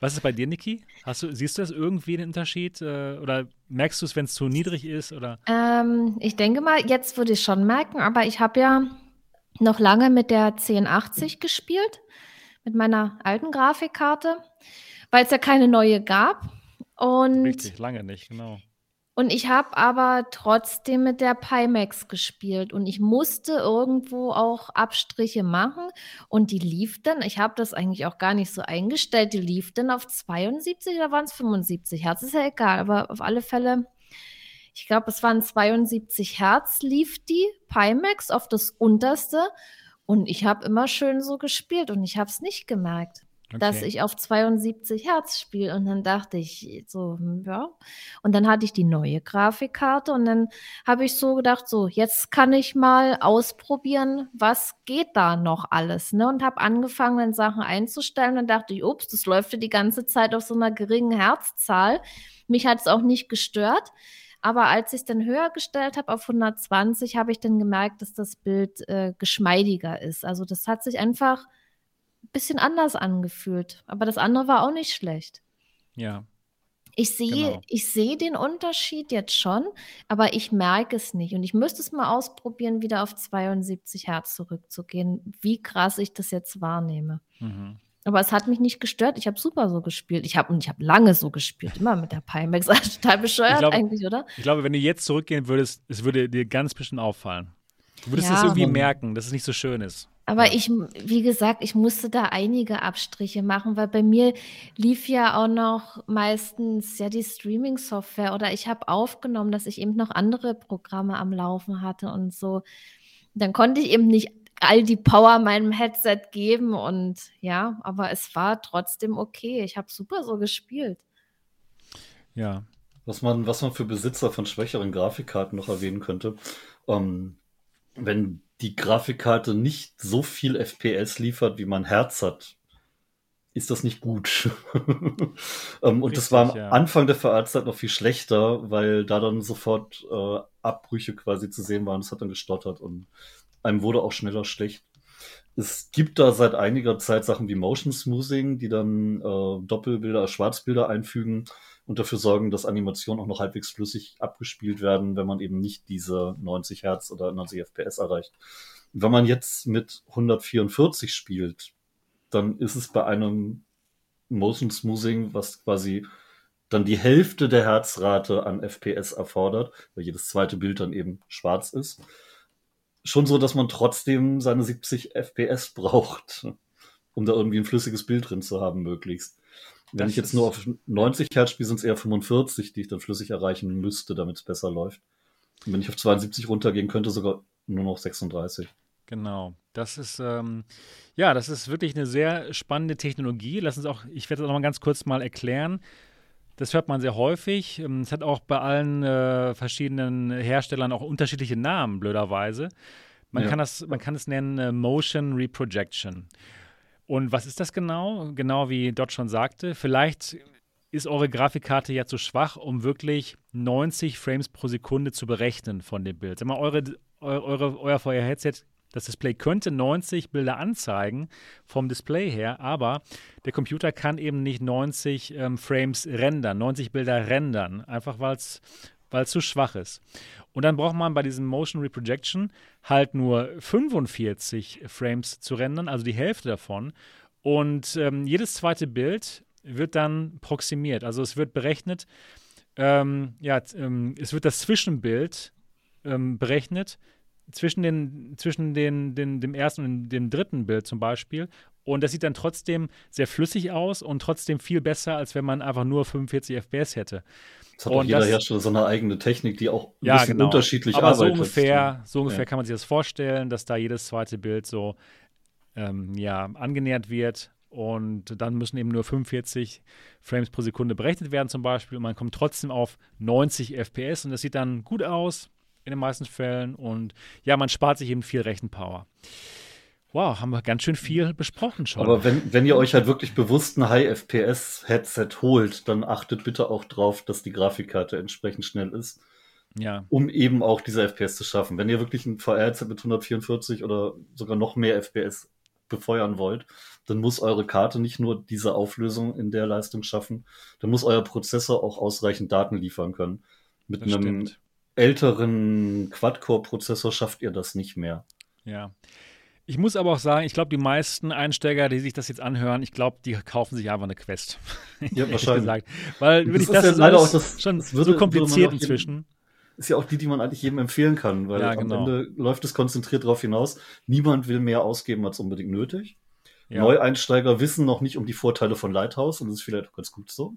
Was ist bei dir, Niki? Hast du, siehst du das irgendwie den Unterschied? Äh, oder merkst du es, wenn es zu niedrig ist? Oder? Ähm, ich denke mal, jetzt würde ich schon merken, aber ich habe ja noch lange mit der 1080 gespielt, mit meiner alten Grafikkarte, weil es ja keine neue gab. Und Richtig, lange nicht, genau. Und ich habe aber trotzdem mit der Pimax gespielt. Und ich musste irgendwo auch Abstriche machen. Und die lief dann, ich habe das eigentlich auch gar nicht so eingestellt, die lief dann auf 72 oder waren es 75 Hertz, ist ja egal, aber auf alle Fälle, ich glaube, es waren 72 Hertz, lief die Pimax auf das unterste. Und ich habe immer schön so gespielt und ich habe es nicht gemerkt okay. dass ich auf 72 Hertz spiele. Und dann dachte ich so, hm, ja. Und dann hatte ich die neue Grafikkarte und dann habe ich so gedacht, so, jetzt kann ich mal ausprobieren, was geht da noch alles. Ne? Und habe angefangen, dann Sachen einzustellen. Und dachte ich, ups, das läuft ja die ganze Zeit auf so einer geringen Herzzahl. Mich hat es auch nicht gestört. Aber als ich es dann höher gestellt habe auf 120, habe ich dann gemerkt, dass das Bild äh, geschmeidiger ist. Also das hat sich einfach bisschen anders angefühlt. Aber das andere war auch nicht schlecht. Ja. Ich sehe, genau. ich sehe den Unterschied jetzt schon, aber ich merke es nicht. Und ich müsste es mal ausprobieren, wieder auf 72 Hertz zurückzugehen, wie krass ich das jetzt wahrnehme. Mhm. Aber es hat mich nicht gestört. Ich habe super so gespielt. Ich habe ich habe lange so gespielt, immer mit der Pimax. [laughs] Total bescheuert glaube, eigentlich, oder? Ich glaube, wenn du jetzt zurückgehen würdest, es würde dir ganz bestimmt auffallen. Du würdest es ja, irgendwie merken, dass es nicht so schön ist. Aber ja. ich, wie gesagt, ich musste da einige Abstriche machen, weil bei mir lief ja auch noch meistens ja die Streaming-Software oder ich habe aufgenommen, dass ich eben noch andere Programme am Laufen hatte und so. Dann konnte ich eben nicht all die Power meinem Headset geben und ja, aber es war trotzdem okay. Ich habe super so gespielt. Ja. Was man, was man für Besitzer von schwächeren Grafikkarten noch erwähnen könnte, ähm, wenn die Grafikkarte nicht so viel FPS liefert, wie mein Herz hat, ist das nicht gut. [laughs] ähm, und Richtig, das war am ja. Anfang der Verarbeitungszeit noch viel schlechter, weil da dann sofort äh, Abbrüche quasi zu sehen waren. Es hat dann gestottert und einem wurde auch schneller schlecht. Es gibt da seit einiger Zeit Sachen wie Motion Smoothing, die dann äh, Doppelbilder, Schwarzbilder einfügen und dafür sorgen, dass Animationen auch noch halbwegs flüssig abgespielt werden, wenn man eben nicht diese 90 Hertz oder 90 FPS erreicht. Wenn man jetzt mit 144 spielt, dann ist es bei einem Motion Smoothing, was quasi dann die Hälfte der Herzrate an FPS erfordert, weil jedes zweite Bild dann eben schwarz ist. Schon so, dass man trotzdem seine 70 FPS braucht, um da irgendwie ein flüssiges Bild drin zu haben, möglichst. Wenn das ich jetzt nur auf 90 Hertz spiele, sind es eher 45, die ich dann flüssig erreichen müsste, damit es besser läuft. Und wenn ich auf 72 runtergehen könnte, sogar nur noch 36. Genau. Das ist, ähm, ja, das ist wirklich eine sehr spannende Technologie. Lass uns auch, ich werde das noch mal ganz kurz mal erklären. Das hört man sehr häufig. Ähm, es hat auch bei allen äh, verschiedenen Herstellern auch unterschiedliche Namen, blöderweise. Man, ja. kann, das, man kann es nennen äh, Motion Reprojection. Und was ist das genau? Genau wie Dot schon sagte, vielleicht ist eure Grafikkarte ja zu schwach, um wirklich 90 Frames pro Sekunde zu berechnen von dem Bild. Sag mal, eure, eure, euer VR-Headset, das Display könnte 90 Bilder anzeigen vom Display her, aber der Computer kann eben nicht 90 ähm, Frames rendern, 90 Bilder rendern, einfach weil es zu schwach ist. Und dann braucht man bei diesem Motion Reprojection halt nur 45 Frames zu rendern, also die Hälfte davon. Und ähm, jedes zweite Bild wird dann proximiert. Also es wird berechnet, ähm, ja, ähm, es wird das Zwischenbild ähm, berechnet zwischen, den, zwischen den, den, dem ersten und dem dritten Bild zum Beispiel. Und das sieht dann trotzdem sehr flüssig aus und trotzdem viel besser, als wenn man einfach nur 45 FPS hätte. Das hat und auch jeder das, Hersteller so eine eigene Technik, die auch ein ja, bisschen genau. unterschiedlich Aber arbeitet. So ungefähr, so ungefähr ja. kann man sich das vorstellen, dass da jedes zweite Bild so ähm, ja, angenähert wird. Und dann müssen eben nur 45 Frames pro Sekunde berechnet werden, zum Beispiel. Und man kommt trotzdem auf 90 FPS und das sieht dann gut aus in den meisten Fällen. Und ja, man spart sich eben viel Rechenpower. Wow, haben wir ganz schön viel besprochen schon. Aber wenn, wenn ihr euch halt wirklich bewusst ein High-FPS-Headset holt, dann achtet bitte auch drauf, dass die Grafikkarte entsprechend schnell ist. Ja. Um eben auch diese FPS zu schaffen. Wenn ihr wirklich ein VR-Headset mit 144 oder sogar noch mehr FPS befeuern wollt, dann muss eure Karte nicht nur diese Auflösung in der Leistung schaffen, dann muss euer Prozessor auch ausreichend Daten liefern können. Mit das einem stimmt. älteren Quad-Core-Prozessor schafft ihr das nicht mehr. Ja. Ich muss aber auch sagen, ich glaube, die meisten Einsteiger, die sich das jetzt anhören, ich glaube, die kaufen sich einfach eine Quest. Ja, [laughs] wahrscheinlich. Gesagt. Weil das, ist, das ja ist leider auch das, schon das würde, so kompliziert inzwischen. Ist ja auch die, die man eigentlich jedem empfehlen kann, weil ja, genau. am Ende läuft es konzentriert darauf hinaus. Niemand will mehr ausgeben als unbedingt nötig. Ja. Neueinsteiger wissen noch nicht um die Vorteile von Lighthouse und das ist vielleicht auch ganz gut so.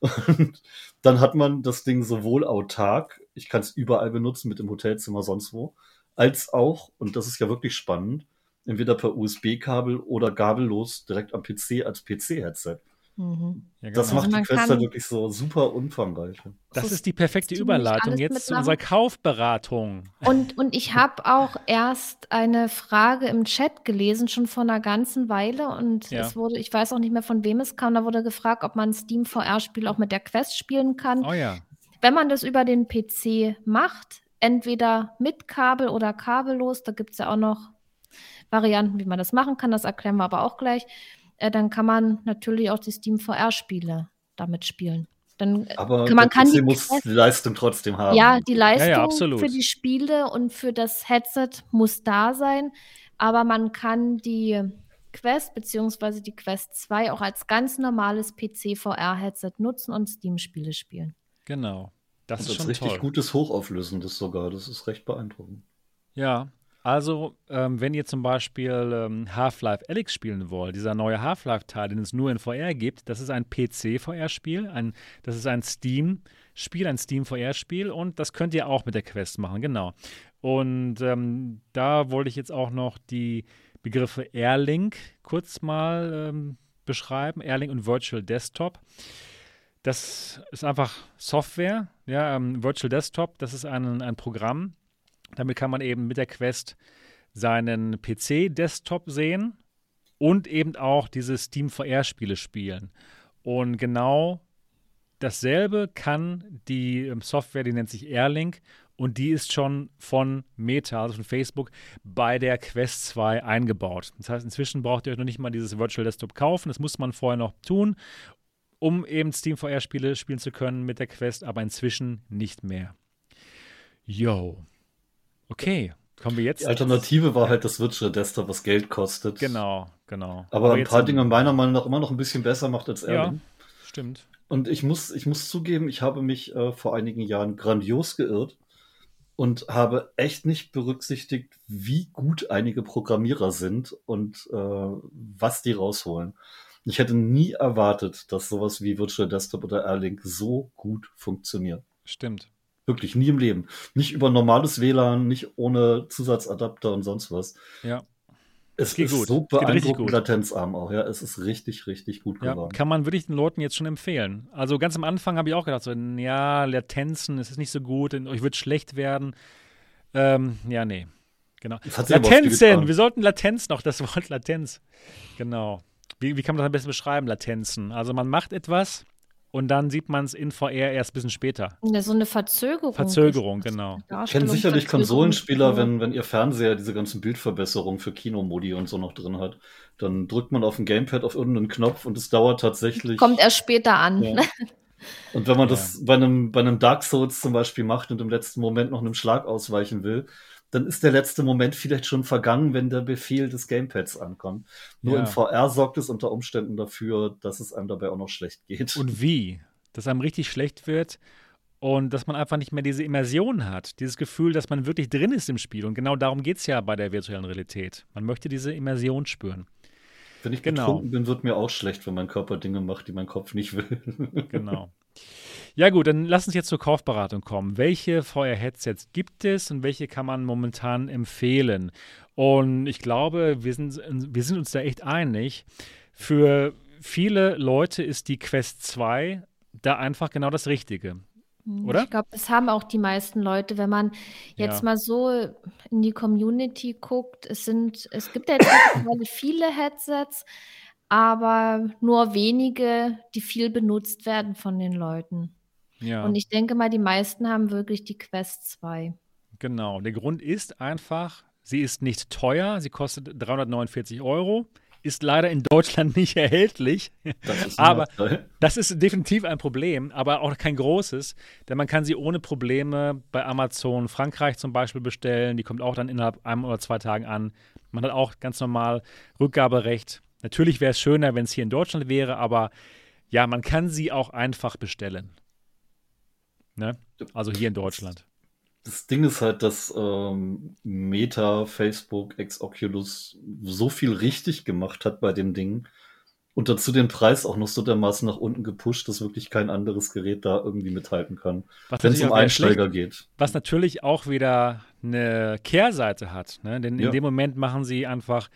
[laughs] Und dann hat man das Ding sowohl autark, ich kann es überall benutzen, mit dem Hotelzimmer sonst wo, als auch, und das ist ja wirklich spannend, entweder per USB-Kabel oder gabellos direkt am PC als PC-Headset. Mhm. Ja, genau. Das macht die Quest dann wirklich so super umfangreich. Das ist die perfekte Überleitung jetzt zu unserer Kaufberatung. Und, und ich habe auch erst eine Frage im Chat gelesen, schon vor einer ganzen Weile. Und ja. es wurde, ich weiß auch nicht mehr, von wem es kam, da wurde gefragt, ob man Steam VR-Spiel auch mit der Quest spielen kann. Oh ja. Wenn man das über den PC macht, entweder mit Kabel oder kabellos, da gibt es ja auch noch Varianten, wie man das machen kann, das erklären wir aber auch gleich äh, dann kann man natürlich auch die Steam VR-Spiele damit spielen. Dann äh, aber kann, man kann die, muss die Leistung trotzdem haben. Ja, die Leistung ja, ja, für die Spiele und für das Headset muss da sein, aber man kann die Quest bzw. die Quest 2 auch als ganz normales PC VR-Headset nutzen und Steam-Spiele spielen. Genau. Das und ist schon richtig toll. gutes Hochauflösendes sogar. Das ist recht beeindruckend. Ja, also, ähm, wenn ihr zum Beispiel ähm, Half-Life Alyx spielen wollt, dieser neue Half-Life-Teil, den es nur in VR gibt, das ist ein PC-VR-Spiel, das ist ein Steam-Spiel, ein Steam-VR-Spiel und das könnt ihr auch mit der Quest machen, genau. Und ähm, da wollte ich jetzt auch noch die Begriffe Airlink kurz mal ähm, beschreiben, Airlink und Virtual Desktop. Das ist einfach Software, ja, ähm, Virtual Desktop, das ist ein, ein Programm, damit kann man eben mit der Quest seinen PC-Desktop sehen und eben auch diese Steam VR-Spiele spielen. Und genau dasselbe kann die ähm, Software, die nennt sich Airlink und die ist schon von Meta, also von Facebook, bei der Quest 2 eingebaut. Das heißt, inzwischen braucht ihr euch noch nicht mal dieses Virtual Desktop kaufen, das muss man vorher noch tun, um eben Steam VR-Spiele spielen zu können mit der Quest, aber inzwischen nicht mehr. Yo. Okay, kommen wir jetzt. Die Alternative war halt das Virtual Desktop, was Geld kostet. Genau, genau. Aber, Aber ein paar Dinge meiner Meinung nach immer noch ein bisschen besser macht als er. Ja, stimmt. Und ich muss, ich muss zugeben, ich habe mich äh, vor einigen Jahren grandios geirrt und habe echt nicht berücksichtigt, wie gut einige Programmierer sind und äh, was die rausholen. Ich hätte nie erwartet, dass sowas wie Virtual Desktop oder Airlink so gut funktioniert. Stimmt. Wirklich, nie im Leben. Nicht über normales WLAN, nicht ohne Zusatzadapter und sonst was. Ja. Es Geht ist gut. so beeindruckend latenzarm auch, ja. Es ist richtig, richtig gut ja, geworden. Kann man wirklich den Leuten jetzt schon empfehlen. Also ganz am Anfang habe ich auch gedacht, so, ja, Latenzen, es ist nicht so gut, euch wird schlecht werden. Ähm, ja, nee. Genau. Latenzen, wir sollten Latenz noch, das Wort Latenz. Genau. Wie, wie kann man das am besten beschreiben, Latenzen? Also man macht etwas, und dann sieht man es in VR erst ein bisschen später. So eine Verzögerung. Verzögerung, genau. Kennen sicherlich Konsolenspieler, wenn, wenn ihr Fernseher diese ganzen Bildverbesserungen für Kinomodi und so noch drin hat. Dann drückt man auf dem Gamepad auf irgendeinen Knopf und es dauert tatsächlich. Kommt erst später an. Ja. Und wenn man ja. das bei einem, bei einem Dark Souls zum Beispiel macht und im letzten Moment noch einem Schlag ausweichen will, dann ist der letzte Moment vielleicht schon vergangen, wenn der Befehl des Gamepads ankommt. Nur ja. in VR sorgt es unter Umständen dafür, dass es einem dabei auch noch schlecht geht. Und wie? Dass einem richtig schlecht wird und dass man einfach nicht mehr diese Immersion hat, dieses Gefühl, dass man wirklich drin ist im Spiel. Und genau darum geht es ja bei der virtuellen Realität. Man möchte diese Immersion spüren. Wenn ich genau. betrunken bin, wird mir auch schlecht, wenn mein Körper Dinge macht, die mein Kopf nicht will. [laughs] genau. Ja gut, dann lass uns jetzt zur Kaufberatung kommen. Welche VR-Headsets gibt es und welche kann man momentan empfehlen? Und ich glaube, wir sind, wir sind uns da echt einig. Für viele Leute ist die Quest 2 da einfach genau das Richtige. Hm, Oder? Ich glaube, das haben auch die meisten Leute, wenn man jetzt ja. mal so in die Community guckt. Es sind, es gibt ja jetzt [coughs] viele Headsets, aber nur wenige, die viel benutzt werden von den Leuten. Ja. Und ich denke mal, die meisten haben wirklich die Quest 2. Genau. Der Grund ist einfach, sie ist nicht teuer, sie kostet 349 Euro. Ist leider in Deutschland [laughs] nicht erhältlich. Das aber das ist definitiv ein Problem, aber auch kein großes, denn man kann sie ohne Probleme bei Amazon Frankreich zum Beispiel bestellen. Die kommt auch dann innerhalb einem oder zwei Tagen an. Man hat auch ganz normal Rückgaberecht. Natürlich wäre es schöner, wenn es hier in Deutschland wäre, aber ja, man kann sie auch einfach bestellen. Ne? Also hier in Deutschland. Das Ding ist halt, dass ähm, Meta, Facebook, Ex-Oculus so viel richtig gemacht hat bei dem Ding und dazu den Preis auch noch so dermaßen nach unten gepusht, dass wirklich kein anderes Gerät da irgendwie mithalten kann, wenn es um Einsteiger geht. Was natürlich auch wieder eine Kehrseite hat, ne? denn in ja. dem Moment machen sie einfach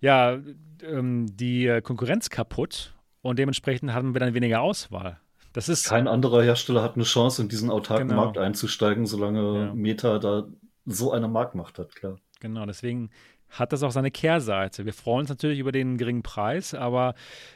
ja, ähm, die Konkurrenz kaputt und dementsprechend haben wir dann weniger Auswahl. Das ist Kein anderer Hersteller hat eine Chance, in diesen autarken genau. Markt einzusteigen, solange ja. Meta da so eine Marktmacht hat, klar. Genau, deswegen hat das auch seine Kehrseite. Wir freuen uns natürlich über den geringen Preis, aber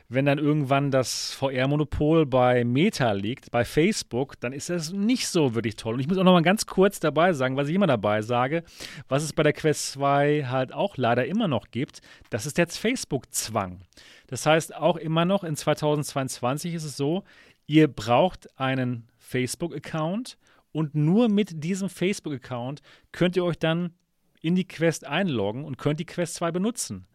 wenn dann irgendwann das VR-Monopol bei Meta liegt, bei Facebook, dann ist das nicht so wirklich toll. Und ich muss auch noch mal ganz kurz dabei sagen, was ich immer dabei sage, was es bei der Quest 2 halt auch leider immer noch gibt, das ist jetzt Facebook-Zwang. Das heißt, auch immer noch in 2022 ist es so, ihr braucht einen Facebook-Account und nur mit diesem Facebook-Account könnt ihr euch dann in die Quest einloggen und könnt die Quest 2 benutzen.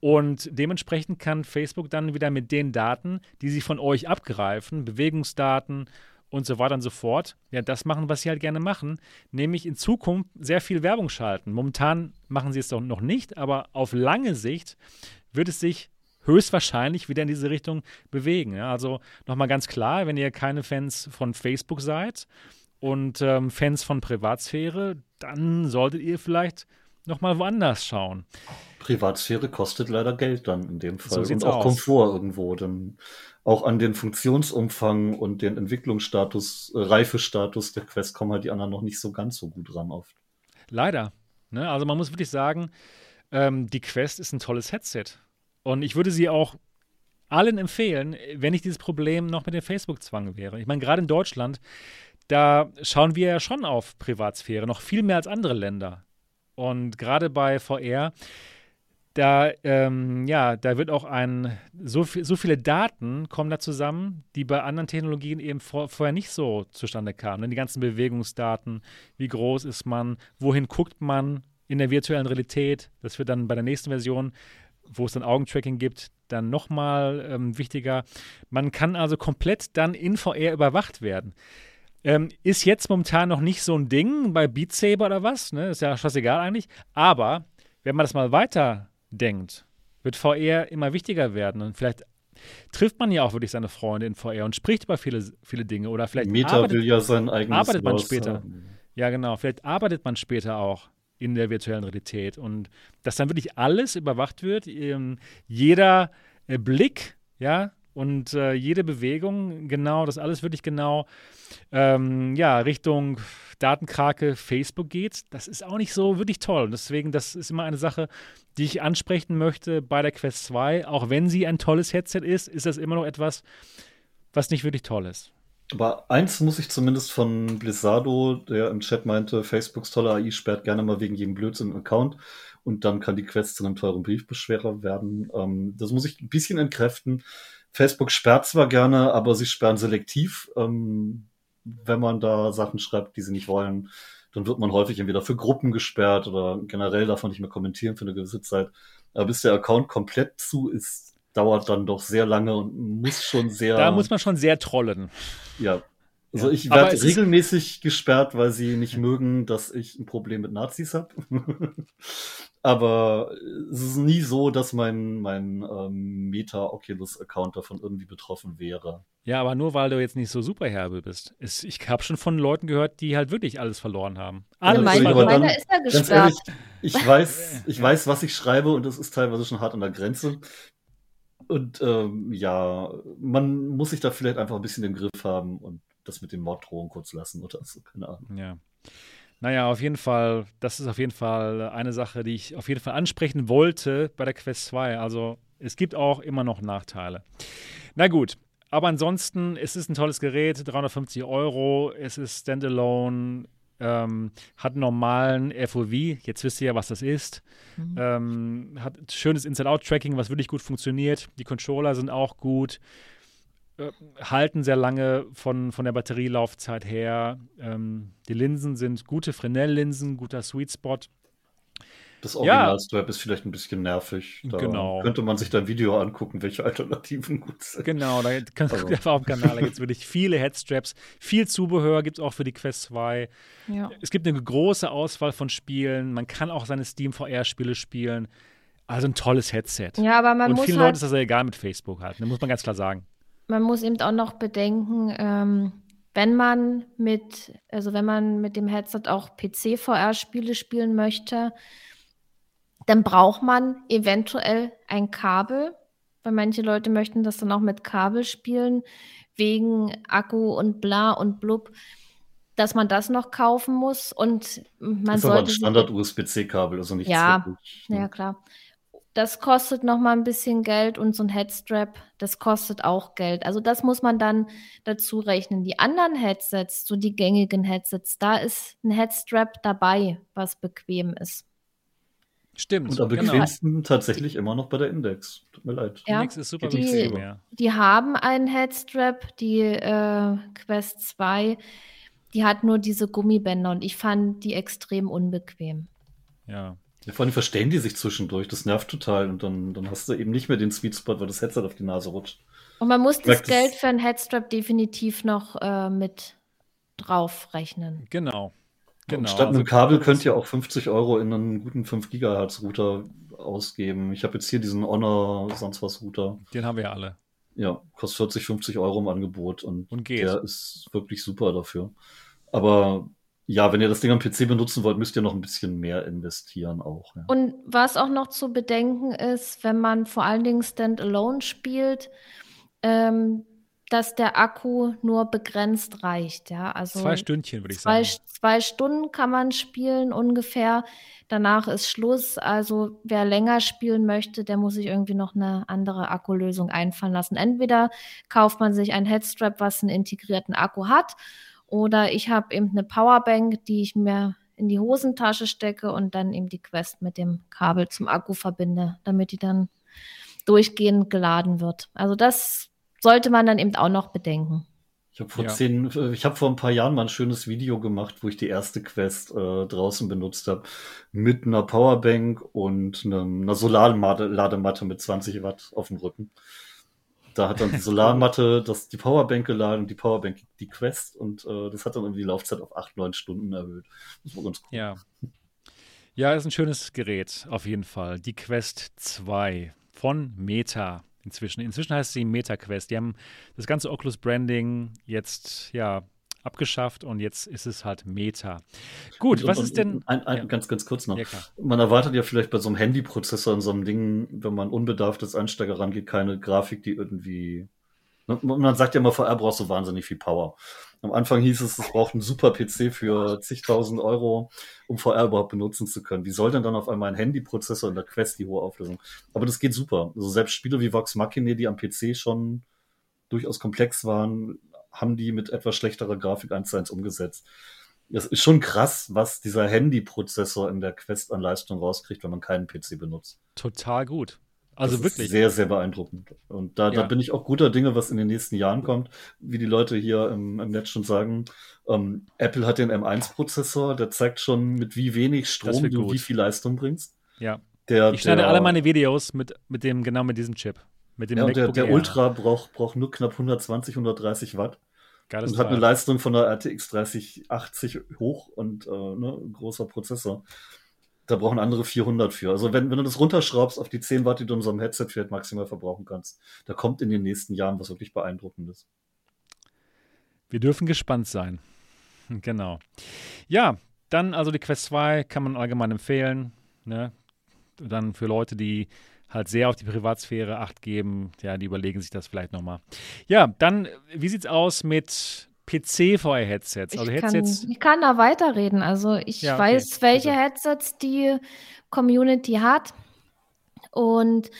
Und dementsprechend kann Facebook dann wieder mit den Daten, die sie von euch abgreifen, Bewegungsdaten und so weiter und so fort, ja, das machen, was sie halt gerne machen, nämlich in Zukunft sehr viel Werbung schalten. Momentan machen sie es doch noch nicht, aber auf lange Sicht wird es sich höchstwahrscheinlich wieder in diese Richtung bewegen. Ja? Also nochmal ganz klar, wenn ihr keine Fans von Facebook seid und ähm, Fans von Privatsphäre, dann solltet ihr vielleicht nochmal woanders schauen. Privatsphäre kostet leider Geld dann in dem Fall. So und auch aus. Komfort irgendwo. Denn auch an den Funktionsumfang und den Entwicklungsstatus, äh, Reifestatus der Quest kommen halt die anderen noch nicht so ganz so gut ran oft. Leider. Ne? Also man muss wirklich sagen, ähm, die Quest ist ein tolles Headset. Und ich würde sie auch allen empfehlen, wenn nicht dieses Problem noch mit dem Facebook-Zwang wäre. Ich meine, gerade in Deutschland, da schauen wir ja schon auf Privatsphäre, noch viel mehr als andere Länder. Und gerade bei VR, da, ähm, ja, da wird auch ein, so, so viele Daten kommen da zusammen, die bei anderen Technologien eben vor, vorher nicht so zustande kamen. Die ganzen Bewegungsdaten, wie groß ist man, wohin guckt man in der virtuellen Realität, das wird dann bei der nächsten Version wo es dann Augentracking gibt, dann nochmal ähm, wichtiger. Man kann also komplett dann in VR überwacht werden. Ähm, ist jetzt momentan noch nicht so ein Ding bei Beat Saber oder was, ne? ist ja scheißegal eigentlich. Aber wenn man das mal weiter denkt, wird VR immer wichtiger werden und vielleicht trifft man ja auch wirklich seine Freunde in VR und spricht über viele, viele Dinge oder vielleicht Meta arbeitet, will ja sein eigenes arbeitet man später. Haben. Ja, genau. Vielleicht arbeitet man später auch in der virtuellen Realität. Und dass dann wirklich alles überwacht wird, ähm, jeder äh, Blick, ja, und äh, jede Bewegung, genau, das alles wirklich genau, ähm, ja, Richtung Datenkrake Facebook geht, das ist auch nicht so wirklich toll. Deswegen, das ist immer eine Sache, die ich ansprechen möchte bei der Quest 2. Auch wenn sie ein tolles Headset ist, ist das immer noch etwas, was nicht wirklich toll ist. Aber eins muss ich zumindest von Blizzardo, der im Chat meinte, Facebooks tolle AI sperrt gerne mal wegen jedem Blödsinn einen Account und dann kann die Quest zu einem teuren Briefbeschwerer werden. Ähm, das muss ich ein bisschen entkräften. Facebook sperrt zwar gerne, aber sie sperren selektiv. Ähm, wenn man da Sachen schreibt, die sie nicht wollen, dann wird man häufig entweder für Gruppen gesperrt oder generell davon nicht mehr kommentieren für eine gewisse Zeit. Aber bis der Account komplett zu ist, dauert dann doch sehr lange und muss schon sehr. Da muss man schon sehr trollen. Ja. Also ich werde regelmäßig gesperrt, weil sie nicht mögen, dass ich ein Problem mit Nazis habe. [laughs] Aber es ist nie so, dass mein, mein ähm, Meta-Oculus-Account davon irgendwie betroffen wäre. Ja, aber nur weil du jetzt nicht so super herbe bist. Es, ich habe schon von Leuten gehört, die halt wirklich alles verloren haben. Alles ja, verloren. Meiner ist ja gesperrt. Ehrlich, ich weiß, ich weiß, was ich schreibe und es ist teilweise schon hart an der Grenze. Und ähm, ja, man muss sich da vielleicht einfach ein bisschen im Griff haben und das mit dem Morddrohung kurz lassen oder so, keine Ahnung. Ja. Naja, auf jeden Fall, das ist auf jeden Fall eine Sache, die ich auf jeden Fall ansprechen wollte bei der Quest 2. Also es gibt auch immer noch Nachteile. Na gut, aber ansonsten, es ist ein tolles Gerät, 350 Euro, es ist Standalone, ähm, hat normalen FOV, jetzt wisst ihr ja, was das ist. Mhm. Ähm, hat schönes Inside-Out-Tracking, was wirklich gut funktioniert. Die Controller sind auch gut. Äh, halten sehr lange von, von der Batterielaufzeit her. Ähm, die Linsen sind gute Fresnel-Linsen, guter Sweet Spot. Das Original-Strap ja. ist vielleicht ein bisschen nervig. Da genau. könnte man sich da ein Video angucken, welche Alternativen gut sind. Genau, da kannst also. du auf dem Kanal, da gibt es wirklich viele Headstraps, viel Zubehör gibt es auch für die Quest 2. Ja. Es gibt eine große Auswahl von Spielen, man kann auch seine Steam VR-Spiele spielen. Also ein tolles Headset. Ja, aber man Und muss vielen halt, Leuten ist das ja egal mit Facebook halt, ne, muss man ganz klar sagen. Man muss eben auch noch bedenken, ähm, wenn man mit, also wenn man mit dem Headset auch PC-VR-Spiele spielen möchte, dann braucht man eventuell ein Kabel, weil manche Leute möchten das dann auch mit Kabel spielen, wegen Akku und bla und blub, dass man das noch kaufen muss und man das ist sollte. Aber ein Standard-USB-C-Kabel, also nichts ja, wirklich. Ja, klar. Das kostet noch mal ein bisschen Geld und so ein Headstrap, das kostet auch Geld. Also das muss man dann dazu rechnen. Die anderen Headsets, so die gängigen Headsets, da ist ein Headstrap dabei, was bequem ist. Stimmt. Und am genau. bequemsten genau. tatsächlich immer noch bei der Index. Tut mir leid. Ja, Index ist super die, bequem, Die haben einen Headstrap, die äh, Quest 2, die hat nur diese Gummibänder und ich fand die extrem unbequem. Ja. ja vor allem verstehen die sich zwischendurch, das nervt total und dann, dann hast du eben nicht mehr den Sweet Spot, weil das Headset auf die Nase rutscht. Und man muss das Geld für einen Headstrap definitiv noch äh, mit draufrechnen. Genau. Genau, statt also einem Kabel könnt ihr auch 50 Euro in einen guten 5 Gigahertz Router ausgeben. Ich habe jetzt hier diesen Honor sonst was Router. Den haben wir ja alle. Ja, kostet 40, 50 Euro im Angebot und, und geht. der ist wirklich super dafür. Aber ja, wenn ihr das Ding am PC benutzen wollt, müsst ihr noch ein bisschen mehr investieren auch. Ja. Und was auch noch zu bedenken ist, wenn man vor allen Dingen Standalone spielt, ähm, dass der Akku nur begrenzt reicht. Ja? Also zwei Stündchen, würde ich zwei, sagen. Zwei Stunden kann man spielen ungefähr. Danach ist Schluss. Also wer länger spielen möchte, der muss sich irgendwie noch eine andere Akkulösung einfallen lassen. Entweder kauft man sich ein Headstrap, was einen integrierten Akku hat, oder ich habe eben eine Powerbank, die ich mir in die Hosentasche stecke und dann eben die Quest mit dem Kabel zum Akku verbinde, damit die dann durchgehend geladen wird. Also das sollte man dann eben auch noch bedenken. Ich habe vor ja. zehn, äh, ich habe vor ein paar Jahren mal ein schönes Video gemacht, wo ich die erste Quest äh, draußen benutzt habe. Mit einer Powerbank und einem, einer Solarladematte mit 20 Watt auf dem Rücken. Da hat dann die [laughs] Solarmatte das, die Powerbank geladen und die Powerbank die Quest und äh, das hat dann irgendwie die Laufzeit auf 8, 9 Stunden erhöht. Das war ganz cool. Ja. Ja, ist ein schönes Gerät, auf jeden Fall. Die Quest 2 von Meta inzwischen. Inzwischen heißt sie MetaQuest. Die haben das ganze Oculus Branding jetzt ja abgeschafft und jetzt ist es halt Meta. Gut, und, was und, ist denn. Ein, ein, ja. Ganz, ganz kurz noch. Ja, man erwartet ja vielleicht bei so einem Handyprozessor in so einem Ding, wenn man unbedarft als Einsteiger rangeht, keine Grafik, die irgendwie. Man sagt ja immer, VR brauchst du wahnsinnig viel Power. Am Anfang hieß es, es braucht einen super PC für zigtausend Euro, um VR überhaupt benutzen zu können. Wie soll denn dann auf einmal ein Handyprozessor in der Quest die hohe Auflösung? Aber das geht super. Also selbst Spiele wie Vox Machina, die am PC schon durchaus komplex waren, haben die mit etwas schlechterer Grafik 1 zu 1 umgesetzt. Das ist schon krass, was dieser Handyprozessor in der Quest an Leistung rauskriegt, wenn man keinen PC benutzt. Total gut. Also das wirklich. sehr, sehr beeindruckend. Und da, ja. da bin ich auch guter Dinge, was in den nächsten Jahren kommt. Wie die Leute hier im, im Netz schon sagen, ähm, Apple hat den M1-Prozessor, der zeigt schon, mit wie wenig Strom du wie viel Leistung bringst. Ja. Der, ich schneide der, alle meine Videos mit, mit dem, genau mit diesem Chip. Mit dem ja, der, der Ultra braucht, braucht nur knapp 120, 130 Watt. Geiles und hat eine Leistung von der RTX 3080 hoch und äh, ne, großer Prozessor. Da brauchen andere 400 für. Also wenn, wenn du das runterschraubst auf die 10 Watt, die du in einem Headset vielleicht maximal verbrauchen kannst, da kommt in den nächsten Jahren was wirklich beeindruckendes. Wir dürfen gespannt sein. [laughs] Genau. Ja, dann also die Quest 2 kann man allgemein empfehlen. Ne? Dann für Leute, die halt sehr auf die Privatsphäre Acht geben, ja, die überlegen sich das vielleicht nochmal. Ja, dann, wie sieht's aus mit PC-VR-Headsets. Also ich, Headsets. Kann, ich kann da weiterreden. Also ich ja, okay. weiß, welche also. Headsets die Community hat. Und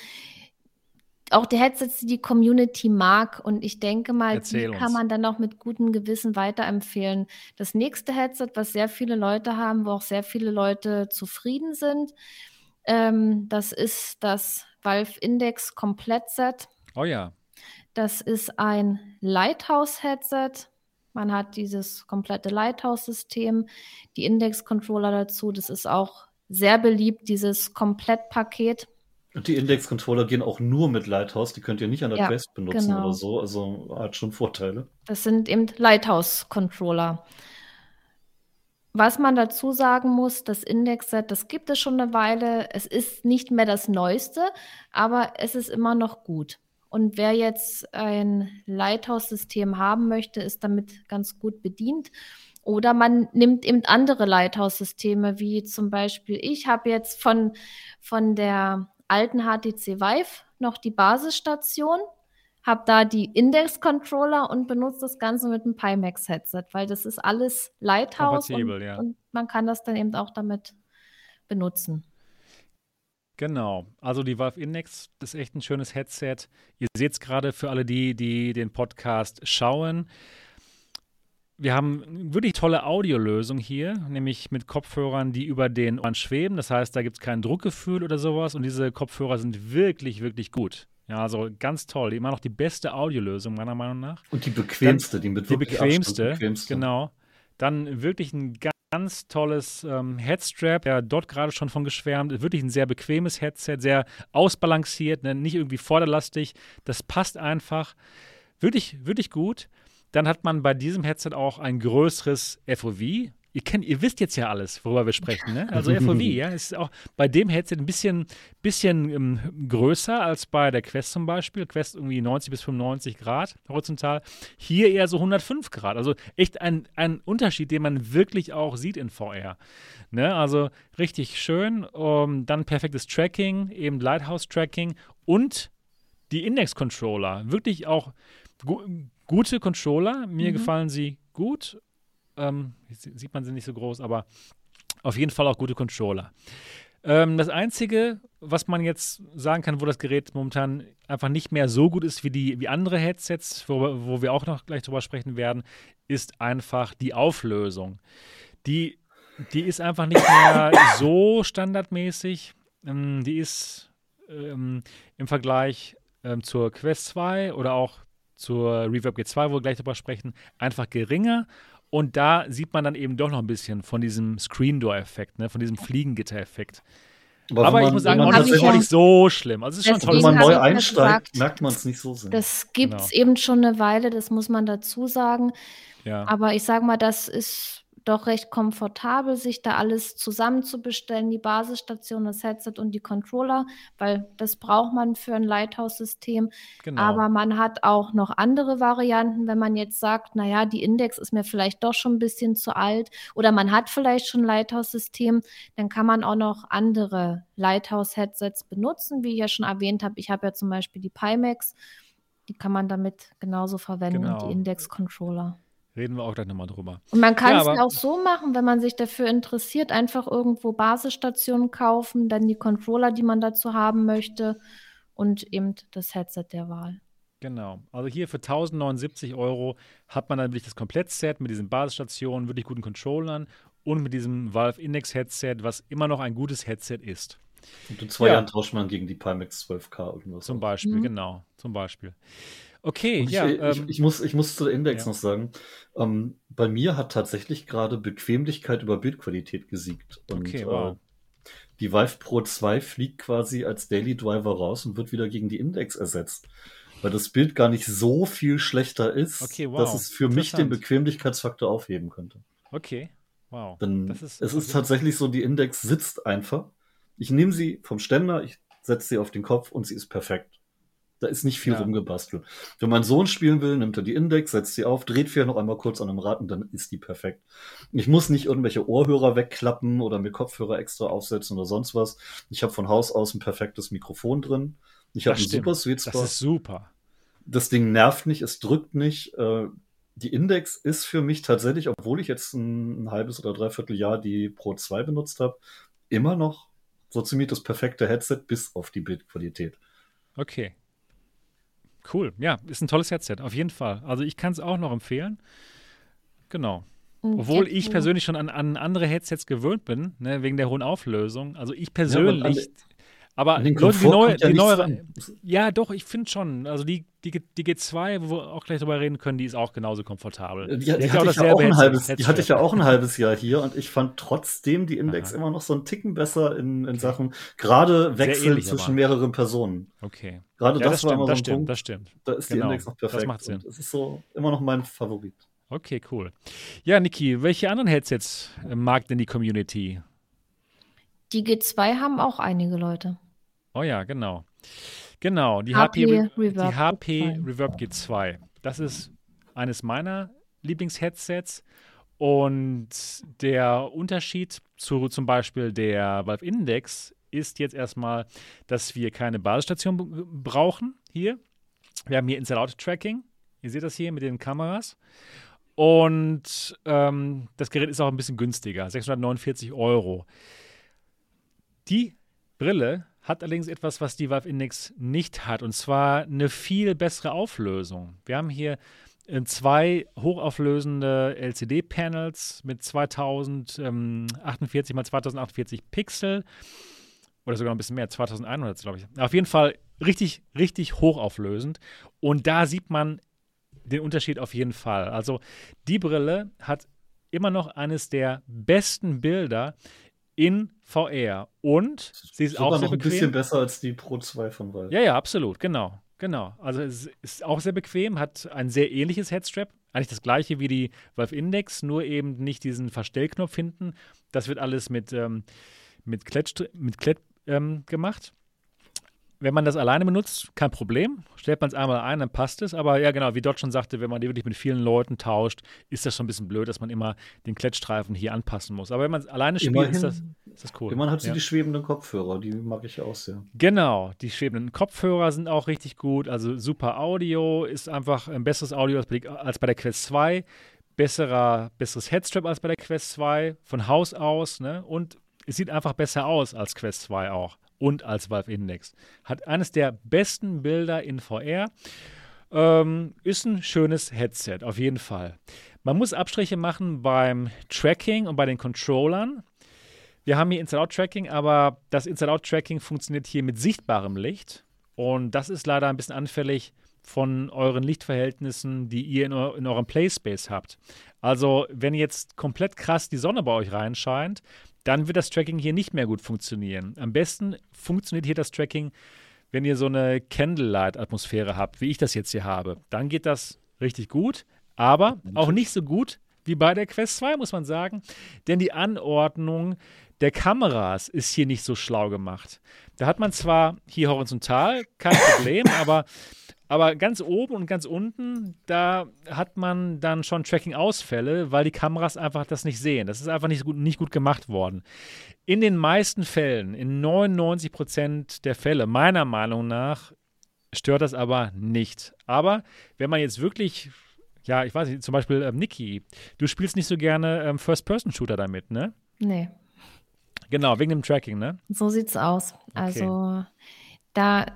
auch die Headsets, die die Community mag. Und ich denke mal, Erzähl die kann uns. man dann auch mit gutem Gewissen weiterempfehlen. Das nächste Headset, was sehr viele Leute haben, wo auch sehr viele Leute zufrieden sind, ähm, das ist das Valve Index Komplett Set. Oh ja. Das ist ein Lighthouse-Headset. Man hat dieses komplette Lighthouse-System, die Index-Controller dazu. Das ist auch sehr beliebt, dieses Komplettpaket. Und die Index-Controller gehen auch nur mit Lighthouse. Die könnt ihr nicht an der Ja, Quest benutzen genau. oder so. Also hat schon Vorteile. Das sind eben Lighthouse-Controller. Was man dazu sagen muss, das Index-Set, das gibt es schon eine Weile. Es ist nicht mehr das Neueste, aber es ist immer noch gut. Und wer jetzt ein Lighthouse-System haben möchte, ist damit ganz gut bedient. Oder man nimmt eben andere Lighthouse-Systeme, wie zum Beispiel ich habe jetzt von, von der alten HTC Vive noch die Basisstation, habe da die Index-Controller und benutze das Ganze mit dem Pimax-Headset, weil das ist alles Lighthouse und, ja. und man kann das dann eben auch damit benutzen. Genau. Also die Valve Index ist echt ein schönes Headset. Ihr seht es gerade für alle die, die den Podcast schauen. Wir haben eine wirklich tolle Audiolösung hier, nämlich mit Kopfhörern, die über den Ohren schweben. Das heißt, da gibt es kein Druckgefühl oder sowas. Und diese Kopfhörer sind wirklich, wirklich gut. Ja, also ganz toll. Immer noch die beste Audiolösung, meiner Meinung nach. Und die bequemste, die mit Die bequemste, bequemste. genau. Dann wirklich ein ga- ganz tolles ähm, Headstrap, ja, dort gerade schon von geschwärmt. Wirklich ein sehr bequemes Headset, sehr ausbalanciert, ne? nicht irgendwie vorderlastig. Das passt einfach. Wirklich, wirklich gut. Dann hat man bei diesem Headset auch ein größeres FOV. Ihr, kennt, ihr wisst jetzt ja alles, worüber wir sprechen. Ne? Also [laughs] FOV, ja, ist auch bei dem Headset ein bisschen, bisschen ähm, größer als bei der Quest zum Beispiel. Quest irgendwie 90 bis 95 Grad horizontal. Hier eher so 105 Grad. Also echt ein, ein Unterschied, den man wirklich auch sieht in VR. Ne? Also richtig schön. Um, dann perfektes Tracking, eben Lighthouse-Tracking und die Index-Controller. Wirklich auch gu gute Controller. Mir Mhm. gefallen sie gut. Ähm, sieht man sie nicht so groß, aber auf jeden Fall auch gute Controller. Ähm, das Einzige, was man jetzt sagen kann, wo das Gerät momentan einfach nicht mehr so gut ist wie, die, wie andere Headsets, wo, wo wir auch noch gleich drüber sprechen werden, ist einfach die Auflösung. Die, die ist einfach nicht mehr [coughs] so standardmäßig. Ähm, die ist ähm, im Vergleich ähm, zur Quest 2 oder auch zur Reverb G2, wo wir gleich drüber sprechen, einfach geringer. Und da sieht man dann eben doch noch ein bisschen von diesem Screen Door-Effekt, ne, von diesem Fliegengitter-Effekt. wenn Aber ich man- muss sagen, wenn man das ist auch nicht so schlimm. Also es ist schon Wenn toll. man Deswegen neu einsteigt, gesagt, merkt man es nicht so sehr. Das gibt es Genau. eben schon eine Weile, das muss man dazu sagen. Ja. Aber ich sage mal, das ist doch recht komfortabel, sich da alles zusammenzubestellen, die Basisstation, das Headset und die Controller, weil das braucht man für ein Lighthouse-System. Genau. Aber man hat auch noch andere Varianten, wenn man jetzt sagt, naja, die Index ist mir vielleicht doch schon ein bisschen zu alt oder man hat vielleicht schon ein Lighthouse-System, dann kann man auch noch andere Lighthouse-Headsets benutzen, wie ich ja schon erwähnt habe. Ich habe ja zum Beispiel die Pimax, die kann man damit genauso verwenden und Genau. die Index-Controller. Reden wir auch gleich nochmal drüber. Und man kann Ja, es aber- auch so machen, wenn man sich dafür interessiert, einfach irgendwo Basisstationen kaufen, dann die Controller, die man dazu haben möchte und eben das Headset der Wahl. Genau. Also hier für 1079 Euro hat man dann wirklich das Komplettset mit diesen Basisstationen, wirklich guten Controllern und mit diesem Valve Index Headset, was immer noch ein gutes Headset ist. Und in zwei Ja. Jahren tauscht man gegen die Pimax 12K irgendwas. Zum. Beispiel, Mhm. genau. Zum Beispiel. Okay, ich, ja. ich, ähm, ich, muss, ich muss zu der Index ja. noch sagen, ähm, bei mir hat tatsächlich gerade Bequemlichkeit über Bildqualität gesiegt. Und Okay, wow. äh, die Vive Pro 2 fliegt quasi als Daily Driver raus und wird wieder gegen die Index ersetzt. Weil das Bild gar nicht so viel schlechter ist, Okay, wow. dass es für mich den. Bequemlichkeitsfaktor aufheben könnte. okay. Wow. Denn ist- es ist tatsächlich so, die Index sitzt einfach. Ich nehme sie vom Ständer, ich setze sie auf den Kopf und sie ist perfekt. Da ist nicht viel Ja. rumgebastelt. Wenn mein Sohn spielen will, nimmt er die Index, setzt sie auf, dreht vielleicht noch einmal kurz an einem Rad und dann ist die perfekt. Ich muss nicht irgendwelche Ohrhörer wegklappen oder mir Kopfhörer extra aufsetzen oder sonst was. Ich habe von Haus aus ein perfektes Mikrofon drin. Ich habe Das einen stimmt. super Sweet Das Spot ist super. das Ding nervt nicht, es drückt nicht. Äh, die Index ist für mich tatsächlich, obwohl ich jetzt ein, ein halbes oder dreiviertel Jahr die Pro 2 benutzt habe, immer noch so ziemlich das perfekte Headset bis auf die Bildqualität. Okay. Cool. Ja, ist ein tolles Headset, auf jeden Fall. Also ich kann es auch noch empfehlen. Genau. Obwohl ich persönlich schon an, an andere Headsets gewöhnt bin, ne, wegen der hohen Auflösung. Also ich persönlich. Ja, aber Leute, die neue, die neuere. Ja, doch, ich finde schon. Also die, die, die G2, wo wir auch gleich drüber reden können, die ist auch genauso komfortabel. Die, die, die hatte, ich ja auch ein halbes, die hatte ich ja auch ein halbes Jahr hier und ich fand trotzdem die Index Aha. immer noch so einen Ticken besser in, in okay. Sachen, gerade Wechsel zwischen aber. mehreren Personen. Okay. Gerade ja, das, das, war stimmt, immer so das stimmt, Punkt, das stimmt. Da ist genau. die Index noch perfekt. Das macht Sinn. Es ist so immer noch mein Favorit. Okay, cool. Ja, Niki, welche anderen Headsets mag denn die Community? Die G2 haben auch einige Leute. Oh ja, genau. Genau, die HP, HP Reverb, die HP Reverb G2. Das ist eines meiner Lieblings-Headsets. Und der Unterschied zu zum Beispiel der Valve Index ist jetzt erstmal, dass wir keine Basisstation brauchen hier. Wir haben hier Inside-Out-Tracking. Ihr seht das hier mit den Kameras. Und ähm, das Gerät ist auch ein bisschen günstiger, 649 Euro. Die Brille hat allerdings etwas, was die Valve Index nicht hat, und zwar eine viel bessere Auflösung. Wir haben hier äh, zwei hochauflösende LCD-Panels mit 2048 mal 2048 Pixel oder sogar ein bisschen mehr, 2100 glaube ich. Auf jeden Fall richtig, richtig hochauflösend. Und da sieht man den Unterschied auf jeden Fall. Also die Brille hat immer noch eines der besten Bilder in VR und sie ist auch sehr noch bequem. ein bisschen besser als die Pro 2 von Valve. Ja, ja, absolut, genau. Genau. Also es ist auch sehr bequem, hat ein sehr ähnliches Headstrap. Eigentlich das gleiche wie die Valve Index, nur eben nicht diesen Verstellknopf hinten. Das wird alles mit, ähm, mit Klett, mit Klett ähm, gemacht wenn man das alleine benutzt, kein Problem. Stellt man es einmal ein, dann passt es. Aber ja, genau, wie Dot schon sagte, wenn man die wirklich mit vielen Leuten tauscht, ist das schon ein bisschen blöd, dass man immer den Klettstreifen hier anpassen muss. Aber wenn man es alleine spielt, Immerhin, ist, das, ist das cool. Immerhin hat sie ja. die schwebenden Kopfhörer, die mag ich auch sehr. Genau, die schwebenden Kopfhörer sind auch richtig gut. Also super Audio, ist einfach ein besseres Audio als bei, als bei der Quest 2. Besserer, besseres Headstrap als bei der Quest 2, von Haus aus. Ne? Und es sieht einfach besser aus als Quest 2 auch und als Valve Index. Hat eines der besten Bilder in VR. Ähm, ist ein schönes Headset, auf jeden Fall. Man muss Abstriche machen beim Tracking und bei den Controllern. Wir haben hier Inside-Out-Tracking, aber das Inside-Out-Tracking funktioniert hier mit sichtbarem Licht. Und das ist leider ein bisschen anfällig von euren Lichtverhältnissen, die ihr in, in eurem Playspace habt. Also, wenn jetzt komplett krass die Sonne bei euch reinscheint, dann wird das Tracking hier nicht mehr gut funktionieren. Am besten funktioniert hier das Tracking, wenn ihr so eine Candlelight-Atmosphäre habt, wie ich das jetzt hier habe. Dann geht das richtig gut, aber auch nicht so gut wie bei der Quest 2, muss man sagen. Denn die Anordnung der Kameras ist hier nicht so schlau gemacht. Da hat man zwar hier horizontal kein Problem, [laughs] aber aber ganz oben und ganz unten, da hat man dann schon Tracking-Ausfälle, weil die Kameras einfach das nicht sehen. Das ist einfach nicht gut, nicht gut gemacht worden. In den meisten Fällen, in 99 Prozent der Fälle, meiner Meinung nach, stört das aber nicht. Aber wenn man jetzt wirklich, ja, ich weiß nicht, zum Beispiel ähm, Niki, du spielst nicht so gerne ähm, First-Person-Shooter damit, ne? Nee. Genau, wegen dem Tracking, ne? So sieht's aus. Okay. Also da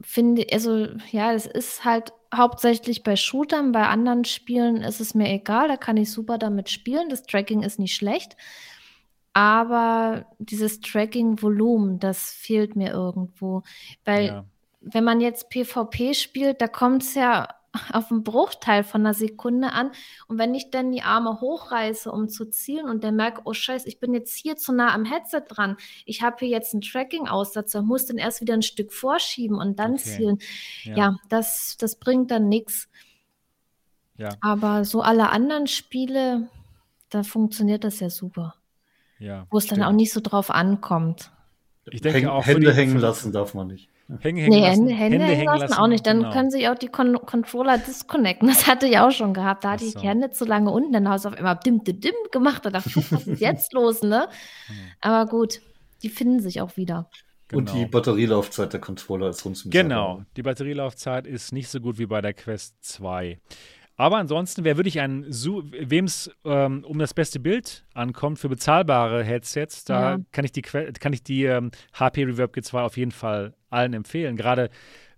finde, also ja, es ist halt hauptsächlich bei Shootern, bei anderen Spielen ist es mir egal, da kann ich super damit spielen. Das Tracking ist nicht schlecht. Aber dieses Tracking-Volumen, das fehlt mir irgendwo. Weil, ja. wenn man jetzt PvP spielt, da kommt es ja auf einen Bruchteil von einer Sekunde an. Und wenn ich dann die Arme hochreiße, um zu zielen und dann merke, oh Scheiße, ich bin jetzt hier zu nah am Headset dran. Ich habe hier jetzt einen Tracking-Aussatz, muss dann erst wieder ein Stück vorschieben und dann okay. zielen. Ja, ja das, das bringt dann nichts. Ja. Aber so alle anderen Spiele, da funktioniert das ja super. Ja, Wo es dann auch nicht so drauf ankommt. Ich denke Häng, auch Hände die, hängen lassen darf man nicht. Hängen, hängen nee, lassen. Hände, Hände, Hände hängen lassen, lassen auch nicht. Dann genau. können sich auch die Con Controller disconnecten. Das hatte ich auch schon gehabt. Da hatte ich die Hände zu lange unten, dann habe ich auf einmal dim, dim, dim gemacht. Da dachte ich, was ist jetzt los, ne? [laughs] Aber gut, die finden sich auch wieder. Genau. Und die. Batterielaufzeit der Controller ist rund Genau, die Batterielaufzeit ist nicht so gut wie bei der Quest 2. Aber ansonsten, wer wirklich ein, wem es ähm, um das beste Bild ankommt für bezahlbare Headsets, da ja. kann ich die, kann ich die ähm, HP Reverb G2 auf jeden Fall allen empfehlen. Gerade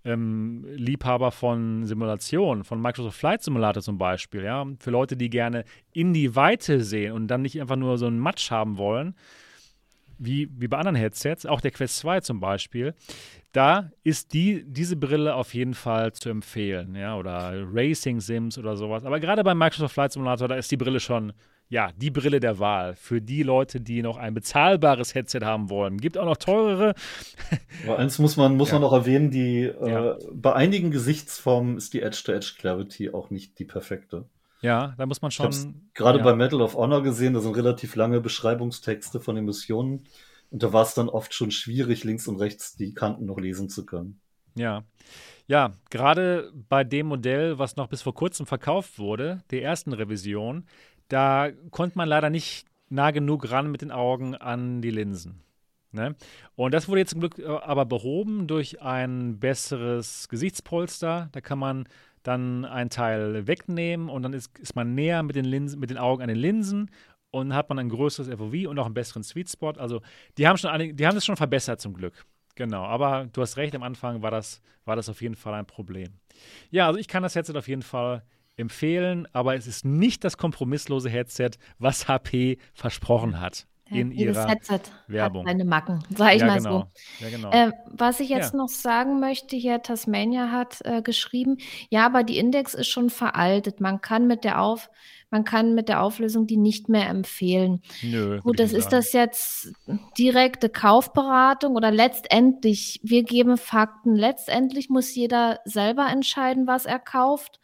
ähm, Liebhaber von Simulationen, von Microsoft Flight Simulator zum Beispiel, ja, für Leute, die gerne in die Weite sehen und dann nicht einfach nur so einen Matsch haben wollen, wie, wie bei anderen Headsets, auch der Quest 2 zum Beispiel, da ist die, diese Brille auf jeden Fall zu empfehlen, ja, oder Racing Sims oder sowas. Aber gerade beim Microsoft Flight Simulator, da ist die Brille schon, ja, die Brille der Wahl für die Leute, die noch ein bezahlbares Headset haben wollen. Gibt auch noch teurere. [laughs] Aber eins muss man, muss ja. man noch erwähnen, die ja. äh, bei einigen Gesichtsformen ist die Edge-to-Edge Clarity auch nicht die perfekte. Ja, da muss man schon. Gerade ja. bei Medal of Honor gesehen, da sind relativ lange Beschreibungstexte von den Missionen. Und da war es dann oft schon schwierig, links und rechts die Kanten noch lesen zu können. Ja. Ja, gerade bei dem Modell, was noch bis vor kurzem verkauft wurde, der ersten Revision, da konnte man leider nicht nah genug ran mit den Augen an die Linsen. Ne? Und das wurde jetzt zum Glück äh, aber behoben durch ein besseres Gesichtspolster. Da kann man dann einen Teil wegnehmen und dann ist, ist man näher mit den, Linsen, mit den Augen an den Linsen und hat man ein größeres FOV und auch einen besseren Sweet Spot. Also die haben schon einige, die haben das schon verbessert zum Glück. Genau, aber du hast recht, am Anfang war das, war das auf jeden Fall ein Problem. Ja, also ich kann das Headset auf jeden Fall empfehlen, aber es ist nicht das kompromisslose Headset, was HP versprochen hat in ja, ihrer Headset Werbung. Hat seine Macken, sag ich ja, mal genau. so. Ja, genau. Äh, was ich jetzt noch sagen möchte, hier Tasmania hat äh, geschrieben, ja, aber die Index ist schon veraltet. Man kann mit der Auf man kann mit der Auflösung die nicht mehr empfehlen. Nö, Gut, das ist das jetzt direkte Kaufberatung oder letztendlich, wir geben Fakten. Letztendlich muss jeder selber entscheiden, was er kauft.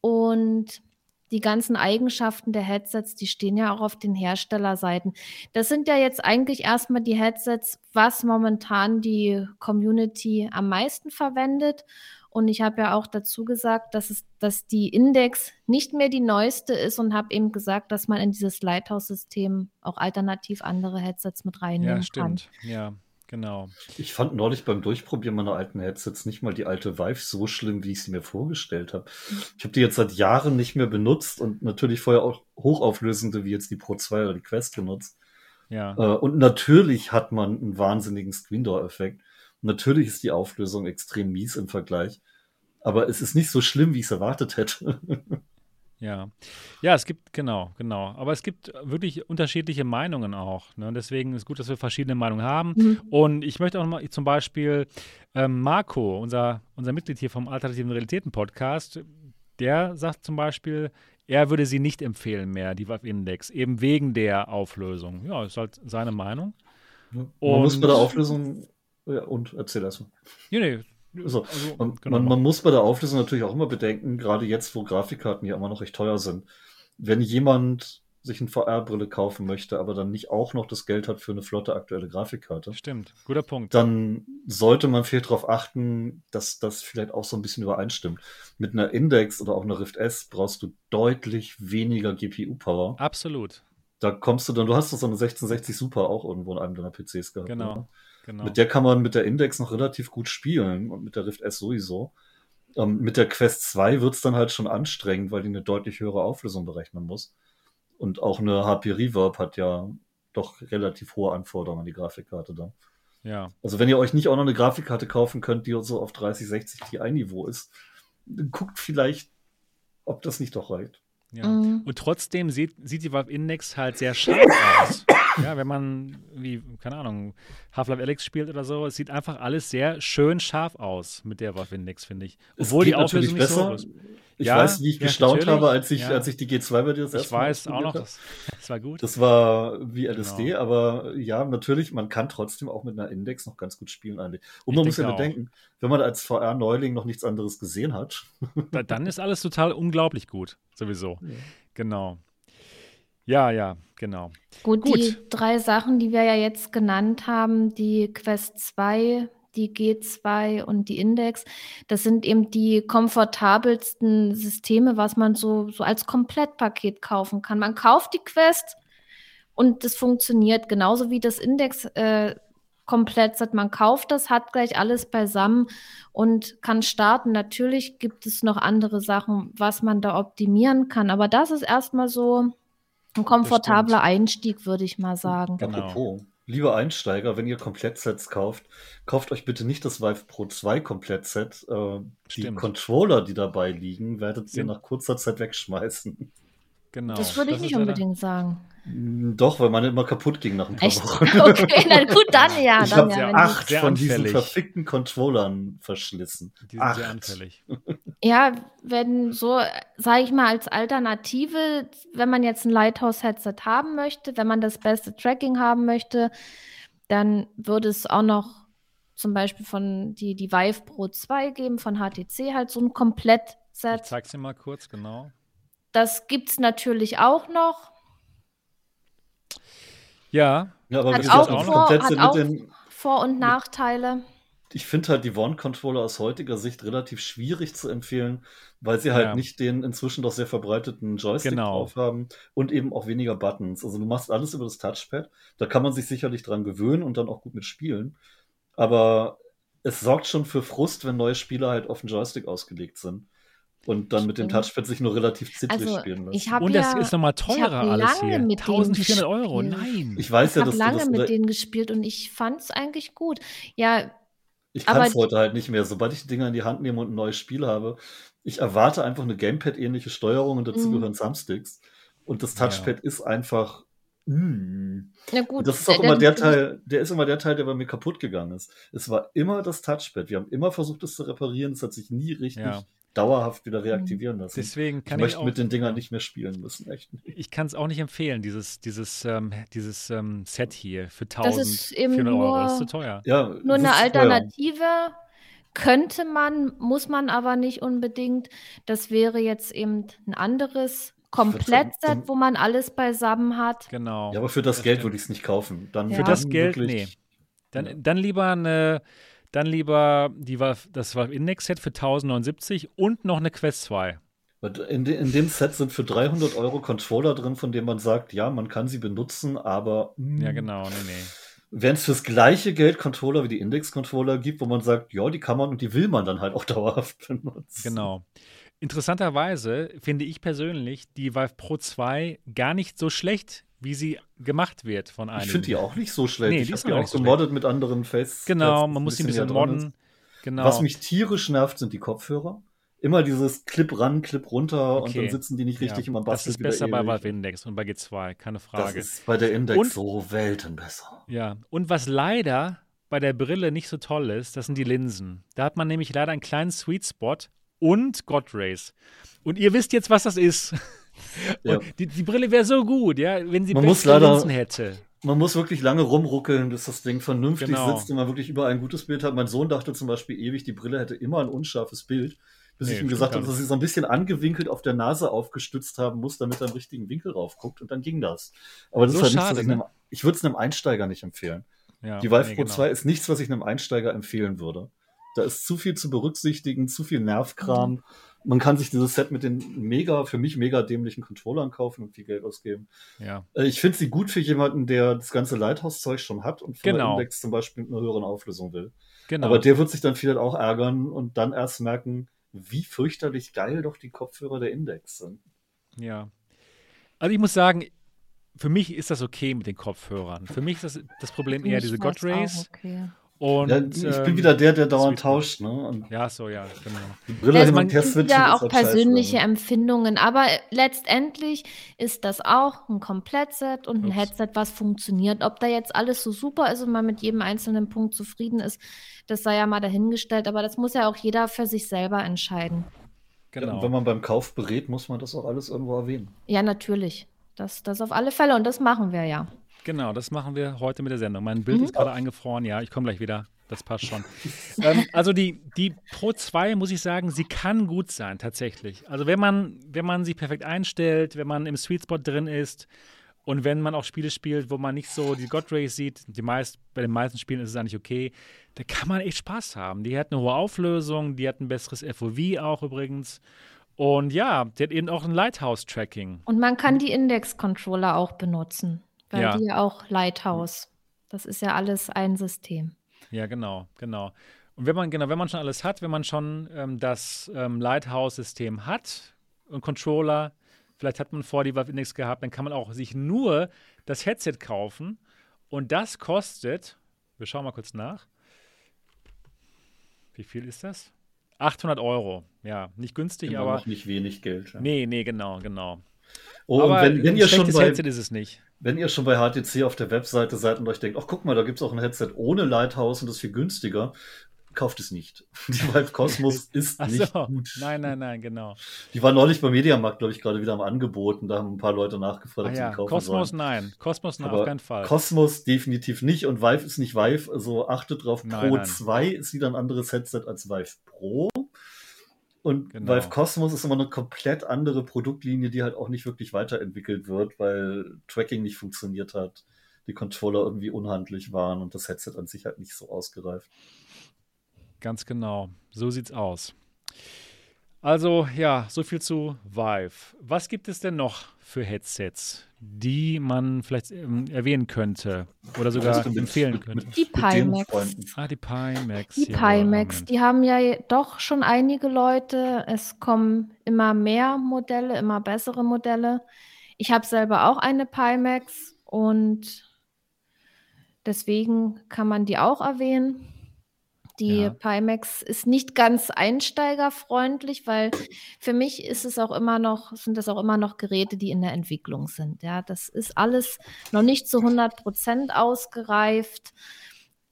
Und die ganzen Eigenschaften der Headsets, die stehen ja auch auf den Herstellerseiten. Das sind ja jetzt eigentlich erstmal die Headsets, was momentan die Community am meisten verwendet. Und ich habe ja auch dazu gesagt, dass, es, dass die Index nicht mehr die neueste ist und habe eben gesagt, dass man in dieses Lighthouse-System auch alternativ andere Headsets mit reinnehmen ja, stimmt. kann. Ja, Genau. Ich fand neulich beim Durchprobieren meiner alten Headsets nicht mal die alte Vive so schlimm, wie ich sie mir vorgestellt habe. Ich habe die jetzt seit Jahren nicht mehr benutzt und natürlich vorher auch hochauflösende wie jetzt die Pro 2 oder die Quest genutzt. Ja. Äh, und natürlich hat man einen wahnsinnigen Screen-Door-Effekt. Natürlich ist die Auflösung extrem mies im Vergleich. Aber es ist nicht so schlimm, wie ich es erwartet hätte. [laughs] Ja, ja, es gibt, genau, genau. Aber es gibt wirklich unterschiedliche Meinungen auch. Ne? Deswegen ist es gut, dass wir verschiedene Meinungen haben. Mhm. Und ich möchte auch mal zum Beispiel ähm, Marco, unser, unser Mitglied hier vom Alternativen Realitäten Podcast, der sagt zum Beispiel, er würde sie nicht empfehlen mehr, die WAF-Index, eben wegen der Auflösung. Ja, ist halt seine Meinung. Man muss bei der Auflösung, ja, und erzähl erstmal. Nee, nee, also, also man, genau. man, man, muss bei der Auflösung natürlich auch immer bedenken, gerade jetzt, wo Grafikkarten ja immer noch recht teuer sind, wenn jemand sich eine VR-Brille kaufen möchte, aber dann nicht auch noch das Geld hat für eine flotte aktuelle Grafikkarte. Stimmt, guter Punkt. Dann sollte man viel darauf achten, dass das vielleicht auch so ein bisschen übereinstimmt. Mit einer Index oder auch einer Rift S brauchst du deutlich weniger GPU-Power. Absolut. Da kommst du dann, du hast doch so eine 1660 Super auch irgendwo in einem deiner PCs gehabt. Genau. Oder? Genau. Mit der kann man mit der Index noch relativ gut spielen und mit der Rift S sowieso. Ähm, mit der Quest 2 wird es dann halt schon anstrengend, weil die eine deutlich höhere Auflösung berechnen muss. Und auch eine HP Reverb hat ja doch relativ hohe Anforderungen an die Grafikkarte da. Ja. Also wenn ihr euch nicht auch noch eine Grafikkarte kaufen könnt, die so auf 3060 Ti-Niveau ist, guckt vielleicht, ob das nicht doch reicht. Ja. Mhm. Und trotzdem sieht, sieht die Valve Index halt sehr scharf aus. Ja, wenn man, wie, keine Ahnung, Half-Life Alex spielt oder so, es sieht einfach alles sehr schön scharf aus mit der Valve Index, finde ich. Obwohl die Auflösung nicht besser. so ist. Ich ja, weiß, wie ich ja, gestaunt habe, als ich, ja. als ich die G2 bei dir das Ich weiß auch noch, das, das, war gut. Das war wie LSD, genau. aber ja, natürlich, man kann trotzdem auch mit einer Index noch ganz gut spielen eigentlich. Und man muss ja bedenken, wenn man als VR-Neuling noch nichts anderes gesehen hat. dann ist alles total unglaublich gut, sowieso. Genau. Ja, ja, genau. Gut, Gut, die drei Sachen, die wir ja jetzt genannt haben, die Quest 2, die G2 und die Index, das sind eben die komfortabelsten Systeme, was man so, so als Komplettpaket kaufen kann. Man kauft die Quest und das funktioniert genauso wie das Index. Äh, komplett sagt, man kauft das, hat gleich alles beisammen und kann starten. Natürlich gibt es noch andere Sachen, was man da optimieren kann, aber das ist erstmal so ein komfortabler Einstieg, würde ich mal sagen. Genau. Apropos, liebe Einsteiger, wenn ihr Komplettsets kauft, kauft euch bitte nicht das Vive Pro 2 Komplettset. Äh, die Controller, die dabei liegen, werdet ihr nach kurzer Zeit wegschmeißen. Genau. Das würde ich das nicht unbedingt sagen. Hm, doch, weil meine immer kaputt ging nach ein paar Echt? Wochen. [laughs] okay, na gut, dann ja. Ich habe ja, acht von diesen verfickten Controllern verschlissen. Die sind acht. sehr anfällig. [laughs] Ja, wenn so, sage ich mal, als Alternative, wenn man jetzt ein Lighthouse-Headset haben möchte, wenn man das beste Tracking haben möchte, dann würde es auch noch zum Beispiel von die, die Vive Pro 2 geben, von HTC halt so ein Komplettset. Ich zeig's dir mal kurz, genau. Das gibt es natürlich auch noch. Ja. ja aber hat auch, auch Vor, hat auch Vor- und Nachteile. Ich finde halt die One-Controller aus heutiger Sicht relativ schwierig zu empfehlen, weil sie halt ja. nicht den inzwischen doch sehr verbreiteten Joystick genau. drauf haben und eben auch weniger Buttons. Also du machst alles über das Touchpad. Da kann man sich sicherlich dran gewöhnen und dann auch gut mitspielen. Aber es sorgt schon für Frust, wenn neue Spiele halt auf den Joystick ausgelegt sind und dann mit dem Touchpad sich nur relativ zittrig also, spielen lassen. und das ja, ist nochmal teurer alles hier. Mit 1400 Euro, nein. Ich weiß ich ja, dass lange das mit denen gespielt und ich fand es eigentlich gut. Ja, ich kann es heute halt nicht mehr. Sobald ich die Dinger in die Hand nehme und ein neues Spiel habe, ich erwarte einfach eine Gamepad-ähnliche Steuerung und dazu mhm. gehören Thumbsticks. Und das Touchpad ja. ist einfach. Mm. Na gut, das ist auch immer der Teil, der ist immer der Teil, der bei mir kaputt gegangen ist. Es war immer das Touchpad. Wir haben immer versucht, es zu reparieren. Es hat sich nie richtig ja dauerhaft wieder reaktivieren lassen. Deswegen kann ich, ich möchte mit den Dingern nicht mehr spielen müssen, echt. Ich kann es auch nicht empfehlen, dieses, dieses, ähm, dieses ähm, Set hier für 1400 Euro. Das ist zu teuer. Ja, nur eine Alternative. Teuer. Könnte man, muss man aber nicht unbedingt. Das wäre jetzt eben ein anderes Komplettset, wo man alles beisammen hat. Genau. Ja, aber für das, das Geld würde ich es nicht kaufen. Dann ja. Für das Geld, nee. Dann, ja. dann lieber eine dann lieber die Valve, das Valve Index Set für 1079 und noch eine Quest 2. In, de, in, dem Set sind für 300 Euro Controller drin, von denen man sagt, ja, man kann sie benutzen, aber. Mh, ja, genau, nee, nee. Wenn es fürs gleiche Geld Controller wie die Index-Controller gibt, wo man sagt, ja, die kann man und die will man dann halt auch [laughs] dauerhaft benutzen. Genau. Interessanterweise finde ich persönlich die Valve Pro 2 gar nicht so schlecht wie sie gemacht wird von einem. Ich finde die auch nicht so schlecht. Nee, ich habe die auch gemoddet so mit anderen Faces. Genau, man muss sie ein bisschen modden. Genau. Was mich tierisch nervt, sind die Kopfhörer. Immer dieses Clip ran, Clip runter okay. und dann sitzen die nicht richtig ja, immer. Das ist besser bei Valve Index und bei G2, keine Frage. Das ist bei der Index und, so Welten besser. Ja, und was leider bei der Brille nicht so toll ist, das sind die Linsen. Da hat man nämlich leider einen kleinen Sweet Spot und God Rays. Und ihr wisst jetzt, was das ist. [laughs] [laughs] Ja. Die, die, Brille wäre so gut, ja, wenn sie man muss leider, hätte. Man muss wirklich lange rumruckeln, bis das Ding vernünftig genau. sitzt und man wirklich überall ein gutes Bild hat. Mein Sohn dachte zum Beispiel ewig, die Brille hätte immer ein unscharfes Bild, bis nee, ich ihm gesagt habe, dass sie so ein bisschen angewinkelt auf der Nase aufgestützt haben muss, damit er einen richtigen Winkel raufguckt und dann ging das. Aber das so ist halt schade, nichts, ich, ne? ich würde es einem Einsteiger nicht empfehlen. Ja, die Vive nee, Pro genau. 2 ist nichts, was ich einem Einsteiger empfehlen würde. Da ist zu viel zu berücksichtigen, zu viel Nervkram. Mhm. Man kann sich dieses Set mit den mega, für mich mega dämlichen Controllern kaufen und viel Geld ausgeben. Ja. Äh, ich finde sie gut für jemanden, der das ganze Lighthouse-Zeug schon hat und von genau. Index zum Beispiel mit einer höheren Auflösung will. Genau. Aber der wird sich dann vielleicht auch ärgern und dann erst merken, wie fürchterlich geil doch die Kopfhörer der Index sind. Ja. Also ich muss sagen, für mich ist das okay mit den Kopfhörern. Für mich ist das, das Problem eher diese God Rays. Okay. Und, ja, ich ähm, bin wieder der, der dauernd tauscht. Ne? Und ja, so, ja, genau. Die Brille ja, man gibt ja auch persönliche scheiße, Empfindungen, aber letztendlich ist das auch ein Komplettset und ein Ups. Headset, was funktioniert. Ob da jetzt alles so super ist und man mit jedem einzelnen Punkt zufrieden ist, das sei ja mal dahingestellt, aber das muss ja auch jeder für sich selber entscheiden. Genau. Ja, und wenn man beim Kauf berät, muss man das auch alles irgendwo erwähnen. Ja, natürlich. Das, das auf alle Fälle und das machen wir ja. Genau, das machen wir heute mit der Sendung. Mein Bild mhm. ist gerade eingefroren. Ja, ich komme gleich wieder. Das passt schon. [laughs] ähm, also die, die Pro 2, muss ich sagen, sie kann gut sein, tatsächlich. Also wenn man, wenn man sie perfekt einstellt, wenn man im Sweet Spot drin ist und wenn man auch Spiele spielt, wo man nicht so die God Rays sieht, die meist, bei den meisten Spielen ist es eigentlich okay, da kann man echt Spaß haben. Die hat eine hohe Auflösung, die hat ein besseres FOV auch übrigens. Und ja, die hat eben auch ein Lighthouse-Tracking. Und man kann die Index-Controller auch benutzen. Bei ja. dir auch Lighthouse. Das ist ja alles ein System. Ja, genau, genau. Und wenn man, genau, wenn man schon alles hat, wenn man schon ähm, das ähm, Lighthouse-System hat und Controller, vielleicht hat man vor die Valve Index gehabt, dann kann man auch sich nur das Headset kaufen Und das kostet, wir schauen mal kurz nach. Wie viel ist das? 800 Euro. Ja, nicht günstig, Immer aber. Noch nicht wenig Geld. Ja. Nee, nee, genau, genau. Oh, aber wenn, wenn ihr schon bei, Headset ist es nicht. Wenn ihr schon bei HTC auf der Webseite seid und euch denkt, ach guck mal, da gibt es auch ein Headset ohne Lighthouse und das ist viel günstiger, kauft es nicht. [laughs] Die Vive Cosmos [laughs] ist nicht so. gut. Nein, nein, nein, genau. Die war neulich beim Mediamarkt, glaube ich, gerade wieder am Angeboten. Da haben ein paar Leute nachgefragt, ob ah, ja. sie die kaufen Cosmos sollen. nein. Cosmos nein, auf keinen Fall. Cosmos definitiv nicht und Vive ist nicht Vive. Also achtet drauf, nein, Pro nein. 2 ist wieder ein anderes Headset als Vive Pro. Und genau. Vive Cosmos ist immer eine komplett andere Produktlinie, die halt auch nicht wirklich weiterentwickelt wird, weil Tracking nicht funktioniert hat, die Controller irgendwie unhandlich waren und das Headset an sich halt nicht so ausgereift. Ganz genau. So sieht's aus. Also ja, so viel zu Vive. Was gibt es denn noch für Headsets, die man vielleicht ähm, erwähnen könnte oder sogar mit, empfehlen könnte? die Pimax. Ah, die Pimax. Die Pimax, die haben ja doch schon einige Leute. Es kommen immer mehr Modelle, immer bessere Modelle. Ich habe selber auch eine Pimax und deswegen kann man die auch erwähnen. Die ja. Pimax ist nicht ganz einsteigerfreundlich, weil für mich ist es auch immer noch, sind das auch immer noch Geräte, die in der Entwicklung sind. Ja, das ist alles noch nicht zu 100 Prozent ausgereift,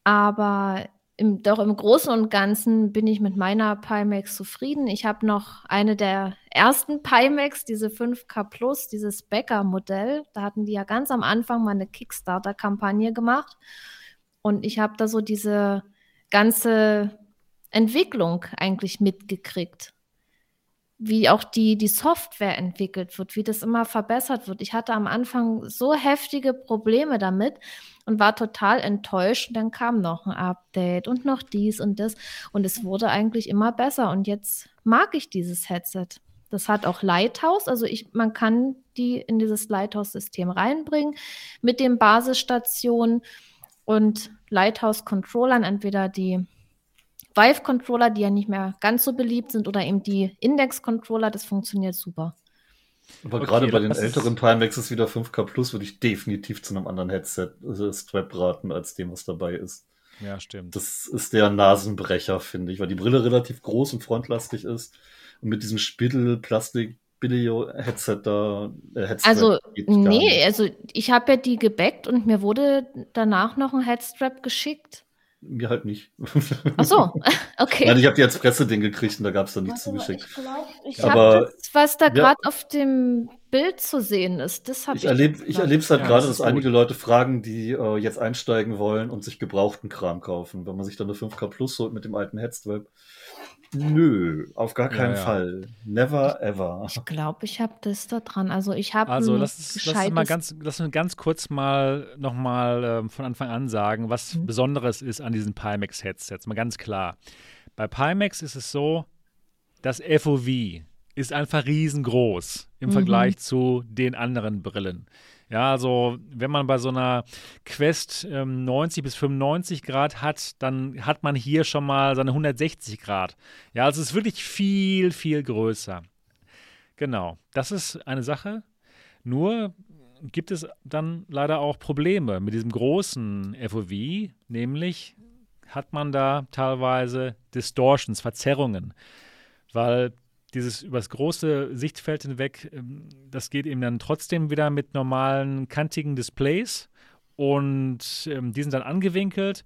aber im, doch im Großen und Ganzen bin ich mit meiner Pimax zufrieden. Ich habe noch eine der ersten Pimax, diese 5K Plus, dieses Becker-Modell. Da hatten die ja ganz am Anfang mal eine Kickstarter-Kampagne gemacht. Und ich habe da so diese ganze Entwicklung eigentlich mitgekriegt. Wie auch die, die Software entwickelt wird, wie das immer verbessert wird. Ich hatte am Anfang so heftige Probleme damit und war total enttäuscht. Und dann kam noch ein Update und noch dies und das. Und es wurde eigentlich immer besser. Und jetzt mag ich dieses Headset. Das hat auch Lighthouse, also ich, man kann die in dieses Lighthouse-System reinbringen mit den Basisstationen und Lighthouse-Controllern, entweder die Vive-Controller, die ja nicht mehr ganz so beliebt sind, oder eben die Index-Controller, das funktioniert super. Aber okay, gerade bei den älteren Timexes wieder 5K Plus würde ich definitiv zu einem anderen Headset, also Strap raten, als dem, was dabei ist. Ja, stimmt. Das ist der Nasenbrecher, finde ich, weil die Brille relativ groß und frontlastig ist. Und mit diesem Spittel-Plastik Billy-Headset da. Äh, Headstrap also, nee, also ich habe ja die gebackt und mir wurde danach noch ein Headstrap geschickt. Mir halt nicht. Ach so, [laughs] okay. Nein, ich habe die als Presseding gekriegt und da gab es dann nichts zugeschickt. Ich ich habe das, was da gerade ja, auf dem Bild zu sehen ist, das habe ich. Erleb, ich erlebe es halt ja, gerade, das dass einige Leute fragen, die äh, jetzt einsteigen wollen und sich gebrauchten Kram kaufen. Wenn man sich dann eine 5K Plus holt mit dem alten Headstrap, Nö, auf gar keinen ja, ja. Fall. Never ever. Ich glaube, ich habe das da dran. Also ich habe Also lass uns, lass uns mal ganz, lass uns ganz kurz mal nochmal ähm, von Anfang an sagen, was mhm. Besonderes ist an diesen Pimax-Headsets. Mal ganz klar. Bei Pimax ist es so, das FOV ist einfach riesengroß im mhm. Vergleich zu den anderen Brillen. Ja, also wenn man bei so einer Quest ähm, 90 bis 95 Grad hat, dann hat man hier schon mal seine 160 Grad. Ja, also es ist wirklich viel, viel größer. Genau, das ist eine Sache. Nur gibt es dann leider auch Probleme mit diesem großen FOV, nämlich hat man da teilweise Distortions, Verzerrungen, weil dieses übers große Sichtfeld hinweg, ähm, das geht eben dann trotzdem wieder mit normalen kantigen Displays und ähm, die sind dann angewinkelt.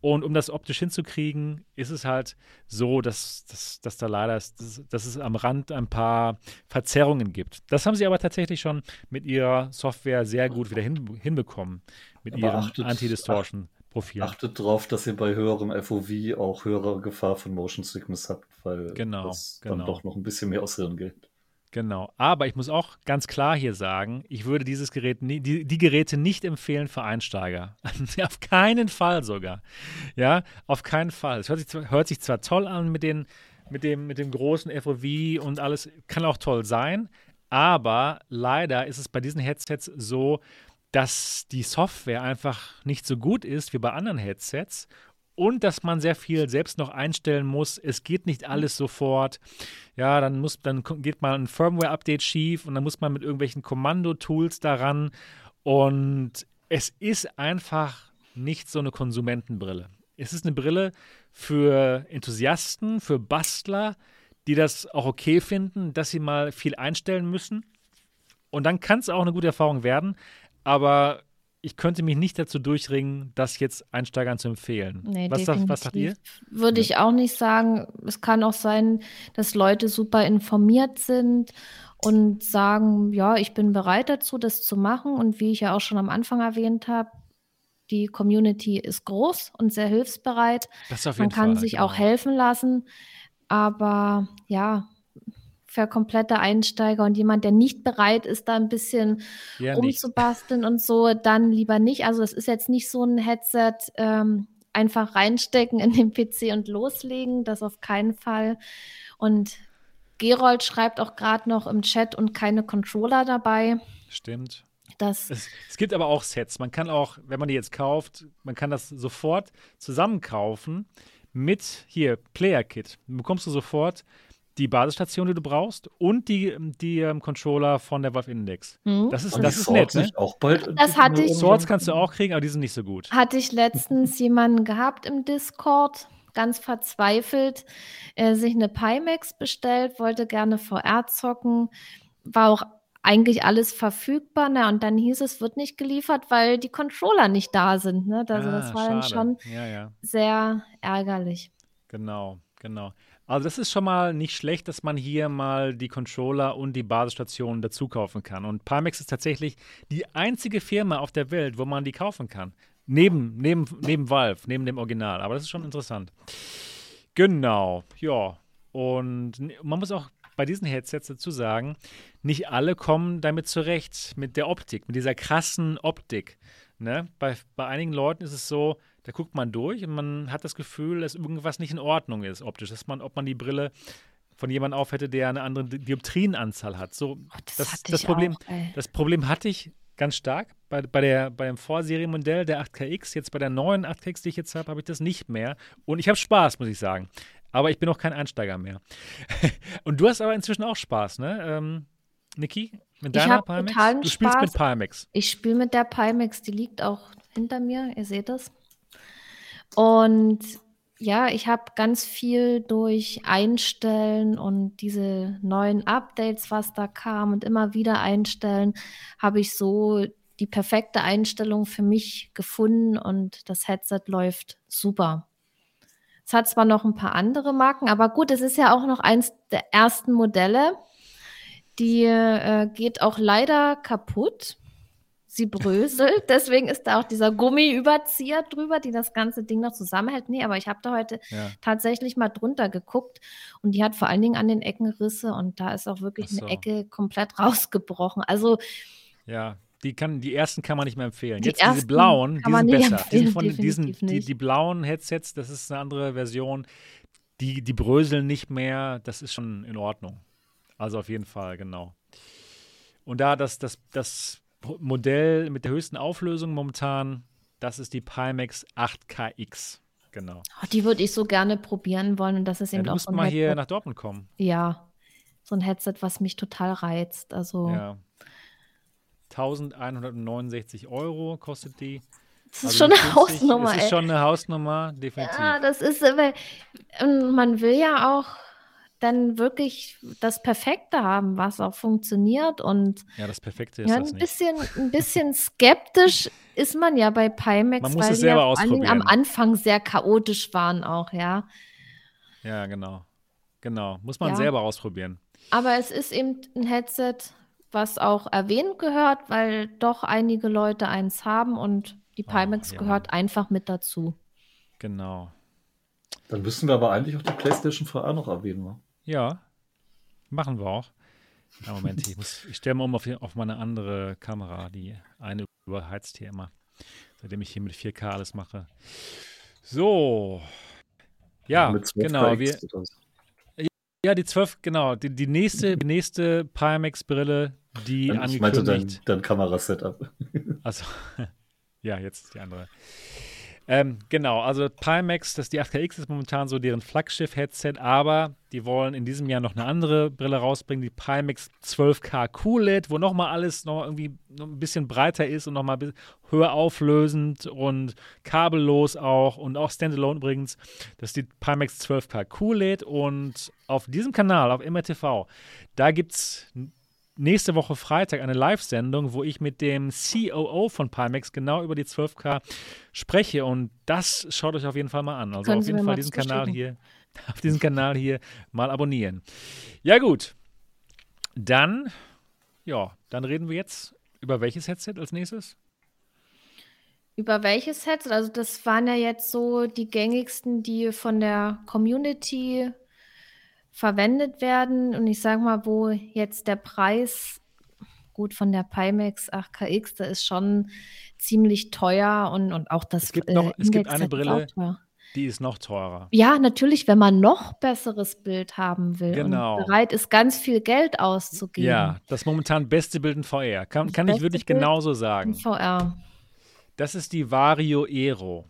Und um das optisch hinzukriegen, ist es halt so, dass, dass, dass da leider ist, dass, dass, es am Rand ein paar Verzerrungen gibt. Das haben sie aber tatsächlich schon mit ihrer Software sehr gut wieder hin, hinbekommen, mit aber ihrem Anti-Distortion. Profil. Achtet darauf, dass ihr bei höherem FOV auch höhere Gefahr von Motion Sickness habt, weil genau, das genau. dann doch noch ein bisschen mehr aus Hirn geht. Genau. Aber ich muss auch ganz klar hier sagen, ich würde dieses Gerät, nie, die, die Geräte nicht empfehlen für Einsteiger. [laughs] auf keinen Fall sogar. Ja, auf keinen Fall. Es hört sich, zwar, hört sich zwar toll an mit, den, mit, dem, mit dem großen FOV und alles, kann auch toll sein, aber leider ist es bei diesen Headsets so, dass die Software einfach nicht so gut ist wie bei anderen Headsets und dass man sehr viel selbst noch einstellen muss. Es geht nicht alles sofort. Ja, dann muss, dann geht mal ein Firmware-Update schief und dann muss man mit irgendwelchen Kommandotools daran und es ist einfach nicht so eine Konsumentenbrille. Es ist eine Brille für Enthusiasten, für Bastler, die das auch okay finden, dass sie mal viel einstellen müssen. Und dann kann es auch eine gute Erfahrung werden. Aber ich könnte mich nicht dazu durchringen, das jetzt Einsteigern zu empfehlen. Nee, was, sagt, was sagt ihr? Würde ich auch nicht sagen. Es kann auch sein, dass Leute super informiert sind und sagen, ja, ich bin bereit dazu, das zu machen. Und wie ich ja auch schon am Anfang erwähnt habe, die Community ist groß und sehr hilfsbereit. Man kann Fall, sich genau. auch helfen lassen. Aber ja, für komplette Einsteiger und jemand, der nicht bereit ist, da ein bisschen ja, rumzubasteln nicht. und so, dann lieber nicht. Also es ist jetzt nicht so ein Headset, ähm, einfach reinstecken in den PC und loslegen, das auf keinen Fall. Und Gerold schreibt auch gerade noch im Chat und keine Controller dabei. Stimmt. Das es, es, gibt aber auch Sets. Man kann auch, wenn man die jetzt kauft, man kann das sofort zusammenkaufen mit hier Player Kit. Bekommst du sofort die Basisstation, die du brauchst und die, die ähm, Controller von der Valve Index. Mhm. Das ist, das ist nett, ne? Auch bald das hatte ich, Swords kannst du auch kriegen, aber die sind nicht so gut. Hatte ich letztens [laughs] jemanden gehabt im Discord, ganz verzweifelt, äh, sich eine Pimax bestellt, wollte gerne VR zocken, war auch eigentlich alles verfügbar, ne? Und dann hieß es, wird nicht geliefert, weil die Controller nicht da sind. Ne? Also ah, das war schade. dann schon ja, ja. sehr ärgerlich. Genau, genau. Also das ist schon mal nicht schlecht, dass man hier mal die Controller und die Basisstationen dazu kaufen kann. Und Pimax ist tatsächlich die einzige Firma auf der Welt, wo man die kaufen kann. Neben, neben, neben Valve, neben dem Original. Aber das ist schon interessant. Genau, ja. Und man muss auch bei diesen Headsets dazu sagen, nicht alle kommen damit zurecht, mit der Optik, mit dieser krassen Optik. Ne? Bei, bei einigen Leuten ist es so, da guckt man durch und man hat das Gefühl, dass irgendwas nicht in Ordnung ist optisch, dass man, ob man die Brille von jemandem aufhätte, der eine andere Dioptrienanzahl hat. So, oh, das, das, das Problem, auch, das Problem hatte ich ganz stark bei, bei, der, bei dem Vorserienmodell der 8KX. Jetzt bei der neuen 8KX, die ich jetzt habe, habe ich das nicht mehr. Und ich habe Spaß, muss ich sagen. Aber ich bin auch kein Einsteiger mehr. [laughs] und du hast aber inzwischen auch Spaß, ne? Ähm, Niki? Mit deiner ich Pimax? Totalen du spielst Spaß. mit Pimax. Ich spiele mit der Pimax, die liegt auch hinter mir, ihr seht das. Und ja, ich habe ganz viel durch Einstellen und diese neuen Updates, was da kam und immer wieder einstellen, habe ich so die perfekte Einstellung für mich gefunden und das Headset läuft super. Es hat zwar noch ein paar andere Marken, aber gut, es ist ja auch noch eins der ersten Modelle. Die äh, geht auch leider kaputt sie bröselt. [laughs] Deswegen ist da auch dieser Gummiüberzieher drüber, die das ganze Ding noch zusammenhält. Nee, aber ich habe da heute ja. tatsächlich mal drunter geguckt und die hat vor allen Dingen an den Ecken Risse und da ist auch wirklich so. eine Ecke komplett [laughs] rausgebrochen. Also ja. Die, kann, die ersten kann man nicht mehr empfehlen. Die Jetzt diese blauen, die sind besser. Die, von, diesen, die, die blauen Headsets, das ist eine andere Version. Die, die bröseln nicht mehr. Das ist schon in Ordnung. Also auf jeden Fall, genau. Und da das, das, das Modell mit der höchsten Auflösung momentan, das ist die Pimax 8KX. Genau. Oh, die würde ich so gerne probieren wollen und das ist eben ja, auch so ein mal Headset. hier nach Dortmund kommen. Ja, so ein Headset, was mich total reizt. Also ja. 1169 Euro kostet die. Das ist also schon eine Hausnummer. Das ist schon eine Hausnummer, definitiv. Ja, das ist, weil man will ja auch dann wirklich das Perfekte haben, was auch funktioniert. Und ja, das Perfekte ist ja, ein das bisschen, nicht. ein bisschen skeptisch [laughs] ist man ja bei Pimax, man muss weil es selber ja ausprobieren. am Anfang sehr chaotisch waren auch, ja. Ja, genau. Genau. Muss man ja. selber ausprobieren. Aber es ist eben ein Headset, was auch erwähnt gehört, weil doch einige Leute eins haben und die Pimax oh, ja. gehört einfach mit dazu. Genau. Dann müssen wir aber eigentlich auch die PlayStation VR noch erwähnen, ne? Ja, machen wir auch. Ja, Moment, [laughs] ich, muss, ich stelle mal um auf, auf meine andere Kamera. Die eine überheizt hier immer, seitdem ich hier mit 4K alles mache. So. Ja, genau. Wir, ja, die 12, genau. Die, die nächste, die nächste Pimax-Brille, die angekündigt. Ich meinte dein, dein Kamerasetup. Also, [laughs] ja, jetzt die andere. Ähm, genau, also Pimax, das die 8KX ist momentan so deren Flaggschiff-Headset, aber die wollen in diesem Jahr noch eine andere Brille rausbringen, die Pimax 12K QLED, wo nochmal alles noch irgendwie noch ein bisschen breiter ist und nochmal höher auflösend und kabellos auch und auch Standalone übrigens. Das ist die Pimax 12K QLED und auf diesem Kanal, auf MRTV, da gibt es nächste Woche Freitag eine Live-Sendung, wo ich mit dem COO von Pimax genau über die 12K spreche. Und das schaut euch auf jeden Fall mal an. Also Können auf jeden Fall diesen Kanal hier, [laughs] auf diesen Kanal hier mal abonnieren. Ja, gut. Dann, ja, dann reden wir jetzt über welches Headset als nächstes? Über welches Headset? Also, das waren ja jetzt so die gängigsten, die von der Community verwendet werden. Und ich sage mal, wo jetzt der Preis, gut von der Pimax 8KX, da ist schon ziemlich teuer und, und auch das Es gibt, noch, äh, es gibt eine Brille, die ist noch teurer. Ja, natürlich, wenn man noch besseres Bild haben will genau. und bereit ist, ganz viel Geld auszugeben. Ja, das momentan beste Bild in VR. Kann, kann ich wirklich Bild genauso sagen. VR. Das ist die Vario Aero.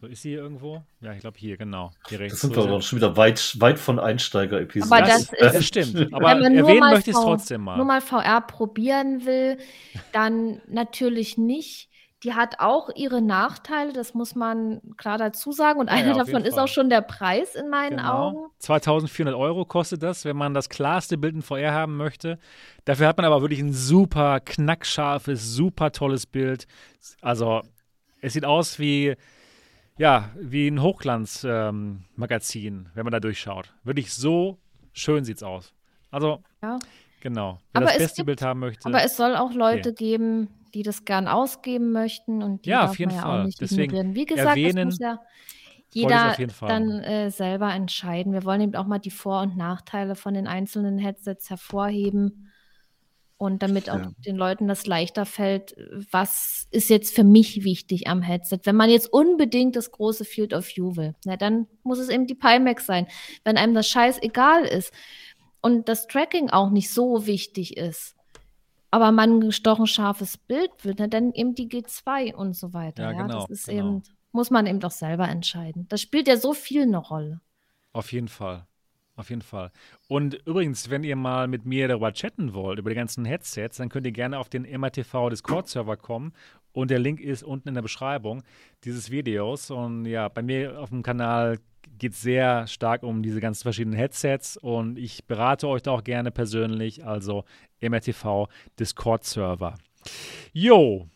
So ist sie hier irgendwo? Ja, ich glaube hier, genau. Hier das sind wir doch schon wieder weit, weit von Einsteiger-Episoden. Aber das, das, das stimmt. Aber erwähnen möchte ich es trotzdem mal. Nur mal VR probieren will, dann natürlich nicht. Die hat auch ihre Nachteile, das muss man klar dazu sagen. Und ja, einer ja, davon ist auch schon der Preis in meinen genau. Augen. 2400 Euro kostet das, wenn man das klarste Bild in VR haben möchte. Dafür hat man aber wirklich ein super knackscharfes, super tolles Bild. Also, es sieht aus wie ja, wie ein Hochglanzmagazin, ähm, wenn man da durchschaut. Wirklich so schön sieht's aus. Also, ja. genau. Wer aber das beste gibt, Bild haben möchte. Aber es soll auch Leute okay. geben, die das gern ausgeben möchten und die ja, auf jeden Fall. Deswegen Wie gesagt, erwähnen, muss ja jeder dann äh, selber entscheiden. Wir wollen eben auch mal die Vor- und Nachteile von den einzelnen Headsets hervorheben. Und damit auch ja. den Leuten das leichter fällt, was ist jetzt für mich wichtig am Headset? Wenn man jetzt unbedingt das große Field of View will, na, dann muss es eben die Pimax sein. Wenn einem das Scheiß egal ist und das Tracking auch nicht so wichtig ist, aber man ein gestochen scharfes Bild will, na, dann eben die G2 und so weiter. Ja, ja genau, das ist genau. eben, muss man eben doch selber entscheiden. Das spielt ja so viel eine Rolle. Auf jeden Fall. Auf jeden Fall. Und übrigens, wenn ihr mal mit mir darüber chatten wollt, über die ganzen Headsets, dann könnt ihr gerne auf den MRTV Discord-Server kommen. Und der Link ist unten in der Beschreibung dieses Videos. Und ja, bei mir auf dem Kanal geht es sehr stark um diese ganzen verschiedenen Headsets. Und ich berate euch da auch gerne persönlich. Also MRTV Discord-Server. Jo,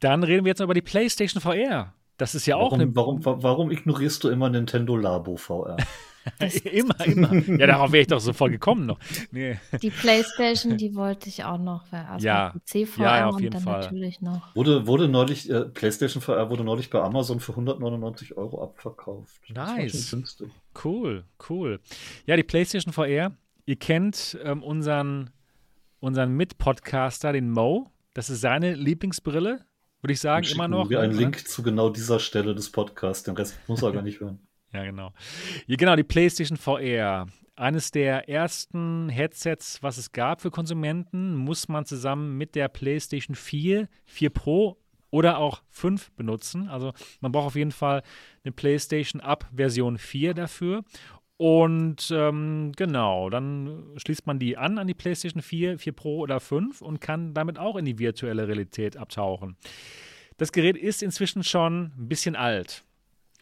dann reden wir jetzt noch über die PlayStation VR. Das ist ja warum, auch eine. Warum, warum ignorierst du immer Nintendo Labo VR? [laughs] [laughs] immer, immer. Ja, darauf wäre ich doch sofort gekommen noch. Nee. Die Playstation, die wollte ich auch noch. Also ja, CVR ja, auf jeden Fall. natürlich noch. Wurde, wurde neulich, äh, Playstation VR wurde neulich bei Amazon für 199 Euro abverkauft. Nice. Cool, cool. Ja, die Playstation VR, ihr kennt ähm, unseren, unseren Mitpodcaster, den Mo. Das ist seine Lieblingsbrille, würde ich sagen, immer noch. Wir einen Link zu genau dieser Stelle des Podcasts. Den Rest muss er gar nicht hören. [laughs] Ja, genau. Ja, genau, die PlayStation VR. Eines der ersten Headsets, was es gab für Konsumenten, muss man zusammen mit der PlayStation 4, 4 Pro oder auch 5 benutzen. Also man braucht auf jeden Fall eine PlayStation ab Version 4 dafür. Und ähm, genau, dann schließt man die an an die PlayStation 4, 4 Pro oder 5 und kann damit auch in die virtuelle Realität abtauchen. Das Gerät ist inzwischen schon ein bisschen alt.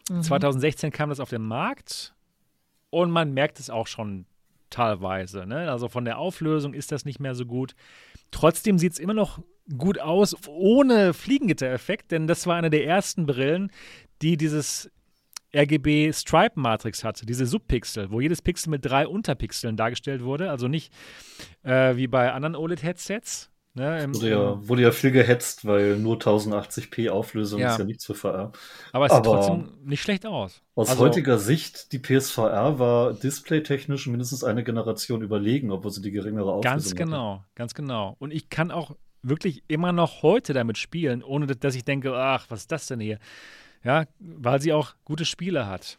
2016 mhm. kam das auf den Markt und man merkt es auch schon teilweise. Ne? Also von der Auflösung ist das nicht mehr so gut. Trotzdem sieht es immer noch gut aus, ohne Fliegengitter-Effekt, denn das war eine der ersten Brillen, die dieses RGB Stripe Matrix hatte, diese Subpixel, wo jedes Pixel mit drei Unterpixeln dargestellt wurde, also nicht äh, wie bei anderen OLED-Headsets, Ne, wurde, ja, wurde ja viel gehetzt, weil nur 1080p Auflösung ja. ist ja nichts für VR. Aber es sieht trotzdem nicht schlecht aus. Aus also, heutiger Sicht, die PSVR war displaytechnisch mindestens eine Generation überlegen, obwohl sie die geringere Auflösung Ganz genau, hatte. ganz genau. Und ich kann auch wirklich immer noch heute damit spielen, ohne dass ich denke, ach, was ist das denn hier? Ja, weil sie auch gute Spiele hat.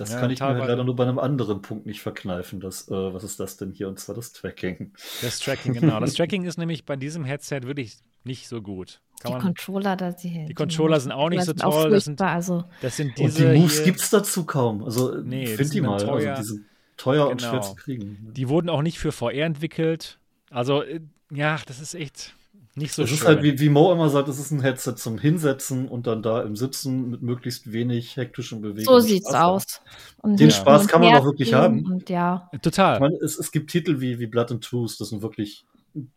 Das ja, kann ich mir halt leider nur bei einem anderen Punkt nicht verkneifen. Das, äh, was ist das denn hier? Und zwar das Tracking. Das Tracking, genau. Das [laughs] Tracking ist nämlich bei diesem Headset wirklich nicht so gut. Kann die man, Controller, da die, die Controller sind auch nicht so toll. Das, sind, also, das sind diese. Und die Moves gibt es dazu kaum. Also nee, find die mal. Also teuer, also die sind teuer genau. und schwer zu kriegen. Die wurden auch nicht für VR entwickelt. Also, äh, ja, das ist echt nicht so Es ist halt, wie, wie Mo immer sagt, es ist ein Headset zum Hinsetzen und dann da im Sitzen mit möglichst wenig hektischen Bewegungen. So sieht's Spaß aus. Und Den Spaß kann man auch wirklich haben. Und ja. Total. Ich meine, es, es gibt Titel wie, wie Blood and Truth, das ein wirklich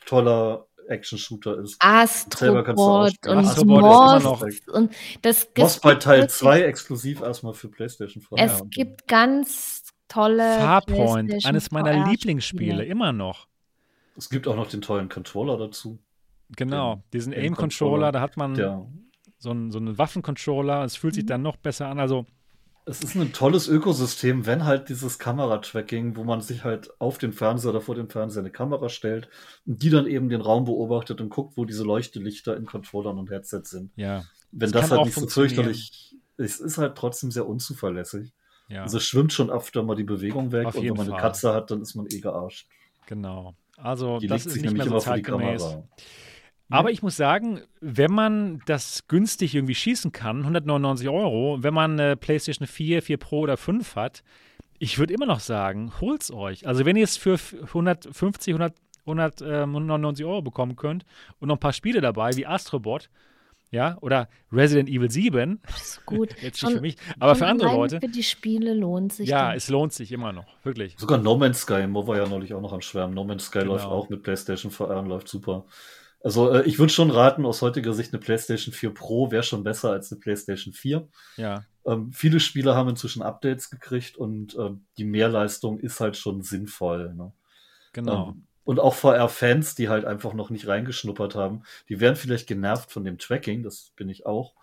toller Action-Shooter ist. Astrobot und Moss. Und das Moss bei Teil 2 exklusiv erstmal für PlayStation vorher. Es gibt ganz tolle Farpoint, eines meiner Lieblingsspiele, immer noch. Es gibt auch noch den tollen Controller dazu. Genau, den diesen Aim-Controller, da hat man ja. so einen, so einen Waffencontroller. Es fühlt sich mhm. dann noch besser an. Also es ist ein tolles Ökosystem, wenn halt dieses Kameratracking, wo man sich halt auf den Fernseher oder vor dem Fernseher eine Kamera stellt und die dann eben den Raum beobachtet und guckt, wo diese Leuchtelichter in Controllern und Headsets sind. Ja. Wenn das, das halt nicht so fürchterlich ist, ist halt trotzdem sehr unzuverlässig. Ja. Also schwimmt schon öfter mal die Bewegung weg auf und wenn man Fall. eine Katze hat, dann ist man eh gearscht. Genau. Also die das ist nicht mehr so zeitgemäß. Aber ich muss sagen, wenn man das günstig irgendwie schießen kann, 199 Euro, wenn man eine PlayStation 4, 4 Pro oder 5 hat, ich würde immer noch sagen, holt's euch. Also wenn ihr es für 150, 100, 199 Euro bekommen könnt und noch ein paar Spiele dabei, wie Astrobot, ja, oder Resident Evil 7. Gut. [laughs] Jetzt nicht für mich, aber für andere Leute. Für die Spiele lohnt sich. Ja, dann. es lohnt sich immer noch, wirklich. Sogar No Man's Sky, Mo war ja neulich auch noch am Schwärmen. No Man's Sky genau. läuft auch mit PlayStation VR und läuft super. Also äh, ich würde schon raten, aus heutiger Sicht eine PlayStation 4 Pro wäre schon besser als eine PlayStation 4. Ja. Ähm, viele Spieler haben inzwischen Updates gekriegt und äh, die Mehrleistung ist halt schon sinnvoll. Ne? Genau. Ähm, und auch VR-Fans, die halt einfach noch nicht reingeschnuppert haben, die werden vielleicht genervt von dem Tracking, das bin ich auch.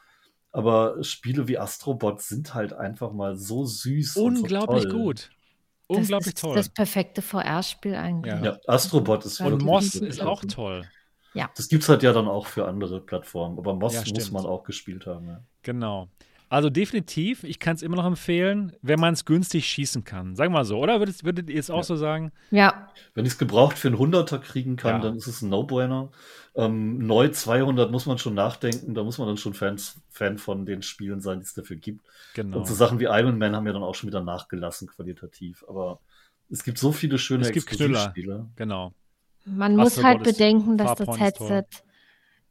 Aber Spiele wie Astrobot sind halt einfach mal so süß. Unglaublich und so gut. Unglaublich das toll. Das perfekte VR-Spiel eigentlich. Ja. ja, Astrobot ist voll. Und Moss ist auch toll. Ja. Das gibt es halt ja dann auch für andere Plattformen, aber Moss ja, muss man auch gespielt haben. Ja. Genau. Also definitiv, ich kann es immer noch empfehlen, wenn man es günstig schießen kann. Sagen wir mal so, oder? Würdet, würdet ihr es auch ja. so sagen? Ja. Wenn ich es gebraucht für einen Hunderter kriegen kann, ja. dann ist es ein No-Brainer. Ähm, neu 200 muss man schon nachdenken, da muss man dann schon Fans, Fan von den Spielen sein, die es dafür gibt. Genau. Und so Sachen wie Iron Man haben ja dann auch schon wieder nachgelassen qualitativ. Aber es gibt so viele schöne es gibt Knüller. Genau. Man muss halt bedenken, dass das Headset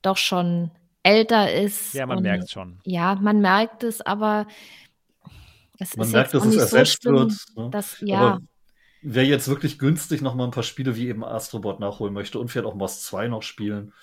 doch schon älter ist. Ja, man merkt schon. Ja, man merkt es, aber es man ist merkt, dass es ersetzt so wird. Ne? Dass, ja. Aber wer jetzt wirklich günstig noch mal ein paar Spiele wie eben Astrobot nachholen möchte und vielleicht auch Moss 2 noch spielen,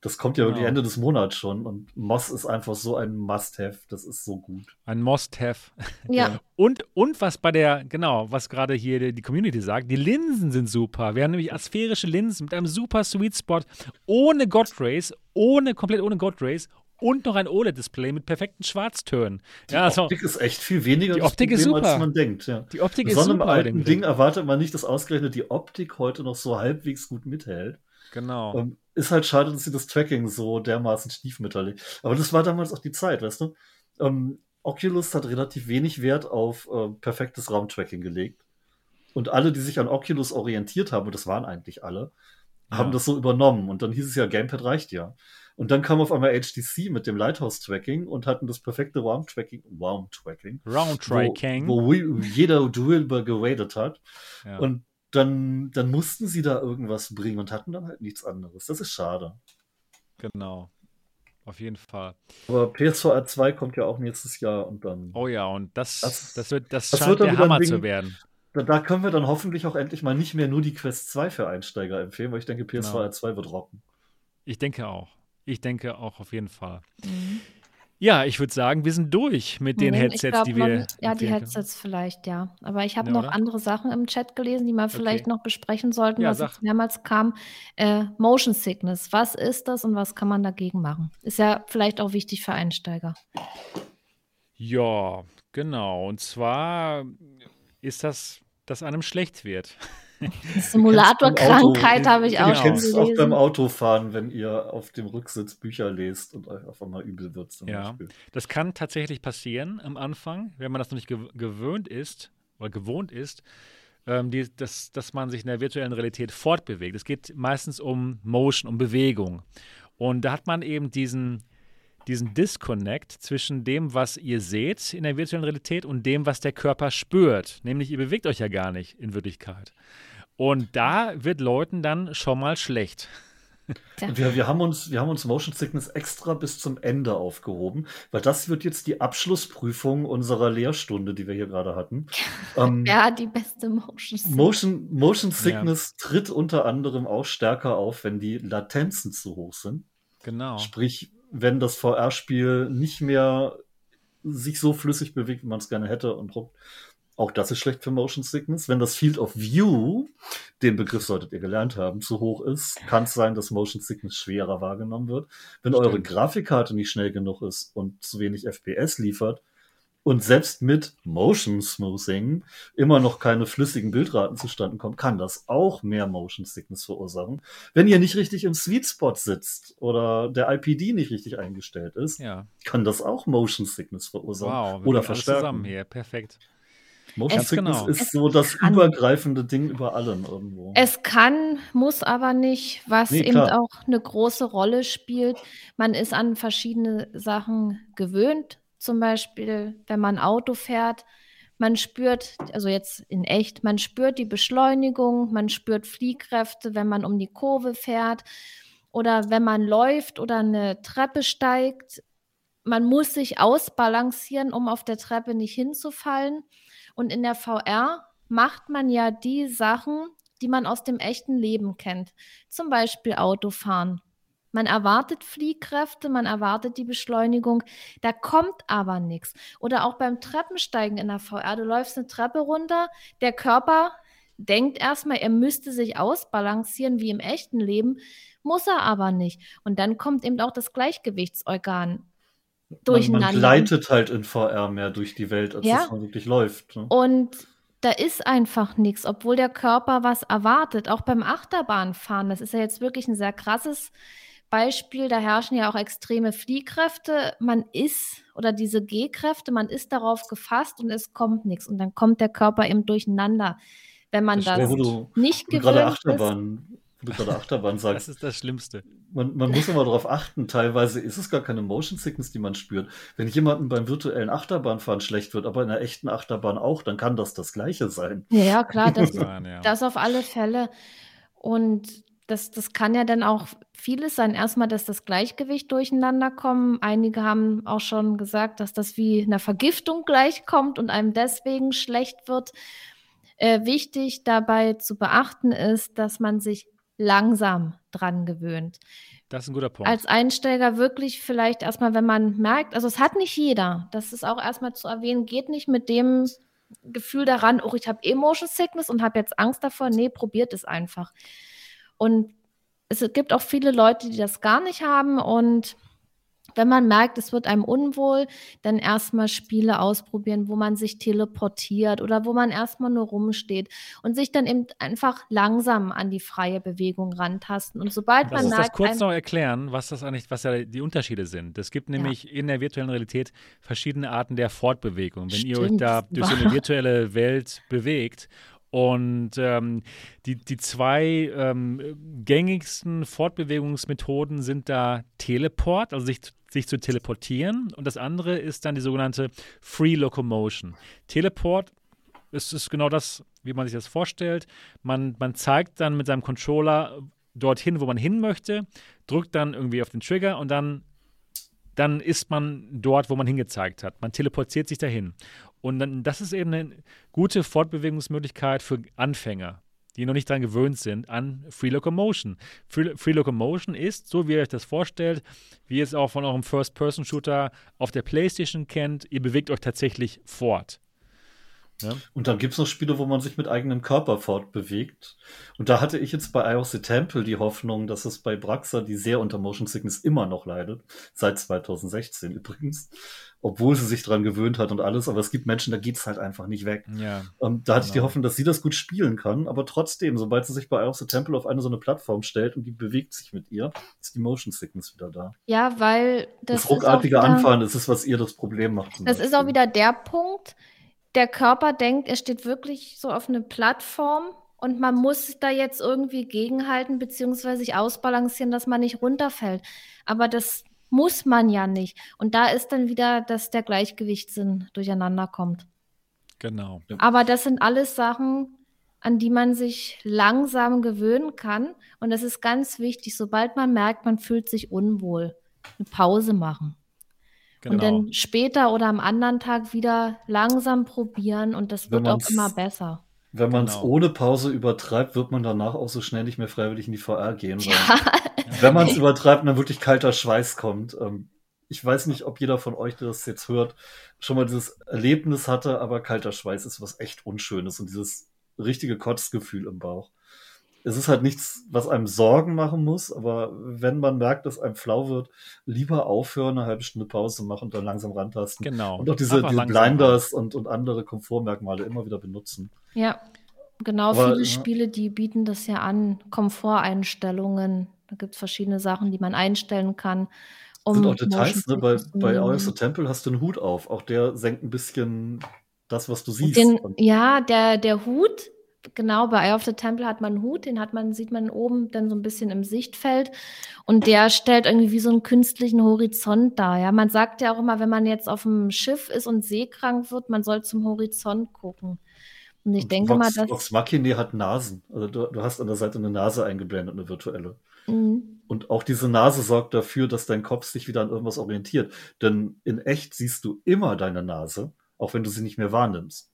das kommt ja genau. wirklich Ende des Monats schon und Moss ist einfach so ein Must-Have, das ist so gut. Ein Must-Have. [laughs] Ja. und, und was bei der, genau, was gerade hier die, die Community sagt, die Linsen sind super. Wir haben nämlich asphärische Linsen mit einem super Sweet Spot, ohne God Rays, ohne, komplett ohne God Rays und noch ein OLED-Display mit perfekten Schwarztönen. Die ja, also, Optik ist echt viel weniger die Optik Problem, ist super. als man denkt. Ja. Die Optik ist super. einem alten Ding erwartet man nicht, dass ausgerechnet die Optik heute noch so halbwegs gut mithält. Genau. Ähm, ist halt schade, dass sie das Tracking so dermaßen stiefmütterlich. Aber das war damals auch die Zeit, weißt du? Ähm, Oculus hat relativ wenig Wert auf äh, perfektes Raumtracking gelegt. Und alle, die sich an Oculus orientiert haben, und das waren eigentlich alle, ja. haben das so übernommen. Und dann hieß es ja, Gamepad reicht ja. Und dann kam auf einmal HTC mit dem Lighthouse-Tracking und hatten das perfekte Round-Tracking. Round-Tracking. Round-Tracking. Wo, wo jeder drüber geradet hat. Ja. Und dann, dann mussten sie da irgendwas bringen und hatten dann halt nichts anderes. Das ist schade. Genau. Auf jeden Fall. Aber PSVR 2 kommt ja auch nächstes Jahr und dann. Oh ja, und das, das, das wird, das, das scheint wird der Hammer Ding, zu werden. Da, da, können wir dann hoffentlich auch endlich mal nicht mehr nur die Quest 2 für Einsteiger empfehlen, weil ich denke, PSVR genau. 2 wird rocken. Ich denke auch. Ich denke auch auf jeden Fall. Mhm. Ja, ich würde sagen, wir sind durch mit den Headsets, glaub, die wir. Man, ja, die Headsets können. vielleicht, ja. Aber ich habe ja, noch oder? andere Sachen im Chat gelesen, die wir vielleicht okay. noch besprechen sollten, ja, was jetzt mehrmals kam. Äh, Motion Sickness. Was ist das und was kann man dagegen machen? Ist ja vielleicht auch wichtig für Einsteiger. Ja, genau. Und zwar ist das, dass einem schlecht wird. [laughs] [laughs] Simulatorkrankheit habe ich auch schon gelesen. auch beim Autofahren, wenn ihr auf dem Rücksitz Bücher lest und euch auf einmal übel wird. Zum ja, Beispiel. das kann tatsächlich passieren am Anfang, wenn man das noch nicht gewöhnt ist oder gewohnt ist, ähm, die, dass, dass man sich in der virtuellen Realität fortbewegt. Es geht meistens um Motion, um Bewegung. Und da hat man eben diesen, diesen Disconnect zwischen dem, was ihr seht in der virtuellen Realität und dem, was der Körper spürt. Nämlich, ihr bewegt euch ja gar nicht in Wirklichkeit. Und da wird Leuten dann schon mal schlecht. [laughs] Wir, wir, haben uns, wir haben uns Motion Sickness extra bis zum Ende aufgehoben, weil das wird jetzt die Abschlussprüfung unserer Lehrstunde, die wir hier gerade hatten. [laughs] Ähm, ja, die beste Motion Sickness. Motion, Motion Sickness ja. tritt unter anderem auch stärker auf, wenn die Latenzen zu hoch sind. Genau. Sprich, wenn das VR-Spiel nicht mehr sich so flüssig bewegt, wie man es gerne hätte und ruckt. Auch das ist schlecht für Motion Sickness. Wenn das Field of View, den Begriff solltet ihr gelernt haben, zu hoch ist, kann es sein, dass Motion Sickness schwerer wahrgenommen wird. Wenn Stimmt. eure Grafikkarte nicht schnell genug ist und zu wenig FPS liefert, und selbst mit Motion Smoothing immer noch keine flüssigen Bildraten zustande kommen, kann das auch mehr Motion Sickness verursachen. Wenn ihr nicht richtig im Sweet Spot sitzt oder der IPD nicht richtig eingestellt ist, ja. kann das auch Motion Sickness verursachen wow, oder verstärken. Zusammen hier, perfekt. Motion es, Sickness genau. ist es so das kann, übergreifende Ding über allen irgendwo. Es kann, muss aber nicht, was nee, eben auch eine große Rolle spielt. Man ist an verschiedene Sachen gewöhnt zum Beispiel, wenn man Auto fährt, man spürt, also jetzt in echt, man spürt die Beschleunigung, man spürt Fliehkräfte, wenn man um die Kurve fährt oder wenn man läuft oder eine Treppe steigt. Man muss sich ausbalancieren, um auf der Treppe nicht hinzufallen. Und in der VR macht man ja die Sachen, die man aus dem echten Leben kennt. Zum Beispiel Autofahren. Man erwartet Fliehkräfte, man erwartet die Beschleunigung, da kommt aber nichts. Oder auch beim Treppensteigen in der VR, du läufst eine Treppe runter, der Körper denkt erstmal, er müsste sich ausbalancieren wie im echten Leben, muss er aber nicht. Und dann kommt eben auch das Gleichgewichtsorgan durcheinander. Man, man gleitet halt in VR mehr durch die Welt, als ja? dass man wirklich läuft. Ne? Und da ist einfach nichts, obwohl der Körper was erwartet. Auch beim Achterbahnfahren, das ist ja jetzt wirklich ein sehr krasses Beispiel, da herrschen ja auch extreme Fliehkräfte. Man ist, oder diese G-Kräfte, man ist darauf gefasst und es kommt nichts. Und dann kommt der Körper eben durcheinander. Wenn man das, das du, nicht gewöhnt gerade Achterbahn, ist. du gerade Achterbahn sagst. Das ist das Schlimmste. Man, man muss immer darauf achten, teilweise ist es gar keine Motion Sickness, die man spürt. Wenn jemandem beim virtuellen Achterbahnfahren schlecht wird, aber in der echten Achterbahn auch, dann kann das das Gleiche sein. Ja, klar, das, [laughs] das auf alle Fälle. Und das, das kann ja dann auch vieles sein. Erstmal, dass das Gleichgewicht durcheinander kommt. Einige haben auch schon gesagt, dass das wie einer Vergiftung gleichkommt und einem deswegen schlecht wird. Äh, wichtig dabei zu beachten ist, dass man sich langsam dran gewöhnt. Das ist ein guter Punkt. Als Einsteiger wirklich vielleicht erstmal, wenn man merkt, also es hat nicht jeder, das ist auch erstmal zu erwähnen, geht nicht mit dem Gefühl daran, oh, ich habe Emotion Sickness und habe jetzt Angst davor. Nee, probiert es einfach. Und es gibt auch viele Leute, die das gar nicht haben. Und wenn man merkt, es wird einem unwohl, dann erstmal Spiele ausprobieren, wo man sich teleportiert oder wo man erstmal nur rumsteht und sich dann eben einfach langsam an die freie Bewegung rantasten. Und sobald Lass man merkt. das kurz noch erklären, was das eigentlich, was ja die Unterschiede sind. Es gibt nämlich ja. in der virtuellen Realität verschiedene Arten der Fortbewegung. Wenn Stimmt. ihr euch da durch so eine virtuelle Welt bewegt und ähm, die, die zwei ähm, gängigsten Fortbewegungsmethoden sind da Teleport, also sich, sich zu teleportieren. Und das andere ist dann die sogenannte Free Locomotion. Teleport ist, ist genau das, wie man sich das vorstellt. Man, man zeigt dann mit seinem Controller dorthin, wo man hin möchte, drückt dann irgendwie auf den Trigger und dann dann ist man dort, wo man hingezeigt hat. Man teleportiert sich dahin. Und dann, das ist eben eine gute Fortbewegungsmöglichkeit für Anfänger, die noch nicht daran gewöhnt sind, an Free Locomotion. Free, Free Locomotion ist, so wie ihr euch das vorstellt, wie ihr es auch von eurem First-Person-Shooter auf der PlayStation kennt, ihr bewegt euch tatsächlich fort. Ja. Und dann gibt es noch Spiele, wo man sich mit eigenem Körper fortbewegt. Und da hatte ich jetzt bei IOC Temple die Hoffnung, dass es bei Braxa, die sehr unter Motion Sickness immer noch leidet, seit 2016 übrigens, obwohl sie sich daran gewöhnt hat und alles, aber es gibt Menschen, da geht es halt einfach nicht weg. Ja, und ähm, da hatte genau. ich die genau. Hoffnung, dass sie das gut spielen kann, aber trotzdem, sobald sie sich bei IOC Temple auf eine so eine Plattform stellt und die bewegt sich mit ihr, ist die Motion Sickness wieder da. Ja, weil das, das ruckartige Anfahren, das ist, was ihr das Problem macht. Das ist auch wieder der Punkt, der Körper denkt, er steht wirklich so auf eine Plattform und man muss da jetzt irgendwie gegenhalten beziehungsweise sich ausbalancieren, dass man nicht runterfällt. Aber das muss man ja nicht. Und da ist dann wieder, dass der Gleichgewichtssinn durcheinander kommt. Genau. Aber das sind alles Sachen, an die man sich langsam gewöhnen kann. Und das ist ganz wichtig, sobald man merkt, man fühlt sich unwohl, eine Pause machen. Genau. Und dann später oder am anderen Tag wieder langsam probieren und das wird auch immer besser. Wenn man es genau. ohne Pause übertreibt, wird man danach auch so schnell nicht mehr freiwillig in die VR gehen. Ja. [laughs] Wenn man es übertreibt und dann wirklich kalter Schweiß kommt. Ähm, ich weiß nicht, ob jeder von euch, der das jetzt hört, schon mal dieses Erlebnis hatte, aber kalter Schweiß ist was echt Unschönes und dieses richtige Kotzgefühl im Bauch. Es ist halt nichts, was einem Sorgen machen muss, aber wenn man merkt, dass einem flau wird, lieber aufhören, eine halbe Stunde Pause machen und dann langsam rantasten. Genau. Und auch diese, diese Blinders und, und andere Komfortmerkmale immer wieder benutzen. Ja, genau. Aber, viele ja. Spiele, die bieten das ja an. Komforteinstellungen. Da gibt es verschiedene Sachen, die man einstellen kann. Um sind auch Details, ne? Bei, bei Eye Temple hast du einen Hut auf. Auch der senkt ein bisschen das, was du siehst. Den, ja, der, der Hut, genau, bei Eye of the Temple hat man einen Hut, den hat man, sieht man oben dann so ein bisschen im Sichtfeld. Und der stellt irgendwie wie so einen künstlichen Horizont dar. Ja, man sagt ja auch immer, wenn man jetzt auf dem Schiff ist und seekrank wird, man soll zum Horizont gucken. Und ich und denke Vox, mal, dass. Vox Machine hat Nasen. Also du, du hast an der Seite eine Nase eingeblendet, eine virtuelle. Mhm. Und auch diese Nase sorgt dafür, dass dein Kopf sich wieder an irgendwas orientiert. Denn in echt siehst du immer deine Nase auch wenn du sie nicht mehr wahrnimmst.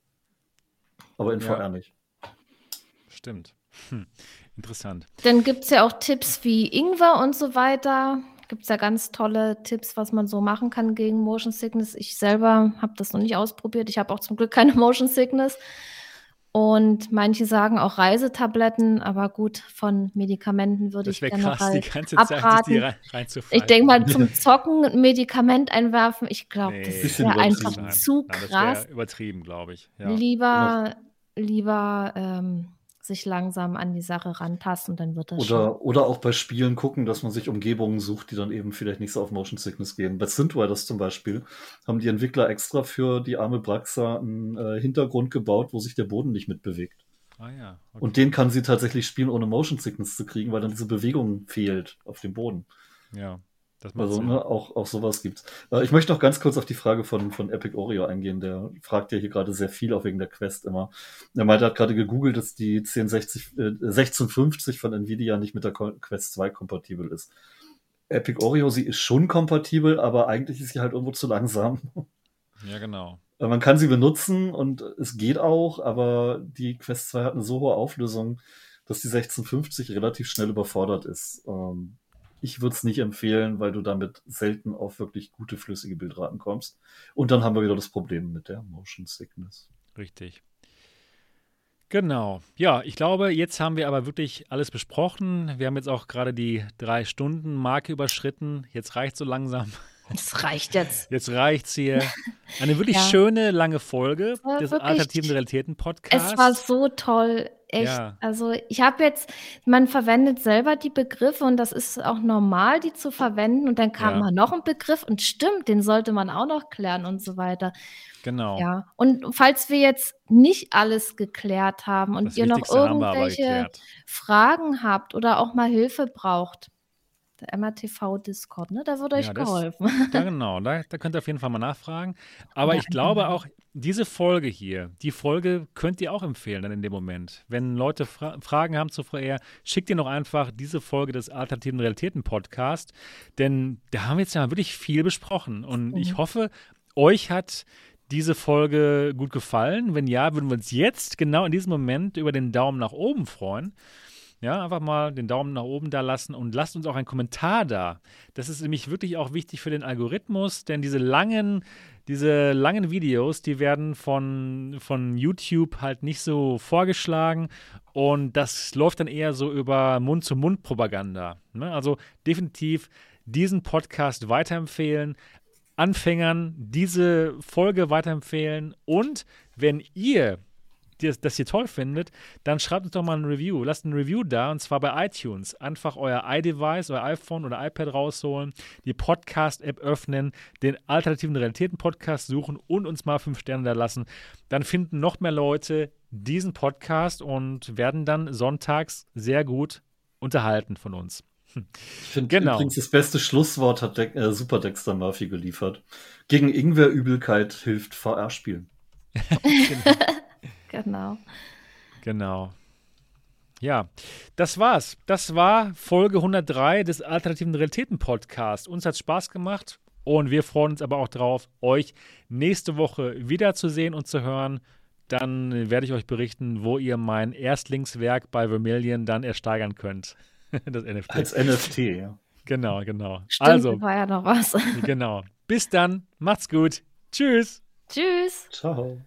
Aber in ja. VR nicht. Stimmt. Hm. Interessant. Dann gibt es ja auch Tipps wie Ingwer und so weiter. Gibt es ja ganz tolle Tipps, was man so machen kann gegen Motion Sickness. Ich selber habe das noch nicht ausprobiert. Ich habe auch zum Glück keine [laughs] Motion Sickness. Und manche sagen auch Reisetabletten, aber gut, von Medikamenten würde ich generell krass, die ganze abraten. Zeit rein, ich denke mal, zum [laughs] Zocken ein Medikament einwerfen, ich glaube, nee, das ist ja einfach nein. zu krass. übertrieben, glaube ich. Ja. Lieber, lieber ähm, sich langsam an die Sache rantasten, dann wird das oder, schon. Oder auch bei Spielen gucken, dass man sich Umgebungen sucht, die dann eben vielleicht nicht so auf Motion Sickness gehen. Bei Synthriders zum Beispiel haben die Entwickler extra für die arme Braxa einen äh, Hintergrund gebaut, wo sich der Boden nicht mitbewegt. Ah ja. Okay. Und den kann sie tatsächlich spielen, ohne Motion Sickness zu kriegen, weil dann diese Bewegung fehlt auf dem Boden. Ja also ne, auch, auch sowas gibt's. Äh, ich möchte noch ganz kurz auf die Frage von, von Epic Oreo eingehen. Der fragt ja hier gerade sehr viel, auch wegen der Quest immer. Er meinte, er hat gerade gegoogelt, dass die 1060, äh, 1650 von Nvidia nicht mit der Quest 2 kompatibel ist. Epic Oreo, sie ist schon kompatibel, aber eigentlich ist sie halt irgendwo zu langsam. Ja, genau. Äh, man kann sie benutzen und es geht auch, aber die Quest 2 hat eine so hohe Auflösung, dass die 1650 relativ schnell überfordert ist. Ähm, ich würde es nicht empfehlen, weil du damit selten auf wirklich gute flüssige Bildraten kommst. Und dann haben wir wieder das Problem mit der Motion Sickness. Richtig. Genau. Ja, ich glaube, jetzt haben wir aber wirklich alles besprochen. Wir haben jetzt auch gerade die drei Stunden Marke überschritten. Jetzt reicht so langsam. Es reicht jetzt. Jetzt reicht es hier. Eine wirklich ja. schöne, lange Folge des Alternativen Realitäten Podcasts. Es war so toll. Echt. Ja. Also ich habe jetzt, man verwendet selber die Begriffe und das ist auch normal, die zu verwenden. Und dann kam ja. mal noch ein Begriff und stimmt, den sollte man auch noch klären und so weiter. Genau. Ja. Und falls wir jetzt nicht alles geklärt haben und das ihr noch irgendwelche Fragen habt oder auch mal Hilfe braucht, MRTV Discord, ne? Da wird euch ja, geholfen. ja, [laughs] genau, da, da, könnt ihr auf jeden Fall mal nachfragen. Aber ja, ich glaube genau. auch, diese Folge hier, die Folge könnt ihr auch empfehlen dann in dem Moment. Wenn Leute Fra Fragen haben zu VR, schickt ihr noch einfach diese Folge des Alternativen Realitäten Podcast, denn da haben wir jetzt ja wirklich viel besprochen und mhm. ich hoffe, euch hat diese Folge gut gefallen. Wenn ja, würden wir uns jetzt genau in diesem Moment über den Daumen nach oben freuen. Ja, einfach mal den Daumen nach oben da lassen und lasst uns auch einen Kommentar da. Das ist nämlich wirklich auch wichtig für den Algorithmus, denn diese langen, diese langen Videos, die werden von, von YouTube halt nicht so vorgeschlagen und das läuft dann eher so über Mund-zu-Mund-Propaganda. Ne? Also definitiv diesen Podcast weiterempfehlen, Anfängern diese Folge weiterempfehlen und wenn ihr das ihr toll findet, dann schreibt uns doch mal ein Review. Lasst ein Review da und zwar bei iTunes. Einfach euer iDevice, euer iPhone oder iPad rausholen, die Podcast-App öffnen, den alternativen Realitäten-Podcast suchen und uns mal fünf Sterne da lassen. Dann finden noch mehr Leute diesen Podcast und werden dann sonntags sehr gut unterhalten von uns. Ich finde genau. übrigens das beste Schlusswort hat De äh, Super Dexter Murphy geliefert. Gegen Ingwerübelkeit hilft VR-Spielen. [laughs] [laughs] genau. Genau. Ja, das war's. Das war Folge 103 des Alternativen Realitäten Podcasts. Uns hat Spaß gemacht und wir freuen uns aber auch drauf, euch nächste Woche wiederzusehen und zu hören. Dann werde ich euch berichten, wo ihr mein Erstlingswerk bei Vermilion dann ersteigern könnt. [laughs] das NFT. Als NFT, ja. Genau, genau. Stimmt, also, war ja noch was. genau. Bis dann. Macht's gut. Tschüss. Tschüss. Ciao.